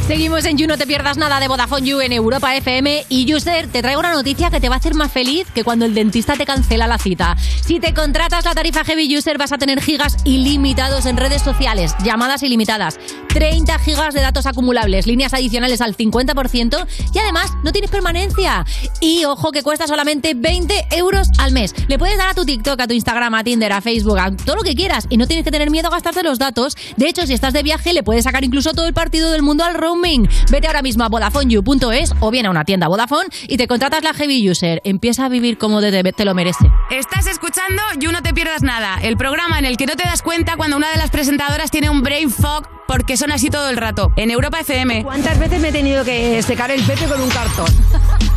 Seguimos en You, no te pierdas nada de Vodafone You en Europa FM. Y User, te traigo una noticia que te va a hacer más feliz que cuando el dentista te cancela la cita. Si te contratas la tarifa Heavy User, vas a tener gigas ilimitados en redes sociales, llamadas ilimitadas, 30 gigas de datos acumulables, líneas adicionales al 50% y además no tienes permanencia. Y ojo que cuesta solamente 20 euros al mes. Le puedes dar a tu TikTok, a tu Instagram, a Tinder, a Facebook, a todo lo que quieras y no tienes que tener miedo a gastarte los datos. De hecho, si estás de viaje, le puedes sacar incluso todo el partido del mundo al roaming. Vete ahora mismo a VodafoneYou.es o bien a una tienda Vodafone y te contratas la Heavy User. Empieza a vivir como te, te lo merece. Estás escuchando You No Te Pierdas Nada, el programa en el que no te das cuenta cuando una de las presentadoras tiene un brain fog porque son así todo el rato. En Europa FM. ¿Cuántas veces me he tenido que secar el pepe con un cartón?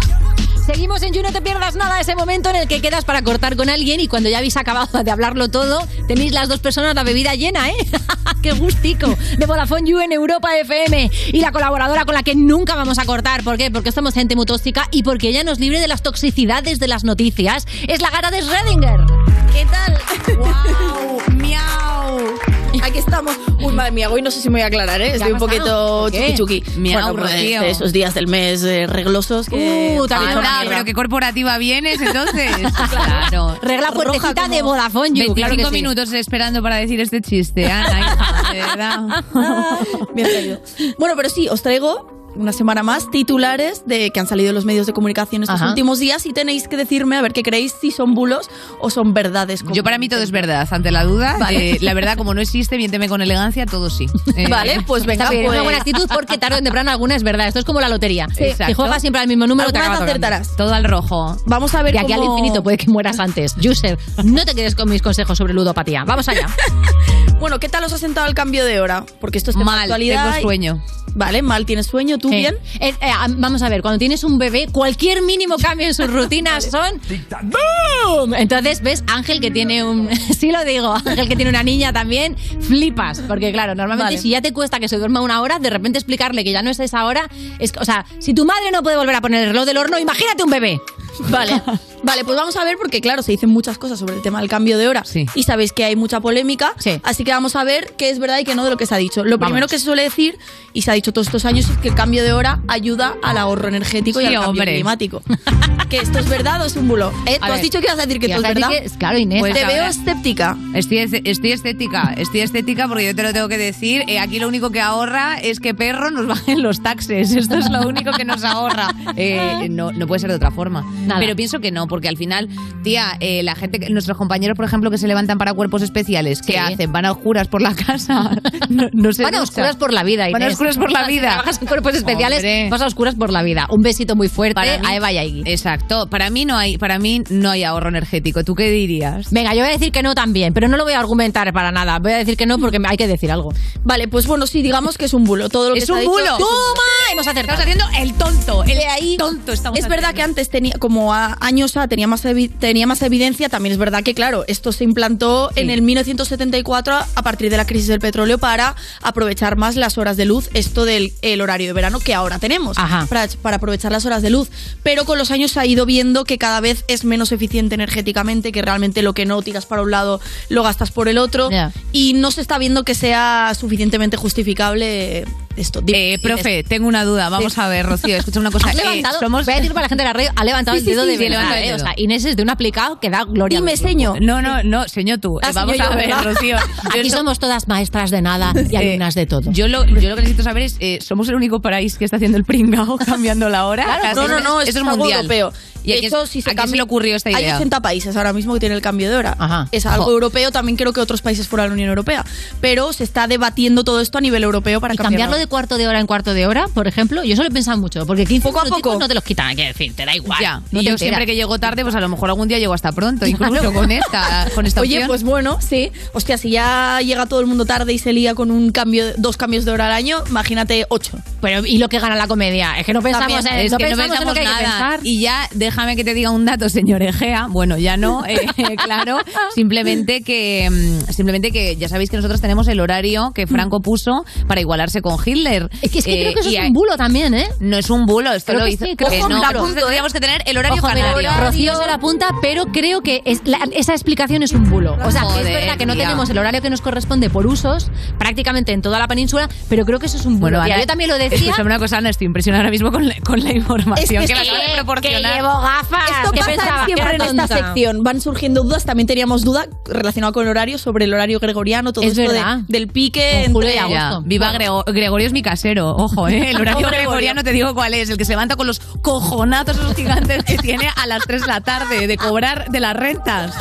Seguimos en You, no te pierdas nada, ese momento en el que quedas para cortar con alguien y cuando ya habéis acabado de hablarlo todo, tenéis las dos personas la bebida llena, ¿eh? ¡Qué gustico! De Vodafone You en Europa FM. Y la colaboradora con la que nunca vamos a cortar. ¿Por qué? Porque somos gente muy tóxica y porque ella nos libre de las toxicidades de las noticias. Es la gata de Schrödinger. ¿Qué tal? ¡Wow! ¡Miau! Aquí estamos. Uy, madre mía, hoy no sé si me voy a aclarar, ¿eh? Estoy un poquito chuki chuki. Miau, bueno, pues, de esos días del mes eh, reglosos que... Uh, también pero qué corporativa vienes entonces. claro. Regla puertecita de Vodafone You. 25 claro que sí. minutos esperando para decir este chiste, Ana, hija, de verdad. Bien. Bueno, pero sí, os traigo una semana más titulares de que han salido los medios de comunicación estos Ajá. últimos días y tenéis que decirme a ver qué creéis si son bulos o son verdades. Yo para mí todo es verdad, ante la duda. Vale. eh, la verdad, como no existe, miénteme con elegancia, todo sí. Eh, Vale, pues venga, pues... una buena actitud porque tarde o temprano alguna es verdad. Esto es como la lotería. Sí. Si juegas siempre al mismo número, te acertarás. Todo al rojo. Vamos a ver De aquí al infinito puede que mueras antes. Yusef, no te quedes con mis consejos sobre ludopatía. Vamos allá. Bueno, ¿qué tal os ha sentado el cambio de hora? Porque esto es tema de Mal, actualidad. tengo y- sueño. Vale, mal, ¿tienes sueño? ¿Tú bien? Eh, eh, vamos a ver, cuando tienes un bebé, cualquier mínimo cambio en sus rutinas son ¡Boom! Entonces, ¿ves? Ángel que tiene un... Sí lo digo, Ángel que tiene una niña también, flipas. Porque claro, normalmente Vale. si ya te cuesta que se duerma una hora, de repente explicarle que ya no es esa hora... Es, o sea, si tu madre no puede volver a poner el reloj del horno, imagínate un bebé. Vale, vale, pues vamos a ver porque claro, se dicen muchas cosas sobre el tema del cambio de hora y sabéis que hay mucha polémica, así que vamos a ver qué es verdad y qué no de lo que se ha dicho. Lo primero Vamos. que se suele decir y se ha dicho todos estos años es que el cambio de hora ayuda al ahorro energético y Sí, al cambio hombre. climático. ¿Que esto es verdad o es un bulo? Eh, Tú has dicho que ibas a decir que Y esto es verdad. que claro, Inés. Pues te ahora- veo escéptica. Estoy, es- estoy estética, estoy estética porque yo te lo tengo que decir. eh, aquí lo único que ahorra es que perro nos bajen los taxes. Esto es lo único que nos ahorra. Eh, no, no puede ser de otra forma. Nada. Pero pienso que no, porque al final, tía, eh, la gente, nuestros compañeros, por ejemplo, que se levantan para cuerpos especiales, ¿qué Sí. hacen? ¿Van a oscuras por la casa? No, no se Van a oscuras por la vida, Van a Inés. oscuras por la Si vida. trabajas en cuerpos especiales, Hombre. vas a oscuras por la vida. Un besito muy fuerte Para a Eva y a Iggy. Exacto. Para mí no hay, para mí no hay ahorro energético. ¿Tú qué dirías? Venga, yo voy a decir que no también, pero no lo voy a argumentar para nada. Voy a decir que no porque hay que decir algo. Vale, pues bueno, sí, digamos que es un bulo. Todo lo que Es un dicho bulo. bulo. ¡Toma! Hemos acertado. Estamos haciendo el tonto. El ahí, tonto estamos es verdad haciendo. que antes tenía, como a años Tenía más, tenía más evidencia, también es verdad que, claro, esto se implantó en el 1974 a partir de la crisis del petróleo para aprovechar más las horas de luz, esto del el horario de verano que ahora tenemos, Para, para aprovechar las horas de luz. Pero con los años se ha ido viendo que cada vez es menos eficiente energéticamente, que realmente lo que no tiras para un lado lo gastas por el otro, y no se está viendo que sea suficientemente justificable esto. Eh, profe, tengo una duda. Vamos Sí. a ver, Rocío, escucha una cosa. Eh, levantado, somos... voy a decir para la gente de la radio, ha levantado Sí, el dedo sí, de verdad. ¿eh? dedo. O sea, Inés es de un aplicado que da gloria. Dime, al grupo. seño. No, no, no, señor tú. Ah, vamos señor a ver. Rocío. Aquí so- somos todas maestras de nada y alumnas de todo. Yo lo, yo lo que necesito saber es, eh, ¿somos el único país que está haciendo el pringao cambiando la hora? Claro, no, no, no, eso es mundial. europeo. ¿Y hecho, si se a cambia- se le ocurrió esta Hay idea? 80 países ahora mismo que tienen el cambio de hora. Ajá. Es algo europeo, también creo que otros países fuera de la Unión Europea. Pero se está debatiendo todo esto a nivel europeo para Y cambiarlo de cuarto de hora en cuarto de hora, por ejemplo, yo eso lo he pensado mucho, porque 15 Poco a poco. no te los quitan, hay que decir, te da igual. Ya, no y yo siempre que llego tarde, pues a lo mejor algún día llego hasta pronto, incluso con esta, con esta Oye, opción. pues bueno, sí. Hostia, si ya llega todo el mundo tarde y se lía con un cambio, dos cambios de hora al año, imagínate ocho. Pero, ¿y lo que gana la comedia? Es que no pensamos, También, en, es no que no pensamos en lo que hay que nada. pensar. Y ya, déjame que te diga un dato, señor Egea. Bueno, ya no, eh, claro. Simplemente que, mm, simplemente que ya sabéis que nosotros tenemos el horario que Franco puso para igualarse con Hitler. Es que, es que Eh, creo que eso es hay- un bulo también, ¿eh? No es un bulo, esto Creo lo que hizo. sí, creo que que no, tendríamos que tener el horario Ojo, canario. Rocío se la apunta, pero creo que es la- esa explicación es un bulo. O sea, que Joder, es verdad que no tía. tenemos el horario que nos corresponde por usos prácticamente en toda la península, pero creo que eso es un bulo. Bueno, Ana, yo también lo decía. Escúchame una cosa, Ana, estoy impresionada ahora mismo con la, con la información que, me acaba de proporcionar. que llevo Esto ¿Qué pasa siempre en esta sección. Van surgiendo dudas. También teníamos duda relacionada con el horario, sobre el horario gregoriano, todo Es esto de- verdad. del pique Con julio y agosto. Viva Grego- Gregorio es mi casero, ojo, ¿eh? el horario gregoriano te digo cuál es, el que se levanta con los cojonazos esos gigantes que tiene a las 3 de la tarde de cobrar de las rentas.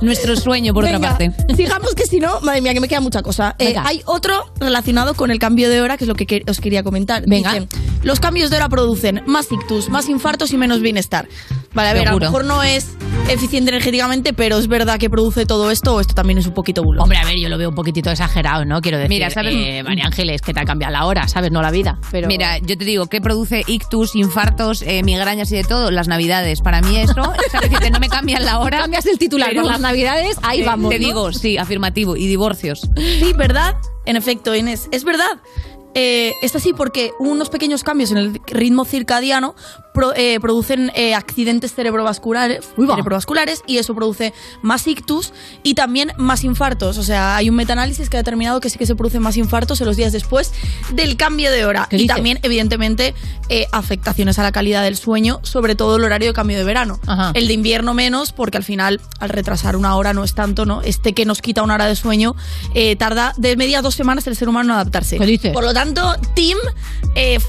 Nuestro sueño, por Venga, otra parte. Sigamos que si no, madre mía, que me queda mucha cosa. Eh, hay otro relacionado con el cambio de hora, que es lo que os quería comentar. Venga. Dicen, los cambios de hora producen más ictus, más infartos y menos bienestar. Vale, a ver, a lo mejor no es eficiente energéticamente, pero es verdad que produce todo esto o esto también es un poquito bulo. Hombre, a ver, yo lo veo un poquito exagerado, ¿no? Quiero decir, Mira, ¿sabes? eh, María Ángeles, que te ha cambiado la hora, ¿sabes? No la vida. Pero... Mira, yo te digo, ¿qué produce ictus, infartos, eh, migrañas y de todo? Las navidades. Para mí eso, ¿sabes? Que no me cambian la hora. Cambias el titular pero- por las navidades, ahí Eh, vamos. Te ¿no? digo, sí, afirmativo. Y divorcios. Sí, ¿verdad? En efecto, Inés, es verdad. Eh, es así porque unos pequeños cambios en el ritmo circadiano pro- eh, producen eh, accidentes cerebrovasculares, cerebrovasculares y eso produce más ictus y también más infartos. O sea, hay un metaanálisis que ha determinado que sí que se producen más infartos en los días después del cambio de hora. ¿Qué Y dice? también, evidentemente, eh, afectaciones a la calidad del sueño, sobre todo el horario de cambio de verano. Ajá. El de invierno menos, porque al final, al retrasar una hora no es tanto, ¿no? Este que nos quita una hora de sueño eh, tarda de media a dos semanas el ser humano en adaptarse. Por lo tanto, Tim,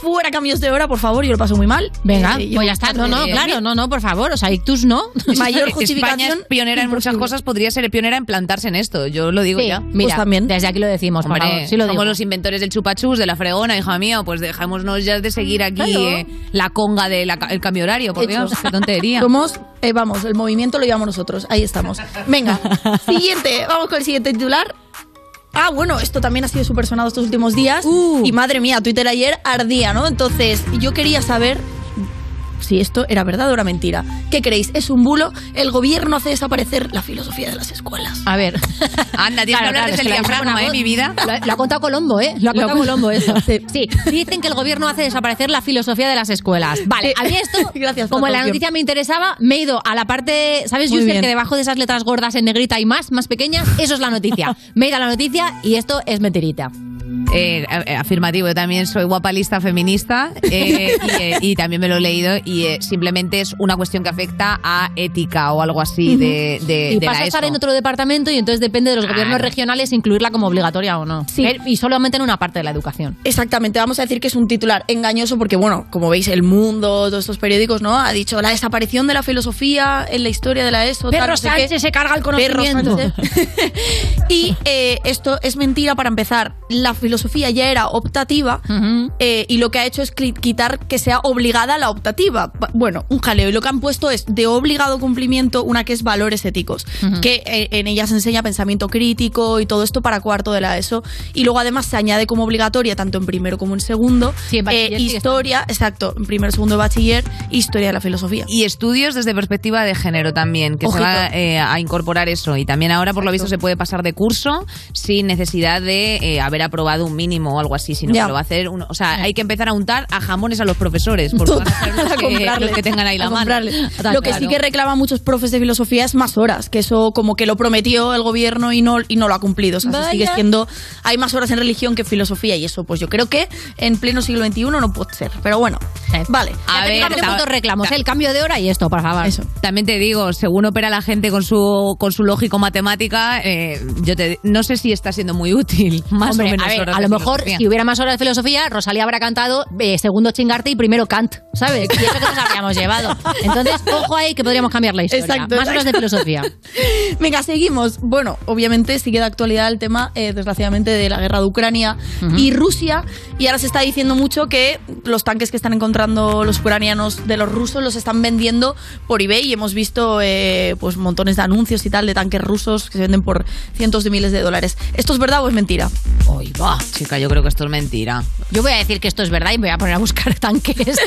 fuera cambios de hora, por favor, yo lo paso muy mal. Venga, Eh, yo- pues ya está. No, no, claro, no, no, por favor. O sea, ictus no. Mayor España justificación. es pionera en muchas cosas, podría ser pionera en plantarse en esto. Yo lo digo Sí, ya. mira, Pues también. desde aquí lo decimos, por Hombre, favor. Sí lo somos digo. los inventores del chupachus, de la fregona, hija mía, pues dejémonos ya de seguir aquí Claro. eh, la conga del cambio horario, por. Dios, qué tontería. Somos, eh, vamos, el movimiento lo llevamos nosotros. Ahí estamos. Venga, siguiente. Vamos con el siguiente titular. Ah, bueno, esto también ha sido súper sonado estos últimos días. Uh. Y madre mía, Twitter ayer ardía, ¿no? Entonces, yo quería saber si esto era verdad o era mentira. ¿Qué creéis? ¿Es un bulo? El gobierno hace desaparecer la filosofía de las escuelas. A ver. Anda, tienes que hablar es desde el diafragma, ¿eh, mi vida? Lo, ha contado Colombo, ¿eh? Lo ha contado Colombo eso. Sí. dicen que el gobierno hace desaparecer la filosofía de las escuelas. Vale, a mí esto, gracias como la noticia me interesaba, me he ido a la parte, ¿sabes, bien. que debajo de esas letras gordas en negrita hay más, más pequeñas? Eso es la noticia. Me he ido a la noticia y esto es mentirita. Eh, eh, afirmativo, yo también soy guapalista feminista eh, y, eh, y también me lo he leído y simplemente es una cuestión que afecta a ética o algo así de, de, y de pasa la a estar ESO. en otro departamento y entonces depende de los gobiernos regionales incluirla como obligatoria o no. Sí. Y solamente en una parte de la educación. Exactamente, vamos a decir que es un titular engañoso porque, bueno, como veis, El Mundo, todos estos periódicos, ¿no? Ha dicho la desaparición de la filosofía en la historia de la ESO. tal, Perro no sé. Sánchez se carga el Perro conocimiento. Sánchez. y esto es mentira para empezar. La filosofía ya era optativa eh, y lo que ha hecho es quitar que sea obligada la optativa. Bueno, un jaleo. Y lo que han puesto es de obligado cumplimiento una que es valores éticos, que eh, en ella se enseña pensamiento crítico y todo esto para cuarto de la ESO. Y luego además se añade como obligatoria, tanto en primero como en segundo, Sí, en bachiller eh, historia, exacto, en primero, segundo de bachiller, historia de la filosofía. Y estudios desde perspectiva de género también, que Ojito. se va eh, a incorporar eso. Y también ahora, por lo visto, se puede pasar de curso sin necesidad de eh, haber aprobado un mínimo o algo así, sino Ya. que lo va a hacer. un- o sea, hay que empezar a untar a jamones a los profesores, porque van a ser los que, comprarle. los que tengan ahí la mano. Está Lo que sí que reclaman muchos profes de filosofía es más horas, que eso como que lo prometió el gobierno y no, y no lo ha cumplido. O sea, se sigue siendo, hay más horas en religión que filosofía y eso pues yo creo que en pleno siglo XXI no puede ser. Pero bueno, vale. A ver, ta- reclamos, ¿eh? el cambio de hora y esto, por favor. Eso. También te digo, según opera la gente con su con su lógico matemática, eh, yo te no sé si está siendo muy útil. Más Hombre, o menos a ver, horas a lo mejor si hubiera más horas de filosofía, Rosalía habrá cantado eh, segundo chingarte y primero Kant, ¿sabes? Y eso que nos habríamos llevado. Entonces, ojo ahí que podríamos cambiar la historia. Exacto, más horas de filosofía. Venga, seguimos. Bueno, obviamente sigue de actualidad el tema, eh, desgraciadamente, de la guerra de Ucrania y Rusia. Y ahora se está diciendo mucho que los tanques que están encontrando los ucranianos de los rusos los están vendiendo por eBay. Y hemos visto eh, pues montones de anuncios y tal de tanques rusos que se venden por cientos de miles de dólares. ¿Esto es verdad o es mentira? Uy, va, chica, yo creo que esto es mentira. Yo voy a decir que esto es verdad y me voy a poner a buscar tanques.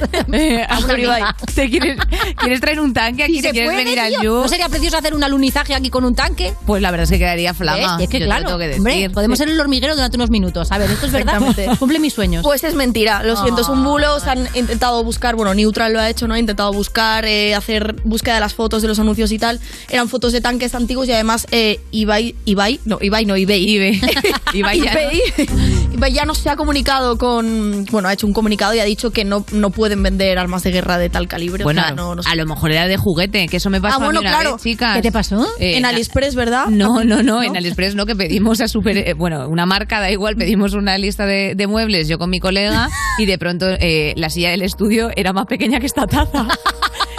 A una amiga. ¿Te quieres, quieres traer un tanque aquí? Si ¿Te se quieres puede, venir al. You? ¿No sería precioso hacer un alunizaje aquí con un tanque? Pues la verdad es que quedaría flama. Es que yo te lo claro, tengo que hombre, podemos ser el hormiguero durante unos minutos. A ver, esto es verdad. Cumple mis sueños. Pues es mentira, lo siento, es un Ah. bulo. Se han intentado buscar, bueno, Neutral lo ha hecho, ¿no? Ha intentado buscar, eh, hacer búsqueda de las fotos de los anuncios y tal. Eran fotos de tanques antiguos y además eh, Ibai, Ibai, no, Ibai no. Ibai. Ibai ya eBay, Ibai ya no se ha comunicado con, bueno, ha hecho un comunicado y ha dicho que no, no pueden vender armas de guerra de tal calibre. o Bueno, sea, no, no sé. a lo mejor era de juguete, que eso me pasó Ah, bueno, a mí una claro. vez, chicas. ¿Qué te pasó? Eh, en AliExpress, ¿verdad? No, no, no, ¿No? en AliExpress no, que pedimos a super... eh, bueno, una marca, da igual, pedimos una lista de, de muebles, yo con mi colega, y de pronto eh, la silla del estudio era más pequeña que esta taza.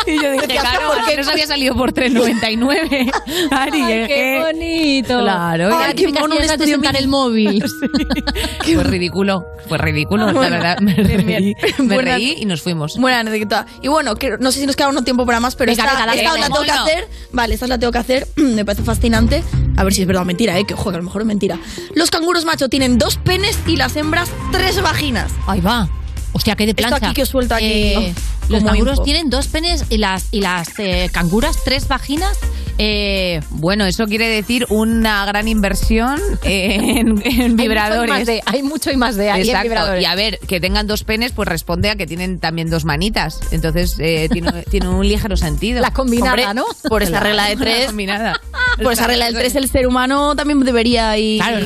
Y yo dije, claro, porque nos había salido por 3.99. Ari, Ay, qué bonito. Claro. Ay, qué mono de sentar el móvil. Fue ridículo, fue ridículo, la Bueno, verdad. Me reí, me reí y nos fuimos. Buena anécdota. Y bueno, que no sé si nos queda uno tiempo para más, pero Venga, esta, venga, esta la tengo que hacer. Vale, esta la tengo que hacer. Me parece fascinante. A ver si es verdad o mentira, ¿eh? Que que a lo mejor es mentira. Los canguros macho tienen dos penes y las hembras tres vaginas. Ahí va. Hostia, qué de Esto plancha. aquí que os suelto aquí. Eh, los canguros info. tienen dos penes y las, y las eh, canguras tres vaginas. Eh, Bueno, eso quiere decir una gran inversión en, en vibradores. Hay mucho y más de, hay mucho y más de ahí en vibradores. Y a ver, que tengan dos penes, pues responde a que tienen también dos manitas. Entonces eh, tiene, tiene un ligero sentido. La combinada, Hombre, ¿no? Por esa regla de tres. combinada. Por esa regla del tres, el ser humano también debería ir. Claro.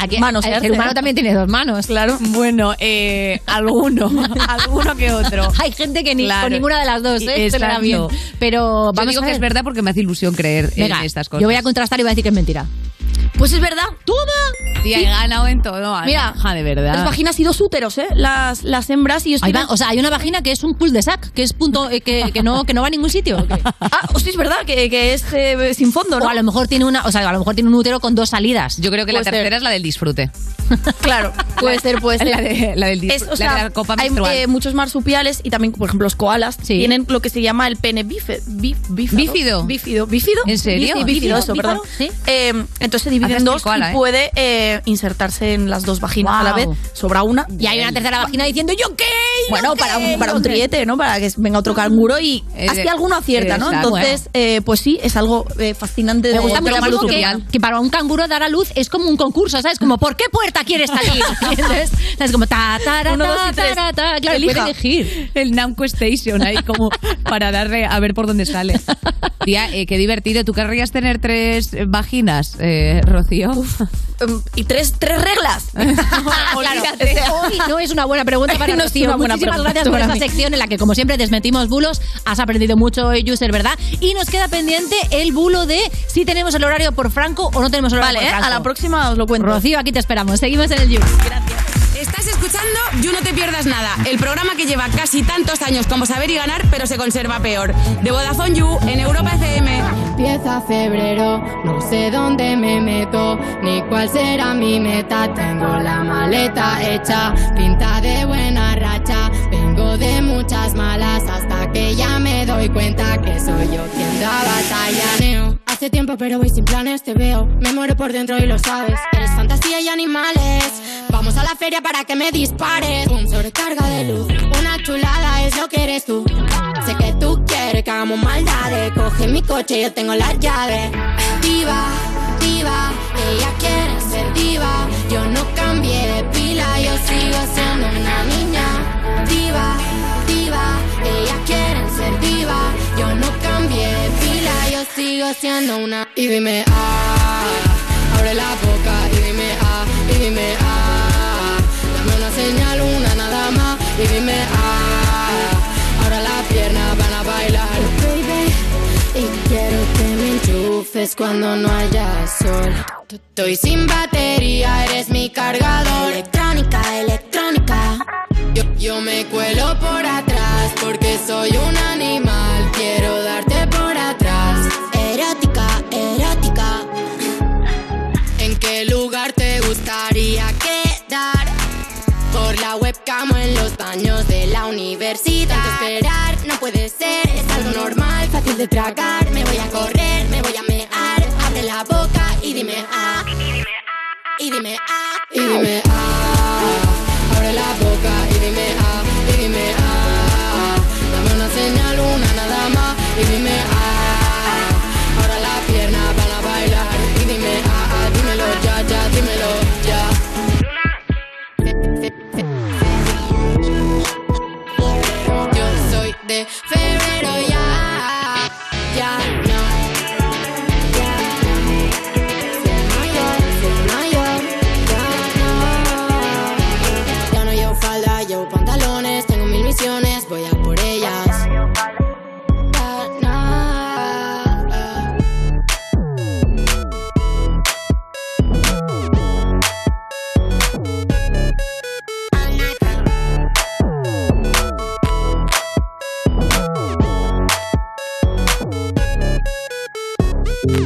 Aquí- manos el ser humano también tiene dos manos. Claro. Bueno, eh, alguno, alguno que otro. Hay gente que ni Claro. con ninguna de las dos, ¿eh? Bien. Pero Yo vamos digo a que es verdad porque me hace ilusión creer Venga, en estas cosas. yo voy a contrastar y voy a decir que es mentira. Pues es verdad. ¡Toma! Tía, he ganado en todo. Ana. Mira, Ja, de verdad. Las vaginas y dos úteros, ¿eh? Las, las hembras y Ahí estoy va, o sea, hay una vagina que es un pull de sac, que es punto, eh, que, que no, que no va a ningún sitio. ¿o qué? Ah, hostia, es verdad, que, que es eh, sin fondo, ¿no? O a lo mejor tiene una, o sea, a lo mejor tiene un útero con dos salidas. Yo creo que la ser. tercera es la del disfrute. Claro, puede ser, puede ser. La, de- la del disfrute. Es, o la de la copa hay eh, muchos marsupiales y también, por ejemplo, los koalas tienen lo que se llama el pene bife, bif- bífado. ¿Bífido? Bífido. ¿Bífido? ¿En serio? Sí, bífido, eso, ¿Bífado? perdón. Sí. Entonces se divide Dos y ¿eh? puede eh, insertarse en las dos vaginas a la vez. Sobra una. Y hay una tercera vagina diciendo, ¿yo qué? ¿Yo Bueno, qué? para un, para ¿Yo un qué?". triete, ¿no? Para que venga otro canguro y Eh, así alguno acierta, ¿no? Entonces, eh, pues sí, es algo fascinante Me gusta de mucho que, que para un canguro dar a luz es como un concurso, ¿sabes? Como, ¿por qué puerta quieres salir? ¿Entiendes? Es como, ta, ta, ra, Uno, dos y ta, tres. ta, ta. Claro, puede elegir. El Namco Station ahí como para darle a ver por dónde sale. Tía, eh, qué divertido. ¿Tú querrías tener tres vaginas, eh, Rocío? Um, y tres, tres reglas. Olvídate. Hoy no es una buena pregunta para No Rocío. Muchísimas pregunta gracias por esta mí. sección en la que, como siempre, desmentimos bulos. Has aprendido mucho hoy, User, ¿verdad? Y nos queda pendiente el bulo de si tenemos el horario por Franco o no tenemos el horario Vale, por ¿eh? Franco. a la próxima os lo cuento. Rocío, aquí te esperamos. Seguimos en el You. Estás escuchando You No Te Pierdas Nada, el programa que lleva casi tantos años como saber y ganar, pero se conserva peor. De Vodafone You en Europa FM. Empieza febrero, no sé dónde me meto, ni cuál será mi meta. Tengo la maleta hecha, pinta de buena racha. Vengo de muchas malas hasta que ya me doy cuenta que soy yo quien da batalla. Hace tiempo pero voy sin planes, te veo. Me muero por dentro y lo sabes. Eres fantasía y animales. Vamos a la feria para que me dispares. Un sobrecarga de luz, una chulada es lo que eres tú. Sé que tú quieres que hagamos maldades. Coge mi coche, yo tengo las llaves. Diva, diva, ella quiere ser diva. Yo no cambié de pila, yo sigo siendo una niña. Diva, diva, ella quiere ser diva. Yo no cambié de pila, sigo siendo una. Y dime ah, abre la boca y dime ah, y dime ah. Dame una señal, una nada más y dime ah. Ahora las piernas van a bailar, baby. Y quiero que me enchufes cuando no haya sol. Estoy sin batería, eres mi cargador. Electrónica, electrónica. Yo, yo me cuelo por atrás porque soy un animal. Quiero o en los baños de la universidad. Tanto esperar no puede ser, es algo normal, fácil de tragar. Me voy a correr, me voy a mear. Abre la boca y dime ah. Y dime ah. Y dime ah. Abre la boca y dime ah. Y dime ah. Dame una señal, una nada más. Y dime ah.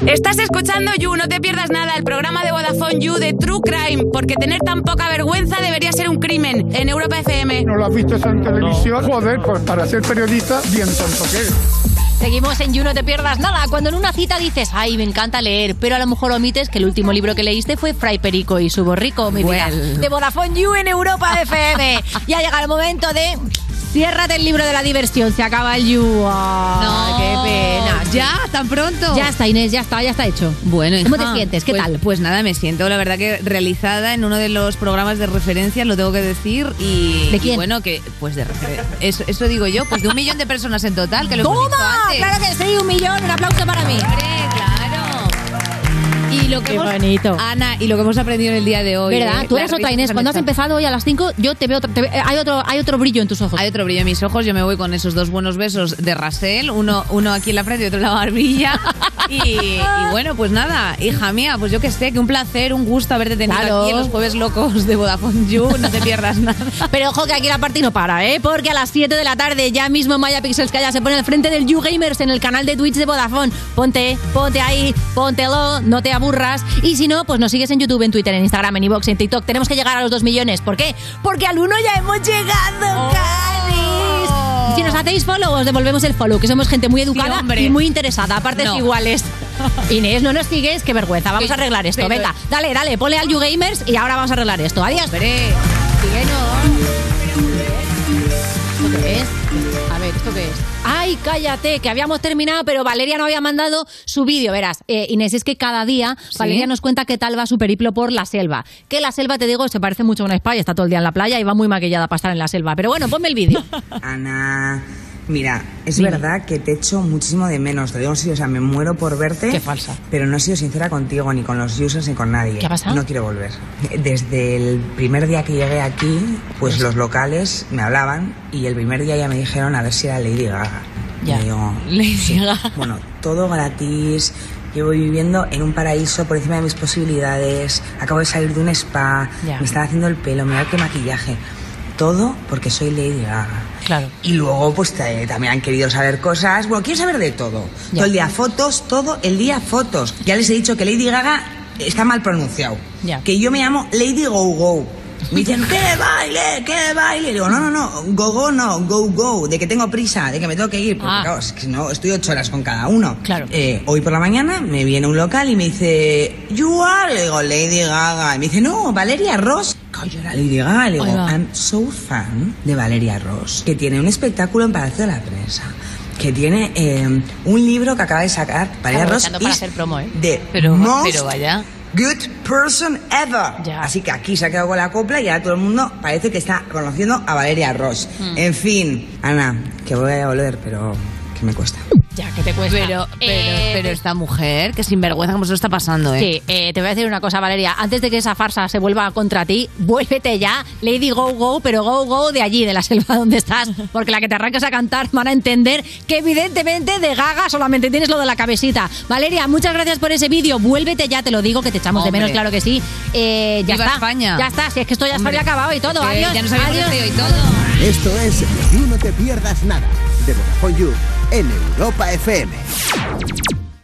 Estás escuchando You, no te pierdas nada, el programa de Vodafone You de True Crime, porque tener tan poca vergüenza debería ser un crimen en Europa FM. ¿No lo has visto eso en televisión? Joder, pues para ser periodista, bien tonto que eres. Seguimos en You, no te pierdas nada. Cuando en una cita dices, ay, me encanta leer, pero a lo mejor omites que el último libro que leíste fue Fray Perico y su borrico, mi vida. Well. De Vodafone You en Europa FM. Ya llega el momento de... Ciérrate el libro de la diversión, se acaba el You. Ay, qué pena. ¿Ya? ¿Tan pronto? Ya está, Inés, ya está, ya está hecho. Bueno, ¿Cómo hija, te sientes? ¿Qué pues- tal? Pues nada, me siento la verdad que realizada en uno de los programas de referencia, lo tengo que decir. Y, ¿De quién? y bueno, que pues de. Eso, eso digo yo, pues de un millón de personas en total, que lo hemos dicho ¡Toma! antes. ¡Claro que sí! Un millón, un aplauso para mí. Y lo que Qué hemos, bonito. Ana, y lo que hemos aprendido en el día de hoy. ¿Verdad? ¿eh? Tú eres otra Inés. Cuando has empezado hoy a las 5, yo te veo, te hay, otro, hay otro brillo en tus ojos. Hay otro brillo en mis ojos, yo me voy con esos dos buenos besos de Rasel, uno, uno aquí en la frente y otro en la barbilla. Y, y bueno, pues nada, hija mía, pues yo que sé, que un placer, un gusto haberte tenido Claro. aquí en los jueves locos de Vodafone You, no te pierdas nada. Pero ojo que aquí la party no para, ¿eh? Porque a las 7 de la tarde ya mismo Maya Pixels Calla se pone al frente del You Gamers en el canal de Twitch de Vodafone. Ponte, ponte ahí, póntelo, no te Y si no, pues nos sigues en YouTube, en Twitter, en Instagram, en iVoox, en TikTok. Tenemos que llegar a los 2 millones. ¿Por qué? Porque al 1 ya hemos llegado, Canis. Si nos hacéis follow, os devolvemos el follow, que somos gente muy educada y muy interesada, a partes No. iguales. Inés, no nos sigues, qué vergüenza. Vamos a arreglar esto. Venga, dale, dale, ponle al You Gamers y ahora vamos a arreglar esto. Adiós. Hombre, ¿Esto qué es? Ver, ¿esto qué es? Ay, cállate, que habíamos terminado, pero Valeria no había mandado su vídeo. Verás, eh, Inés, es que cada día Valeria nos cuenta qué tal va su periplo por la selva. Que la selva, te digo, se parece mucho a una spa y está todo el día en la playa y va muy maquillada para estar en la selva. Pero bueno, ponme el vídeo. Ana, mira, es Dime. verdad que te echo muchísimo de menos, te digo serio, o sea, me muero por verte. Qué falsa. Pero no he sido sincera contigo, ni con los users, ni con nadie. ¿Qué ha pasado? No quiero volver. Desde el primer día que llegué aquí, pues los locales me hablaban y el primer día ya me dijeron a ver si era Lady Gaga. Ya. Y digo, Lady sí. Gaga. Bueno, todo gratis. Llevo viviendo en un paraíso por encima de mis posibilidades. Acabo de salir de un spa. Ya. Me están haciendo el pelo, mira qué maquillaje. Todo porque soy Lady Gaga. Claro. Y luego, pues también han querido saber cosas. Bueno, quiero saber de todo. Ya. Todo el día fotos, todo el día fotos. Ya les he dicho que Lady Gaga está mal pronunciado. Ya. Que yo me llamo Lady Go Go. Me dicen, ¿qué baile? ¿Qué baile? digo, no, no, no, go go no, go go, de que tengo prisa, de que me tengo que ir, porque Ah. claro, es que no, estoy ocho horas con cada uno. Claro. Eh, hoy por la mañana me viene un local y me dice, you are, le digo, Lady Gaga. Y me dice, no, Valeria Ross. Coño, era Lady Gaga. Le digo. I'm so fan de Valeria Ross, que tiene un espectáculo en Palacio de la Prensa. Que tiene eh, un libro que acaba de sacar Valeria Ross. Para hacer promo, ¿eh? The Pero- most pero vaya. Good person ever. Así que aquí se ha quedado con la copla y ahora todo el mundo parece que está conociendo a Valeria Ross. Mm. En fin, Ana, que voy a volver, pero que me cuesta. Ya, que te cuesta. Pero, pero, Eh, pero esta mujer, que sinvergüenza como se lo está pasando, ¿eh? Sí, eh, te voy a decir una cosa, Valeria. Antes de que esa farsa se vuelva contra ti, vuélvete ya, Lady Go Go, pero Go Go de allí, de la selva donde estás. Porque la que te arranques a cantar van a entender que evidentemente de gaga solamente tienes lo de la cabecita. Valeria, muchas gracias por ese vídeo. Vuélvete ya, te lo digo, que te echamos Hombre. de menos, claro que sí. Eh, ya Viva está. España. Ya está, si es que esto ya Hombre. estaría acabado y todo. Adiós. ya nos adiós. y todo. Esto es You No Te Pierdas Nada, de Vodafone You, en Europa FM.